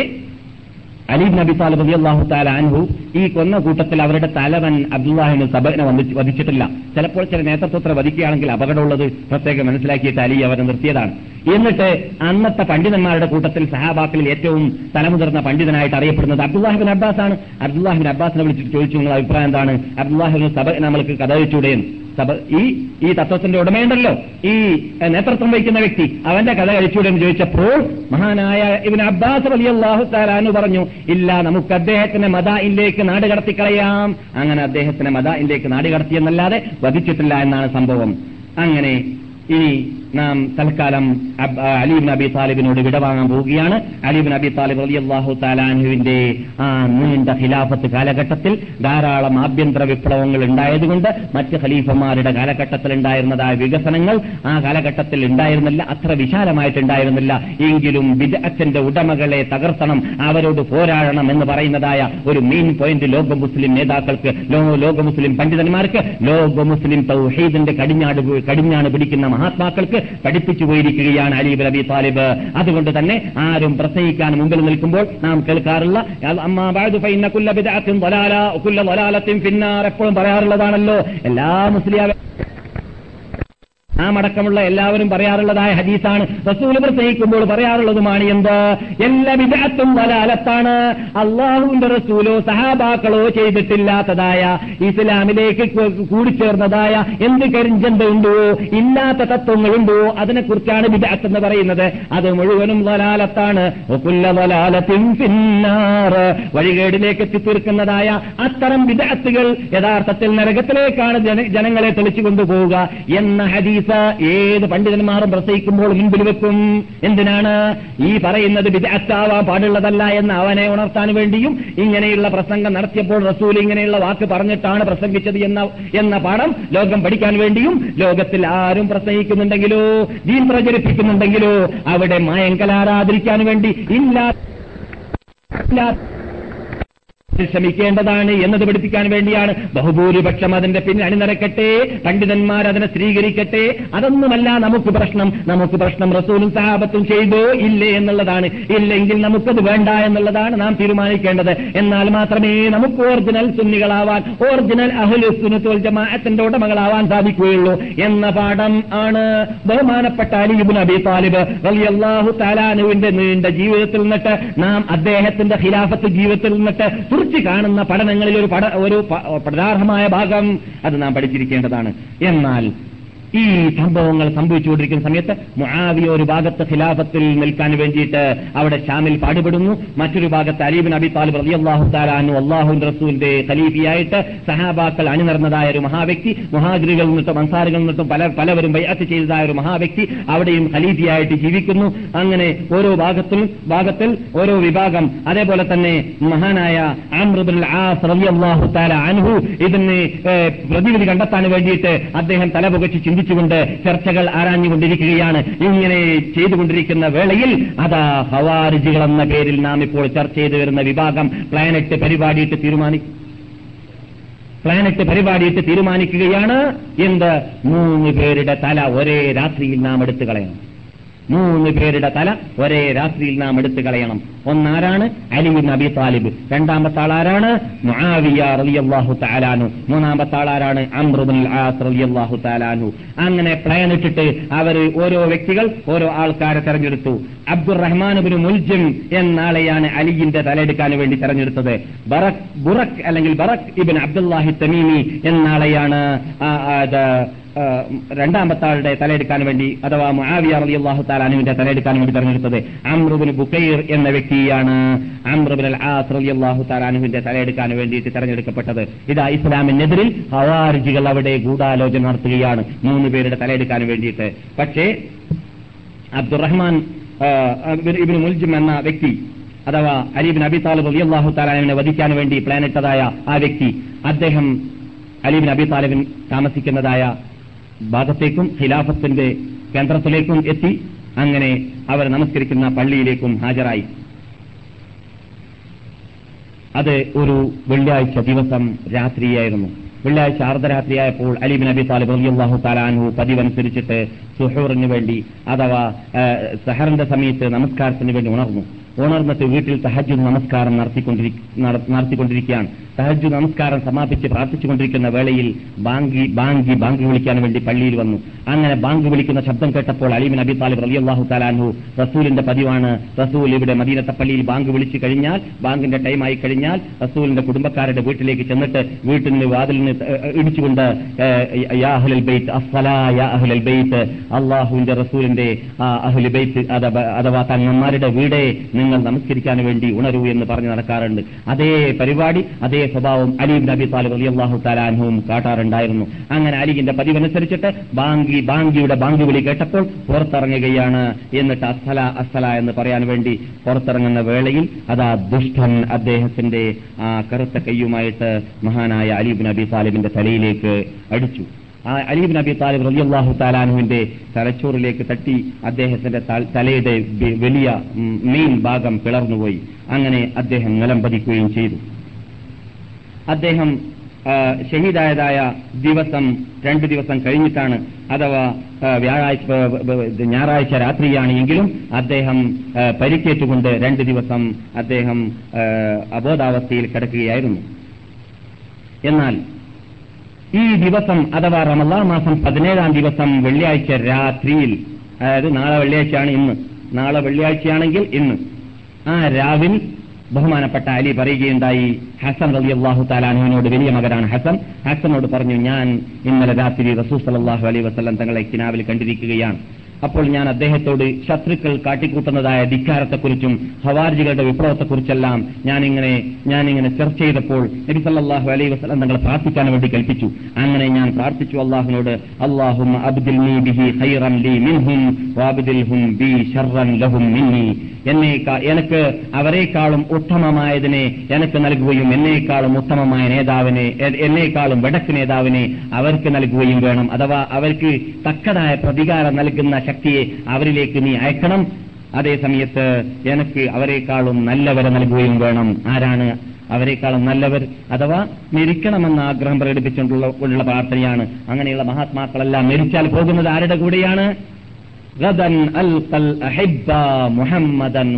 അലീബ് നബി താലിബ് റബി അള്ളാഹു താല അൻഹു ഈ കൊന്ന കൂട്ടത്തിൽ അവരുടെ തലവൻ അബ്ദുല്ലാഹിന് സബനെ വധിച്ചിട്ടില്ല. ചിലപ്പോൾ ചില നേതൃത്വത്തെ വധിക്കുകയാണെങ്കിൽ അപകടമുള്ളത് പ്രത്യേകം മനസ്സിലാക്കിയിട്ട് അലി അവരെ നിർത്തിയതാണ്. എന്നിട്ട് അന്നത്തെ പണ്ഡിതന്മാരുടെ കൂട്ടത്തിൽ സഹാബാക്കളിൽ ഏറ്റവും തലമുതിർന്ന പണ്ഡിതനായിട്ട് അറിയപ്പെടുന്നത് അബ്ദുല്ലാഹിബിൻ അബ്ബാസ് ആണ് അബ്ദുല്ലാഹിബിൻ അബ്ബാസിനെ വിളിച്ചിട്ട് ചോദിച്ചു നിങ്ങളുടെ അഭിപ്രായം എന്താണ്? അബ്ദുല്ലാഹിബിൻ സബ നമ്മൾക്ക് കഥ ഈ ഈ തത്വത്തിന്റെ ഉടമയുണ്ടല്ലോ. ഈ നേതൃത്വം വഹിക്കുന്ന വ്യക്തി. അവന്റെ കഥ കഴിച്ചൂടെ എന്ന് ചോദിച്ചപ്പോൾ മഹാനായ ഇവൻ അബ്ബാസ് വലിയ അള്ളാഹു പറഞ്ഞു ഇല്ല നമുക്ക് അദ്ദേഹത്തിന്റെ മദായിലേക്ക് നാട് കടത്തിക്കളയാം. അങ്ങനെ അദ്ദേഹത്തിന്റെ മദായിലേക്ക് നാട് കടത്തിയെന്നല്ലാതെ വധിച്ചിട്ടില്ല എന്നാണ് സംഭവം. അങ്ങനെ ഇനി നാം തൽക്കാലം അലീബ് നബി താലിബിനോട് വിടവാങ്ങാൻ പോവുകയാണ്. അലീബ് നബി താലിബ് റളിയല്ലാഹു താലാൻഹുവിന്റെ ആ നീണ്ട ഖിലാഫത്ത് കാലഘട്ടത്തിൽ ധാരാളം ആഭ്യന്തര വിപ്ലവങ്ങൾ ഉണ്ടായതുകൊണ്ട് മറ്റ് ഖലീഫമാരുടെ കാലഘട്ടത്തിൽ ഉണ്ടായിരുന്നതായ വികസനങ്ങൾ ആ കാലഘട്ടത്തിൽ ഉണ്ടായിരുന്നില്ല അത്ര വിശാലമായിട്ടുണ്ടായിരുന്നില്ല. എങ്കിലും വിദഗ്ധന്റെ ഉടമകളെ തകർത്തണം അവരോട് പോരാടണം എന്ന് പറയുന്നതായ ഒരു മെയിൻ പോയിന്റ് ലോക മുസ്ലിം നേതാക്കൾക്ക് ലോക മുസ്ലിം പണ്ഡിതന്മാർക്ക് ലോക മുസ്ലിം തൗഹീദിന്റെ കടിഞ്ഞാട് കടിഞ്ഞാണ് പിടിക്കുന്ന മഹാത്മാക്കൾക്ക് പഠിപ്പിച്ചു പോയിരിക്കുകയാണ് അലീബ് നബി താലിബ്. അതുകൊണ്ട് തന്നെ ആരും പ്രസംഗിക്കാൻ മുമ്പിൽ നിൽക്കുമ്പോൾ നാം കേൾക്കാറുള്ള എപ്പോഴും പറയാറുള്ളതാണല്ലോ. എല്ലാ മുസ്ലിം നാം അടക്കമുള്ള എല്ലാവരും പറയാറുള്ളതായ ഹദീസാണ്. റസൂൽ പ്രസംഗിക്കുമ്പോൾ പറയാറുള്ളതുമാണ് എന്ത്? എല്ലാ വിദഗ്ധത്തും വലാലത്താണ് അള്ളാഹുവിന്റെ റസൂലോ സഹാബാക്കളോ ചെയ്തിട്ടില്ലാത്തതായ ഇസ്ലാമിലേക്ക് കൂടിച്ചേർന്നതായ എന്ത് കരിഞ്ചന്ത ഉണ്ടോ ഇല്ലാത്ത തത്വങ്ങളുണ്ടോ അതിനെക്കുറിച്ചാണ് വിജയത്ത് എന്ന് പറയുന്നത്. അത് മുഴുവനും വലാലത്താണ് വഴികേടിലേക്ക് എത്തിത്തീർക്കുന്നതായ അത്തരം വിദഗ്ധകൾ യഥാർത്ഥത്തിൽ നരകത്തിലേക്കാണ് ജനങ്ങളെ തെളിച്ചു കൊണ്ടുപോവുക എന്ന ഹദീസ് ഏത് പണ്ഡിതന്മാരും പ്രസംഗിക്കുമ്പോൾ മുൻപിൽ വെക്കും. എന്തിനാണ്? ഈ പറയുന്നത് വിദഗ്ധാവാൻ പാടുള്ളതല്ല എന്ന് അവനെ ഉണർത്താൻ വേണ്ടിയും ഇങ്ങനെയുള്ള പ്രസംഗം നടത്തിയപ്പോൾ റസൂൽ ഇങ്ങനെയുള്ള വാക്ക് പറഞ്ഞിട്ടാണ് പ്രസംഗിച്ചത് എന്ന എന്ന പാഠം ലോകം പഠിക്കാൻ വേണ്ടിയും ലോകത്തിൽ ആരും പ്രസംഗിക്കുന്നുണ്ടെങ്കിലോ ദീൻ പ്രചരിപ്പിക്കുന്നുണ്ടെങ്കിലോ അവിടെ മായങ്കലാരാതിരിക്കാൻ വേണ്ടി ഇല്ലാ ശ്രമിക്കേണ്ടതാണ് എന്നത് പഠിപ്പിക്കാൻ വേണ്ടിയാണ്. ബഹുഭൂരിപക്ഷം അതിന്റെ പിന്നിൽ അണിനിരക്കട്ടെ. പണ്ഡിതന്മാർ അതിനെ സ്വീകരിക്കട്ടെ. അതൊന്നുമല്ല നമുക്ക് പ്രശ്നം. നമുക്ക് പ്രശ്നം റസൂലും സഹാബത്തും ചെയ്തോ. ഇല്ലേ എന്നുള്ളതാണ്. ഇല്ലെങ്കിൽ നമുക്കത് വേണ്ട എന്നുള്ളതാണ് നാം തീരുമാനിക്കേണ്ടത്. എന്നാൽ മാത്രമേ നമുക്ക് ഒറിജിനൽ സുന്നികളാവാൻ ഒറിജിനൽ അഹുലുസുനത്തോൽ ജമാഅത്തിന്റെ ഉടമകളാവാൻ സാധിക്കുകയുള്ളൂ എന്ന പാഠം ആണ് ബഹുമാനപ്പെട്ട അലിബുൻ അബി താലിബ് റളിയല്ലാഹു താലാനുവിന്റെ നീണ്ട ജീവിതത്തിൽ നിന്നിട്ട് നാം അദ്ദേഹത്തിന്റെ ഖിലാഫത്ത് ജീവിതത്തിൽ നിന്നിട്ട് കുറിച്ച് കാണുന്ന പഠനങ്ങളിൽ ഒരു ഒരു പ്രധാനമായ ഭാഗം അത് നാം പഠിച്ചിരിക്കേണ്ടതാണ്. എന്നാൽ ഈ സംഭവങ്ങൾ സംഭവിച്ചുകൊണ്ടിരിക്കുന്ന സമയത്ത് മുആവിയ ഒരു ഭാഗത്ത് ഖിലാഫത്തിൽ നിൽക്കാൻ വേണ്ടിയിട്ട് അവിടെ ഷാമിൽ പാടുപെടുന്നു. മറ്റൊരു ഭാഗത്ത് അലീബിൻ അബി താലിബ് റബി അള്ളാഹു താലാനു അള്ളാഹു റസൂലിന്റെ ഖലീഫിയായിട്ട് സഹാബാക്കൾ അണിനിറന്നതായ ഒരു മഹാവ്യക്തി മുഹാജിറുകളിൽ നിന്നിട്ടും അൻസാറുകളിൽ നിന്നിട്ടും പല പലവരും ബൈഅത്ത് ചെയ്തതായ ഒരു മഹാവ്യക്തി അവിടെയും ഖലീഫിയായിട്ട് ജീവിക്കുന്നു. അങ്ങനെ ഓരോ ഭാഗത്തിൽ ഭാഗത്തിൽ ഓരോ വിഭാഗം. അതേപോലെ തന്നെ മഹാനായ ആമ്രുബുൽ ആസ് റബി അള്ളാഹു താല അൻഹു ഇതിന് പ്രതിവിധി കണ്ടെത്താൻ വേണ്ടിയിട്ട് അദ്ദേഹം തലപുകച്ച് ചിന്തിച്ചുകൊണ്ട് ചർച്ചകൾ ആരാഞ്ഞുകൊണ്ടിരിക്കുകയാണ്. ഇങ്ങനെ ചെയ്തുകൊണ്ടിരിക്കുന്ന വേളയിൽ അതാ ഹവാരിജികൾ എന്ന പേരിൽ നാം ഇപ്പോൾ ചർച്ച ചെയ്തു വരുന്ന വിഭാഗം പ്ലാനറ്റ് പരിപാടിയിട്ട് തീരുമാനിക്കും പ്ലാനറ്റ് പരിപാടിയിട്ട് തീരുമാനിക്കുകയാണ്. എന്ത്? മൂന്ന് പേരുടെ തല ഒരേ രാത്രിയിൽ നാം എടുത്തു കളയണം. മൂന്ന് പേരുടെ തല ഒരേ രാത്രിയിൽ നാം എടുത്തു കളയണം. ഒന്നാരാണ്? അലിബിൻ നബി താലിബ്. രണ്ടാമത്തെ ആളാരാണ്? റളിയല്ലാഹു മൂന്നാമത്തെ ആളാരാണ്? ആസ് റളിയല്ലാഹു തആലാനു അങ്ങനെ പ്ലാൻ ഇട്ടിട്ട് അവർ ഓരോ വ്യക്തികൾ ഓരോ ആൾക്കാരെ തെരഞ്ഞെടുത്തു. അബ്ദുറഹ്മാൻ ബിൻ മുൽജിം എന്നാളെയാണ് അലിയിന്റെ തലയെടുക്കാൻ വേണ്ടി തെരഞ്ഞെടുത്തത്. ബറക് ബുറക് അല്ലെങ്കിൽ ബറക് ഇബിൻ അബ്ദുല്ലാഹി തമീമി എന്നാളെയാണ് രണ്ടാമത്തെ ആളുടെ തലയെടുക്കാൻ വേണ്ടി അഥവാ മുആവിയ റളിയല്ലാഹു തആലാനുവിന്റെ തലയെടുക്കാൻ വേണ്ടി തെരഞ്ഞെടുത്തത് അമ്രുബിൻ ബുക്കൈർ എന്ന വ്യക്തിയാണ്. അമ്രുബിൻ റളിയല്ലാഹു തആലാനുവിന്റെ തലയെടുക്കാൻ വേണ്ടിയിട്ട് തെരഞ്ഞെടുക്കപ്പെട്ടത്. ഇതാ ഇസ്ലാമിനെതിരിൽ ഹവാരിജികൾ അവിടെ ഗൂഢാലോചന നടത്തുകയാണ്. മൂന്ന് പേരുടെ തലയെടുക്കാൻ വേണ്ടിയിട്ട്. പക്ഷേ അബ്ദുറഹ്മാൻ ഇബിൻ മുൽജിം എന്ന വ്യക്തി അഥവാ അലിബിൻ അബി താലിബ് അള്ളാഹു താലാനുവിനെ വധിക്കാൻ വേണ്ടി പ്ലാനിട്ടതായ ആ വ്യക്തി അദ്ദേഹം അലിബിൻ അബി താലിബിൻ താമസിക്കുന്നതായ ഭാഗത്തേക്കും ഖിലാഫത്തിന്റെ കേന്ദ്രത്തിലേക്കും എത്തി. അങ്ങനെ അവർ നമസ്കരിക്കുന്ന പള്ളിയിലേക്കും ഹാജരായി. അത് ഒരു വെള്ളിയാഴ്ച ദിവസം രാത്രിയായിരുന്നു. വെള്ളിയാഴ്ച അർദ്ധരാത്രിയായപ്പോൾ അലിബിൻ അബി താലിബ് റളിയല്ലാഹു താലാനു പതിവനുസരിച്ചിട്ട് സുഹൂറിന് വേണ്ടി അഥവാ സഹറിന്റെ സമയത്ത് നമസ്കാരത്തിന് വേണ്ടി ഉണർന്നു. ഉണർന്നിട്ട് വീട്ടിൽ തഹജ്ജു നമസ്കാരം നടത്തിക്കൊണ്ടിരി നടത്തിക്കൊണ്ടിരിക്കുകയാണ്. തഹജു നമസ്കാരം സമാപിച്ച് പ്രാർത്ഥിച്ചുകൊണ്ടിരിക്കുന്ന വേളയിൽ ബാങ്കി ബാങ്കി ബാങ്ക് വിളിക്കാൻ വേണ്ടി പള്ളിയിൽ വന്നു. അങ്ങനെ ബാങ്ക് വിളിക്കുന്ന ശബ്ദം കേട്ടപ്പോൾ അലീമിൻ അബി താലിബ് റളിയല്ലാഹു താലാൻഹു റസൂലിന്റെ പതിവാണ്. റസൂൽ ഇവിടെ മദീനത്തെ പള്ളിയിൽ ബാങ്ക് വിളിച്ചു കഴിഞ്ഞാൽ ബാങ്കിന്റെ ടൈം ആയി കഴിഞ്ഞാൽ റസൂലിന്റെ കുടുംബക്കാരുടെ വീട്ടിലേക്ക് ചെന്നിട്ട് വീട്ടിന് വാതിലിന് ഇടിച്ചുകൊണ്ട് ഏഹ് യാ അഹ്ലൽ ബൈത്ത് അസ്സലാ യാ അള്ളാഹുവിന്റെ റസൂലിന്റെ അഥവാ തങ്ങന്മാരുടെ വീടെ നിങ്ങൾ നമസ്കരിക്കാൻ വേണ്ടി ഉണരൂ എന്ന് പറഞ്ഞ് നടക്കാറുണ്ട്. അതേ പരിപാടി അതേ സ്വഭാവം അലീബ് നബി താലിബ് അലി അള്ളാഹു താലാൻഹുവും കാട്ടാറുണ്ടായിരുന്നു. അങ്ങനെ അലിഗിന്റെ പതിവനുസരിച്ചിട്ട് ബാങ്കി ബാങ്കിയുടെ ബാങ്ക് വിളി കേട്ടപ്പോൾ പുറത്തിറങ്ങുകയാണ്. എന്നിട്ട് അസ്സല അസ്സല എന്ന് പറയാൻ വേണ്ടി പുറത്തിറങ്ങുന്ന വേളയിൽ അതാ ദുഷ്ടൻ അദ്ദേഹത്തിന്റെ ആ കറുത്ത കയ്യുമായിട്ട് മഹാനായ അലീബ് നബി താലിബിന്റെ തലയിലേക്ക് അടിച്ചു. ആ അലീബ് നബി താലിബ് റളിയല്ലാഹു താലാനുവിന്റെ തലച്ചോറിലേക്ക് തട്ടി അദ്ദേഹത്തിന്റെ തലയുടെ വലിയ മെയിൻ ഭാഗം പിളർന്നുപോയി. അങ്ങനെ അദ്ദേഹം നിലം ചെയ്തു. അദ്ദേഹം ഷഹീദായതായ ദിവസം രണ്ടു ദിവസം കഴിഞ്ഞിട്ടാണ് അഥവാ വ്യാഴാഴ്ച ഞായറാഴ്ച രാത്രിയാണ് എങ്കിലും അദ്ദേഹം പരിക്കേറ്റുകൊണ്ട് രണ്ട് ദിവസം അദ്ദേഹം അബോധാവസ്ഥയിൽ കിടക്കുകയായിരുന്നു. എന്നാൽ ഈ ദിവസം അഥവാ റമദാ മാസം പതിനേഴാം ദിവസം വെള്ളിയാഴ്ച രാത്രിയിൽ അതായത് നാളെ വെള്ളിയാഴ്ചയാണ് ഇന്ന് നാളെ വെള്ളിയാഴ്ചയാണെങ്കിൽ ഇന്ന് ആ രാവിൽ ബഹുമാനപ്പെട്ട അലി പറയുകയുണ്ടായി ഹസൻ റലി അള്ളാഹു താലാനുവിനോട് വലിയ മകനാണ് ഹസൻ. ഹസനോട് പറഞ്ഞു ഞാൻ ഇന്നലെ രാത്രി റസൂസ് അള്ളാഹു അലൈ വസ്ലം തങ്ങളെ കിനാവിൽ കണ്ടിരിക്കുകയാണ്. അപ്പോൾ ഞാൻ അദ്ദേഹത്തോട് ശത്രുക്കൾ കാട്ടിക്കൂട്ടുന്നതായ ധിക്കാരത്തെക്കുറിച്ചും ഹവാർജികളുടെ വിപ്ലവത്തെക്കുറിച്ചെല്ലാം ഞാനിങ്ങനെ ഞാനിങ്ങനെ ചർച്ച ചെയ്തപ്പോൾ നബി സല്ലല്ലാഹു അലൈഹി വസല്ലം തങ്ങളെ പ്രാർത്ഥിക്കാൻ വേണ്ടി കൽപ്പിച്ചു. അങ്ങനെ ഞാൻ പ്രാർത്ഥിച്ചു അള്ളാഹുനോട് അള്ളാഹും എന്നെ എനിക്ക് അവരെക്കാളും ഉത്തമമായതിനെ എനിക്ക് നൽകുകയും എന്നേക്കാളും ഉത്തമമായ നേതാവിനെ എന്നേക്കാളും വടക്ക് നേതാവിനെ അവർക്ക് നൽകുകയും വേണം. അഥവാ അവർക്ക് തക്കതായ പ്രതികാരം നൽകുന്ന ശക്തിയെ അവരിലേക്ക് നീ അയക്കണം. അതേ സമയത്ത് എനിക്ക് അവരെക്കാളും നല്ലവരെ നൽകുകയും വേണം. ആരാണ് അവരെക്കാളും നല്ലവർ? അഥവാ മരിക്കണമെന്ന ആഗ്രഹം പ്രകടിപ്പിച്ചുകൊണ്ടുള്ള പ്രാർത്ഥനയാണ്. അങ്ങനെയുള്ള മഹാത്മാക്കളെല്ലാം മരിച്ചാൽ പോകുന്നത് ആരുടെ കൂടെയാണ്? ഗദൻ അഹിബ്ബ മുഹമ്മദൻ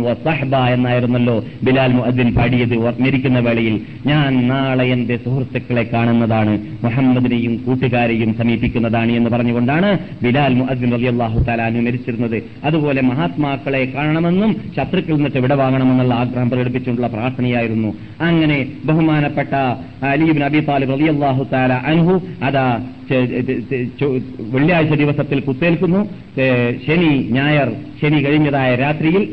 എന്നായിരുന്നല്ലോ ബിലാൽ മുഅദ്ദിൻ പാടിയത് ഓർമ്മിരിക്കുന്ന മരിക്കുന്ന വേളയിൽ. ഞാൻ നാളെ എന്റെ സുഹൃത്തുക്കളെ കാണുന്നതാണ്. മുഹമ്മദിനെയും കൂട്ടുകാരെയും സമീപിക്കുന്നതാണ് എന്ന് പറഞ്ഞുകൊണ്ടാണ് ബിലാൽ മുഅദ്ദിൻ റളിയല്ലാഹു തആലാനു മരിച്ചിരുന്നത്. അതുപോലെ മഹാത്മാക്കളെ കാണണമെന്നും ശത്രുക്കളിൽ നിന്നിട്ട് വിട വാങ്ങണമെന്നുള്ള ആഗ്രഹം പ്രകടിപ്പിച്ചുകൊണ്ടുള്ള പ്രാർത്ഥനയായിരുന്നു. അങ്ങനെ ബഹുമാനപ്പെട്ട അലീബിൻ അബി താലിബ് റളിയല്ലാഹു തആല അൻഹു അതാ വെള്ളിയാഴ്ച ദിവസത്തിൽ കുത്തേൽക്കുന്നു. ശനി ഞായർ ശനി കഴിഞ്ഞതായ രാത്രിയിൽ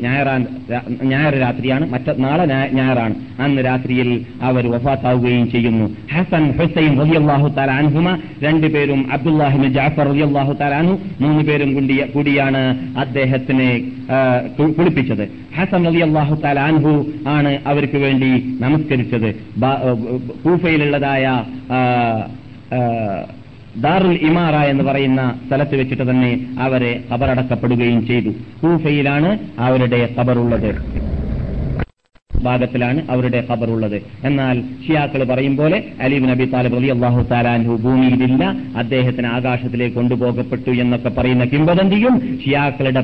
ഞായർ രാത്രിയാണ്. മറ്റ നാളെ ഞായറാണ്. അന്ന് രാത്രിയിൽ അവർ വഫാത്താവുകയും ചെയ്യുന്നു. ഹസൻ ഹുസൈൻ റളിയല്ലാഹു താലാൻഹുമ രണ്ടുപേരും അബ്ദുല്ലാഹിബിൻ ജാഫർ റളിയല്ലാഹു താലാനു മൂന്ന് പേരും കൂടി- കൂടിയാണ് അദ്ദേഹത്തിനെ കുളിപ്പിച്ചത്. ഹസൻ റളിയല്ലാഹു അള്ളാഹു താലാൻഹു ആണ് അവർക്ക് വേണ്ടി നമസ്കരിച്ചത്. കൂഫയിലുള്ളതായ ദാറുൽ ഇമാറ എന്ന് പറയുന്ന സ്ഥലത്ത് വെച്ചിട്ട് തന്നെ അവരെ കബറടക്കപ്പെടുകയും ചെയ്തു. കൂഫയിലാണ് അവരുടെ ഖബറുള്ളത്. ഭാഗത്തിലാണ് അവരുടെ ഖബറുള്ളത്. എന്നാൽ ഷിയാക്കൾ പറയും പോലെ അലീബ് നബി താലിബ് അലി അള്ളാഹു താലാൻഹു ഭൂമിയിലില്ല അദ്ദേഹത്തിന് ആകാശത്തിലേക്ക് കൊണ്ടുപോകപ്പെട്ടു എന്നൊക്കെ പറയുന്ന കിംവദന്തിയും ഷിയാക്കളുടെ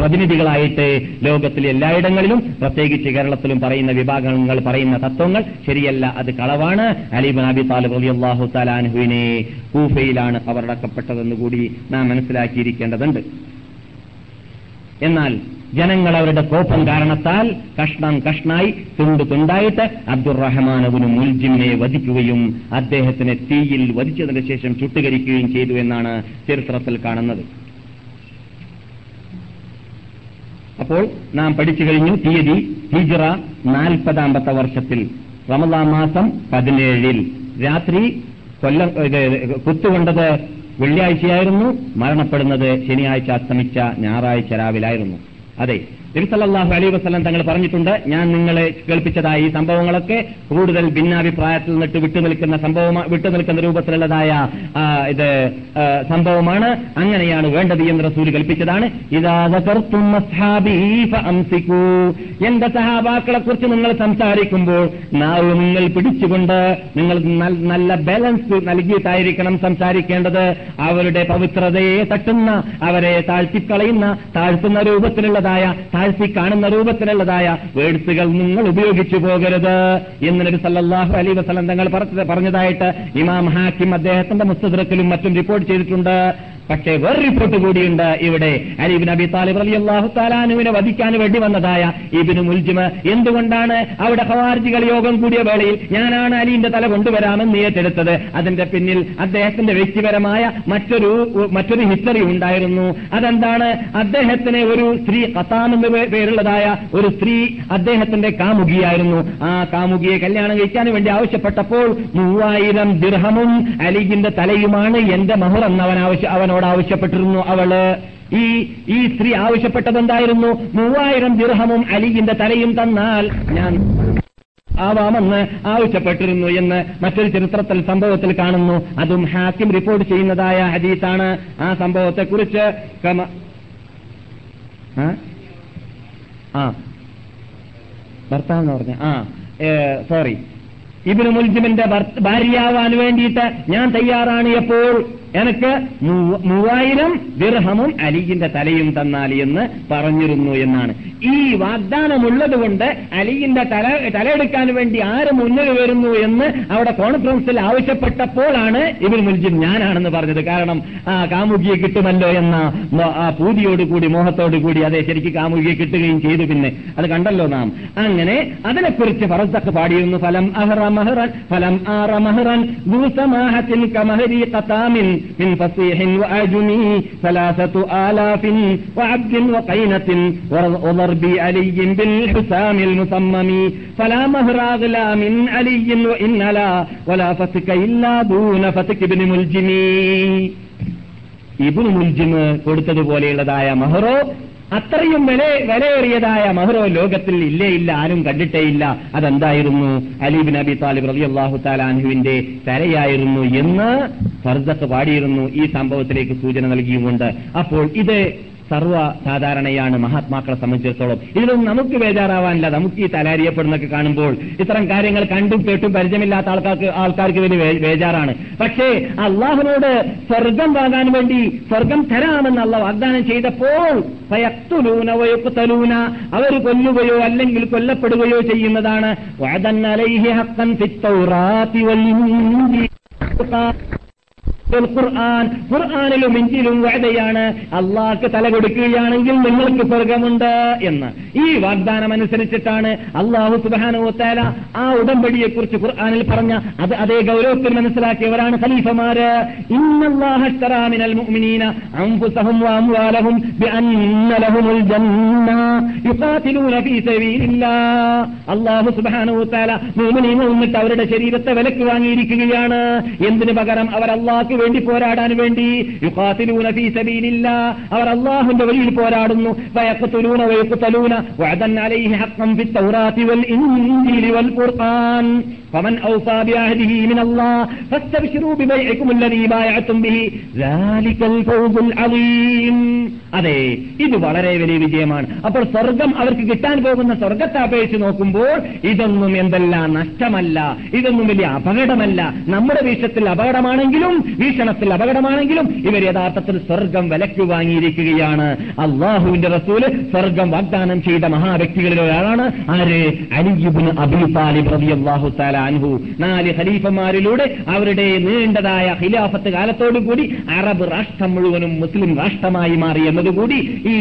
പ്രതിനിധികളായിട്ട് ലോകത്തിലെ എല്ലായിടങ്ങളിലും പ്രത്യേകിച്ച് കേരളത്തിലും പറയുന്ന വിഭാഗങ്ങൾ പറയുന്ന തത്വങ്ങൾ ശരിയല്ല അത് കളവാണ്. അലീബ് നബി താലിബ് അലി അള്ളാഹു താലാൻഹുവിനെ കൂഫയിലാണ് അവരടക്കപ്പെട്ടതെന്ന് കൂടി നാം മനസ്സിലാക്കിയിരിക്കേണ്ടതുണ്ട്. എന്നാൽ ജനങ്ങൾ അവരുടെ കോപം കാരണത്താൽ കഷ്ണം കഷ്ണായി തുണ്ട് തുണ്ടായിട്ട് അബ്ദുറഹ്മാൻ അബ്ദുറഹ്മാനബിന് മുൽജിമിനെ വധിക്കുകയും അദ്ദേഹത്തിനെ തീയിൽ വധിച്ചതിന് ശേഷം ചുട്ടുകരിക്കുകയും ചെയ്തു എന്നാണ് ചരിത്രത്തിൽ കാണുന്നത്. അപ്പോൾ നാം പഠിച്ചു കഴിഞ്ഞു തീയതി ഹിജറ നാൽപ്പതാമ്പത്തെ വർഷത്തിൽ. റമദാ മാസം പതിനേഴിൽ. രാത്രി കൊല്ലം കുത്തുകൊണ്ടത് വെള്ളിയാഴ്ചയായിരുന്നു മരണപ്പെടുന്നത് ശനിയാഴ്ച അസ്തമിച്ച ഞായറാഴ്ച രാവിലായിരുന്നു. അതെ. നബിസല്ലാഹു അലൈ വസ്ലം തങ്ങൾ പറഞ്ഞിട്ടുണ്ട് ഞാൻ നിങ്ങളെ കേൾപ്പിച്ചതായി സംഭവങ്ങളൊക്കെ കൂടുതൽ ഭിന്നാഭിപ്രായത്തിൽ നിന്നിട്ട് വിട്ടുനിൽക്കുന്ന സംഭവം വിട്ടുനിൽക്കുന്ന രൂപത്തിലുള്ളതായ ഇത് സംഭവമാണ്. അങ്ങനെയാണ് വേണ്ടത് എന്ന് റസൂൽ കൽപ്പിച്ചതാണ്. എന്റെ സഹാബാക്കളെ കുറിച്ച് നിങ്ങൾ സംസാരിക്കുമ്പോൾ നാവ് നിങ്ങൾ പിടിച്ചുകൊണ്ട് നിങ്ങൾ നല്ല ബാലൻസ് നൽകിയിട്ടായിരിക്കണം സംസാരിക്കേണ്ടത്. അവരുടെ പവിത്രതയെ തട്ടുന്ന അവരെ താഴ്ത്തിക്കളയുന്ന താഴ്ത്തുന്ന രൂപത്തിലുള്ളതായ താഴ്ത്തി കാണുന്ന രൂപത്തിലുള്ളതായ വേഡ്സുകൾ നിങ്ങൾ ഉപയോഗിച്ചു പോകരുത് എന്ന് നബി സല്ലാഹു അലി വസലം തങ്ങൾ പറഞ്ഞത്- പറഞ്ഞതായിട്ട് ഇമാം ഹാക്കിം അദ്ദേഹത്തിന്റെ മുസ്തദ്രക്കിലും മറ്റും റിപ്പോർട്ട് ചെയ്തിട്ടുണ്ട്. പക്ഷേ വേറെ റിപ്പോർട്ട് കൂടിയുണ്ട് ഇവിടെ Ali bin Abi Talib Ali അള്ളാഹു താലാനുവിനെ വധിക്കാൻ വേണ്ടി വന്നതായ ഇബിന് മുൽജിമ. എന്തുകൊണ്ടാണ് അവിടെ ഹവാർജികൾ യോഗം കൂടിയ വേളയിൽ ഞാനാണ് അലിന്റെ തല കൊണ്ടുവരാമെന്ന് ഏറ്റെടുത്തത്? അതിന്റെ പിന്നിൽ അദ്ദേഹത്തിന്റെ വ്യക്തിപരമായ മറ്റൊരു മറ്റൊരു ഹിസ്റ്ററി ഉണ്ടായിരുന്നു. അതെന്താണ്? അദ്ദേഹത്തിന് ഒരു സ്ത്രീ കത്താം എന്ന് പേരുള്ളതായ ഒരു സ്ത്രീ അദ്ദേഹത്തിന്റെ കാമുകിയായിരുന്നു. ആ കാമുകിയെ കല്യാണം കഴിക്കാൻ വേണ്ടി ആവശ്യപ്പെട്ടപ്പോൾ മൂവായിരം ദിർഹമും അലിഗിന്റെ തലയുമാണ് എന്റെ മഹർ ആവശ്യം അവൻ അവനോട് ആവശ്യപ്പെട്ടിരുന്നു അവൾ. ഈ ഈ സ്ത്രീ ആവശ്യപ്പെട്ടത് എന്തായിരുന്നു മൂവായിരം ദിർഹമും അലിഗിന്റെ തലയും തന്നാൽ ഞാൻ ആവാമെന്ന് ആവശ്യപ്പെട്ടിരുന്നു എന്ന് മറ്റൊരു ചരിത്രത്തിൽ സംഭവത്തിൽ കാണുന്നു. അതും ഹാക്കിം റിപ്പോർട്ട് ചെയ്യുന്നതായ ഹദീസാണ്. ആ സംഭവത്തെക്കുറിച്ച് കുറിച്ച് ആ? ആ. ഭർത്താവ് എന്ന് പറഞ്ഞ. ആ സോറി ഇബിന് മുൽജിമിന്റെ ഭാര്യയാവാൻ വേണ്ടിയിട്ട് ഞാൻ തയ്യാറാണ് എപ്പോൾ? എനിക്ക് മൂവ- മൂവായിരം ദിർഹമും അലിയിന്റെ തലയും തന്നാൽ എന്ന് പറഞ്ഞിരുന്നു എന്നാണ്. ഈ വാഗ്ദാനമുള്ളത് കൊണ്ട് അലിയിന്റെ തല തലയെടുക്കാൻ വേണ്ടി ആര് മുന്നിൽ വരുന്നു എന്ന് അവിടെ കോൺഫറൻസിൽ ആവശ്യപ്പെട്ടപ്പോഴാണ് ഇബിൻ മുൽജിം ഞാനാണെന്ന് പറഞ്ഞത്. കാരണം ആ കാമുകിയെ കിട്ടുമല്ലോ എന്ന പൂതിയോടുകൂടി ആ പൂതിയോട് കൂടി മോഹത്തോട് കൂടി അതെ ശരിക്ക് കാമുകിയെ കിട്ടുകയും ചെയ്തു പിന്നെ. അത് കണ്ടല്ലോ നാം. അങ്ങനെ അതിനെക്കുറിച്ച് ഫറസ്തക്ക് പാടിയിരുന്നു ഫലം അഹറ മഹറൻ ഫലം ആറ മഹറൻ ദൂസമാഹത്തിൻ കമഹരി ഖതാമിൻ من فصيح وأجمي ثلاثة آلاف وعبد وقينة وضرب علي بالحسام المصمم فلا مهر أغلى من علي وإن لا ولا فتك إلا دون فتك بن ملجمي ഇബുൽ മുൽജിമ് കൊടുത്തതുപോലെയുള്ളതായ മഹറോ അത്രയും വില വിലയേറിയതായ മഹറോ ലോകത്തിൽ ഇല്ലേ ഇല്ല ആരും കണ്ടിട്ടേ ഇല്ല. അതെന്തായിരുന്നു? അലീബിൻ അബി താലിബ് റബി അള്ളാഹു താലാൻഹുവിന്റെ തലയായിരുന്നു എന്ന് ഫർദത്ത് പാടിയിരുന്നു. ഈ സംഭവത്തിലേക്ക് സൂചന നൽകിയുമുണ്ട്. അപ്പോൾ ഇത് സർവ സാധാരണയാണ് മഹാത്മാക്കളെ സംബന്ധിച്ചിടത്തോളം. ഇതിലൊന്നും നമുക്ക് ബേജാറാവാനില്ല. നമുക്ക് ഈ തലാരിയപ്പെടുന്നൊക്കെ കാണുമ്പോൾ ഇത്തരം കാര്യങ്ങൾ കണ്ടും കേട്ടും പരിചയമില്ലാത്ത ആൾക്കാർക്ക് ആൾക്കാർക്ക് വലിയ ബേജാറാണ്. പക്ഷേ അള്ളാഹുനോട് സ്വർഗം വാങ്ങാൻ വേണ്ടി സ്വർഗം തരാമെന്ന് അള്ള വാഗ്ദാനം ചെയ്തപ്പോൾ വയഖ്തലൂന അവർ കൊല്ലുകയോ അല്ലെങ്കിൽ കൊല്ലപ്പെടുകയോ ചെയ്യുന്നതാണ്. ഖുർആൻ. ഖുർആാനിലും ഇഞ്ചിലും വേദയാണ് അള്ളാഹ്ക്ക് തല കൊടുക്കുകയാണെങ്കിൽ നിങ്ങൾക്ക് സ്വർഗമുണ്ട് എന്ന്. ഈ വാഗ്ദാനം അനുസരിച്ചിട്ടാണ് അള്ളാഹു സുബാനുവത്താല ആ ഉടമ്പടിയെ കുറിച്ച് ഖുർആാനിൽ പറഞ്ഞ അത് അതേ ഗൗരവത്തിൽ മനസ്സിലാക്കിയവരാണ് ഖലീഫമാര്. അള്ളാഹു അവരുടെ ശരീരത്തെ വിലക്ക് വാങ്ങിയിരിക്കുകയാണ്. എന്തിനു പകരം അവർ അള്ളാഹ്ക്ക് വേണ്ടി പോരാടാൻ വേണ്ടി യുഖാതിലൂന ഫീ സബീലില്ലാഹ് അവർ അള്ളാഹുവിന്റെ വഴിയിൽ പോരാടുന്നു വയഖ്തുലൂന വയഖ്തലൂന വഅദൻ അലൈഹി ഹഖ്ഖൻ ഫിത് തൗറാത്തി വൽ ഇൻജീലി വൽ ഖുർആൻ فمن أوفى بعهده من الله فاستبشروا ببيعكم الذي بايعتم به ذلك الفوز العظيم അതെ ഇത് വളരെ വലിയ വിജയമാണ് അപ്പോൾ സ്വർഗം അവർക്ക് കിട്ടാൻ പോകുന്ന സ്വർഗത്തെ അപേക്ഷിച്ച് നോക്കുമ്പോൾ ഇതൊന്നും എന്തല്ല നഷ്ടമല്ല ഇതൊന്നും വലിയ അപകടമല്ല നമ്മുടെ വീക്ഷത്തിൽ അപകടമാണെങ്കിലും വീക്ഷണത്തിൽ അപകടമാണെങ്കിലും ഇവർ യഥാർത്ഥത്തിൽ സ്വർഗം വിലക്ക് വാങ്ങിയിരിക്കുകയാണ്. അള്ളാഹുവിന്റെ റസൂൽ സ്വർഗം വാഗ്ദാനം ചെയ്ത മഹാവ്യക്തികളിൽ ഒരാളാണ് ആര്? അലിയുബിന് അബി അൻഹു. നാല് ഖലീഫമാരിലൂടെ അവരുടെ നീണ്ടതായ ഖിലാഫത്ത് കാലത്തോടുകൂടി അറബ് രാഷ്ട്രം മുഴുവനും മുസ്ലിം രാഷ്ട്രമായി മാറി എന്നതുകൂടി ഈ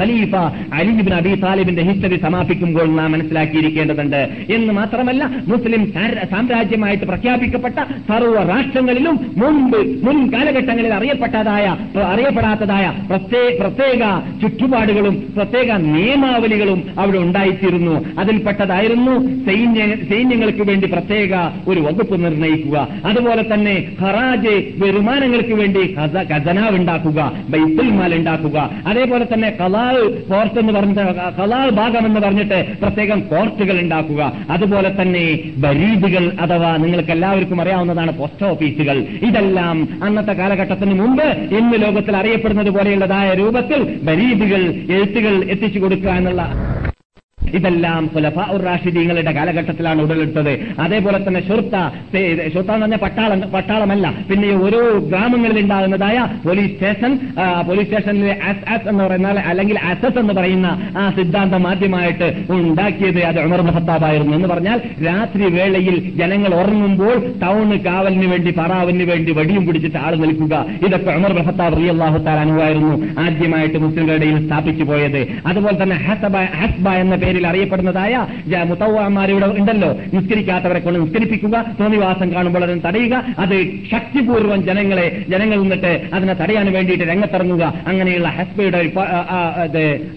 ഖലീഫ അലിബിൻ അബി താലിബിന്റെ ഹിസ്റ്ററി സമാപിക്കുമ്പോൾ നാം മനസ്സിലാക്കിയിരിക്കേണ്ടതുണ്ട്. എന്ന് മാത്രമല്ല മുസ്ലിം സാമ്രാജ്യമായിട്ട് പ്രഖ്യാപിക്കപ്പെട്ട സർവ രാഷ്ട്രങ്ങളിലും മുമ്പ് മുൻ കാലഘട്ടങ്ങളിൽ അറിയപ്പെട്ടതായ അറിയപ്പെടാത്തതായ പ്രത്യേക പ്രത്യേക ചുറ്റുപാടുകളും പ്രത്യേക നിയമാവലികളും അവിടെ ഉണ്ടായിത്തീരുന്നു. അതിൽപ്പെട്ടതായിരുന്നു സൈന്യ സൈന്യങ്ങൾക്ക് വേണ്ടി പ്രത്യേക ഒരു വകുപ്പ് നിർണയിക്കുക അതുപോലെ തന്നെ ഹറാജ് വരുമാനങ്ങൾക്ക് വേണ്ടി ഖജനാവ് ഉണ്ടാക്കുക ബൈത്തുൽ ഉണ്ടാക്കുക. അതേപോലെ തന്നെ കലാൽ കോർട്ട് എന്ന് പറഞ്ഞ കലാൽ ഭാഗം എന്ന് പറഞ്ഞിട്ട് പ്രത്യേകം കോർട്ടുകൾ ഉണ്ടാക്കുക. അതുപോലെ തന്നെ ബരീദുകൾ അഥവാ നിങ്ങൾക്ക് എല്ലാവർക്കും അറിയാവുന്നതാണ് പോസ്റ്റ് ഓഫീസുകൾ. ഇതെല്ലാം അന്നത്തെ കാലഘട്ടത്തിന് മുമ്പ് ഇന്ന് ലോകത്തിൽ അറിയപ്പെടുന്നത് പോലെയുള്ളതായ രൂപത്തിൽ ബരീദുകൾ എഴുത്തുകൾ എത്തിച്ചു കൊടുക്കുക എന്നുള്ള ഇതെല്ലാം സുലഫ ഉർ റാഷിദീങ്ങളുടെ കാലഘട്ടത്തിലാണ് ഉടലെടുത്തത്. അതേപോലെ തന്നെ ഷുർത്ത ഷുർത്ത എന്ന് പറഞ്ഞ പട്ടാളം പട്ടാളമല്ല. പിന്നെ ഓരോ ഗ്രാമങ്ങളിൽ ഉണ്ടാകുന്നതായ പോലീസ് സ്റ്റേഷൻ പോലീസ് സ്റ്റേഷനിലെ എസ് എസ് എന്ന് പറയുന്ന അല്ലെങ്കിൽ എസ് എസ് എന്ന് പറയുന്ന ആ സിദ്ധാന്തം ആദ്യമായിട്ട് ഉണ്ടാക്കിയത് അത് ഉമർ മഹത്താബായിരുന്നു എന്ന് പറഞ്ഞാൽ രാത്രി വേളയിൽ ജനങ്ങൾ ഉറങ്ങുമ്പോൾ ടൗണ് കാവലിന് വേണ്ടി പറാവിന് വേണ്ടി വടിയും പിടിച്ചിട്ട് ആൾ നിൽക്കുക. ഇതൊക്കെ ഉമർ മഹത്താബ് റി അള്ളാഹുത്താൽ അനുവായിരുന്നു ആദ്യമായിട്ട് മുസ്ലിങ്ങളുടെ സ്ഥാപിച്ചു പോയത്. അതുപോലെ തന്നെ ഹസബ ഹസ്ബ എന്ന പേരിൽ അറിയപ്പെടുന്നതായ ഇവിടെ ഉണ്ടല്ലോ. നിസ്കരിക്കാത്തവരെ കൊണ്ട് നിസ്കരിപ്പിക്കുക തോന്നിവാസം കാണുമ്പോൾ അതിനെ തടയുക അത് ശക്തിപൂർവം ജനങ്ങളെ ജനങ്ങൾ നിന്നിട്ട് അതിനെ തടയാൻ വേണ്ടിയിട്ട് രംഗത്തിറങ്ങുക. അങ്ങനെയുള്ള ഹസ്ബയുടെ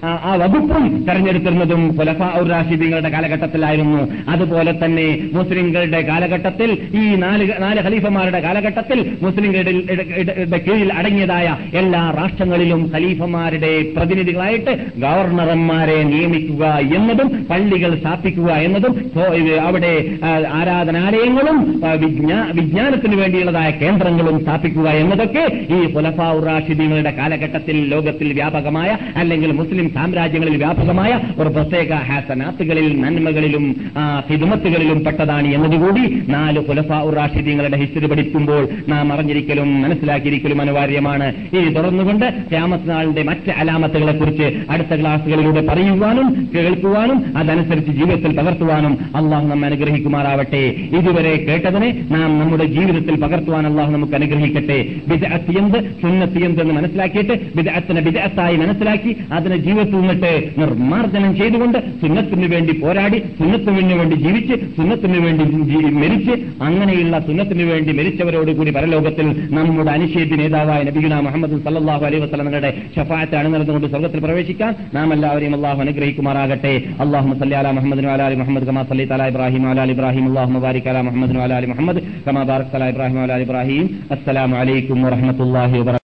ആ- വകുപ്പും തെരഞ്ഞെടുത്തിരുന്നതും പുലഫ റാഷിദീങ്ങളുടെ കാലഘട്ടത്തിലായിരുന്നു. അതുപോലെ തന്നെ മുസ്ലിങ്ങളുടെ കാലഘട്ടത്തിൽ ഈ നാല് നാല് ഖലീഫമാരുടെ കാലഘട്ടത്തിൽ മുസ്ലിങ്ങളുടെ കീഴിൽ അടങ്ങിയതായ എല്ലാ രാഷ്ട്രങ്ങളിലും ഖലീഫമാരുടെ പ്രതിനിധികളായിട്ട് ഗവർണർമാരെ നിയമിക്കുക എന്നതും പള്ളികൾ സ്ഥാപിക്കുക എന്നതും അവിടെ ആരാധനാലയങ്ങളും വിജ്ഞാനത്തിന് വേണ്ടിയുള്ളതായ കേന്ദ്രങ്ങളും സ്ഥാപിക്കുക എന്നതൊക്കെ ഈ റാഷിദീങ്ങളുടെ കാലഘട്ടത്തിൽ ലോകത്തിൽ വ്യാപകമായ അല്ലെങ്കിൽ മുസ്ലിം സാമ്രാജ്യങ്ങളിൽ വ്യാപകമായ ഒരു പ്രത്യേക ഹാസനാത്തുകളിൽ നന്മകളിലും ഹിതുമത്തുകളിലും പെട്ടതാണ് എന്നതുകൂടി നാല് റാഷിദീങ്ങളുടെ ഹിസ്റ്ററി പഠിക്കുമ്പോൾ നാം അറിഞ്ഞിരിക്കലും മനസ്സിലാക്കിയിരിക്കലും അനിവാര്യമാണ്. ഇനി തുടർന്നുകൊണ്ട് ക്യാമത്ത് നാളിന്റെ മറ്റ് അലാമത്തുകളെ കുറിച്ച് അടുത്ത ക്ലാസ്സുകളിലൂടെ പറയുവാനും കേൾക്കുവാനും അതനുസരിച്ച് ജീവിതത്തിൽ പകർത്തുവാനും അള്ളാഹു നമ്മെ അനുഗ്രഹിക്കുമാറാവട്ടെ. ഇതുവരെ കേട്ടതിനെ നാം നമ്മുടെ ജീവിതത്തിൽ പകർത്തുവാൻ അള്ളാഹു നമുക്ക് അനുഗ്രഹിക്കട്ടെ. ബിദഅത്ത് എന്ത്? സുന്നത്ത് എന്ന് മനസ്സിലാക്കിയിട്ട് ബിദഅത്തിനെ ബിദഅത്തായി മനസ്സിലാക്കി അതിനെ ജീവിതത്തിൽ നിന്നിട്ട് നിർമ്മാർജനം ചെയ്തുകൊണ്ട് സുന്നത്തിന് വേണ്ടി പോരാടി സുന്നത്തിന് വേണ്ടി ജീവിച്ച് സുന്നത്തിന് വേണ്ടി മരിച്ച് അങ്ങനെയുള്ള സുന്നത്തിന് വേണ്ടി മരിച്ചവരോടുകൂടി പരലോകത്തിൽ നമ്മുടെ അനിഷേധ്യ നേതാവായ നബിഗുന മുഹമ്മദ് സല്ലാഹു അലൈഹി വസല്ലമയുടെ ഷഫാഅത്ത് അണിനിറന്നുകൊണ്ട് സ്വർഗത്തിൽ പ്രവേശിക്കാൻ നാം എല്ലാവരെയും അള്ളാഹു അനുഗ്രഹിക്കുമാറാകട്ടെ. അള്ളാഹു സല്ലി അലാ മുഹമ്മദ് അലാലി മുഹമ്മദ് കമാ സല്ലി തല ഇബ്രാഹിം അലാലി ഇബ്രാഹിം അള്ളാഹു ബാരിക് അലാ മുഹമ്മദ് അലാലി മുഹമ്മദ് കമാ ബാറക് തല ഇബ്രാഹിം അലാലി ഇബ്രാഹിം അസ്സലാമു അലൈക്കും വറഹ്മത്തുള്ളാഹി വബറകാതുഹു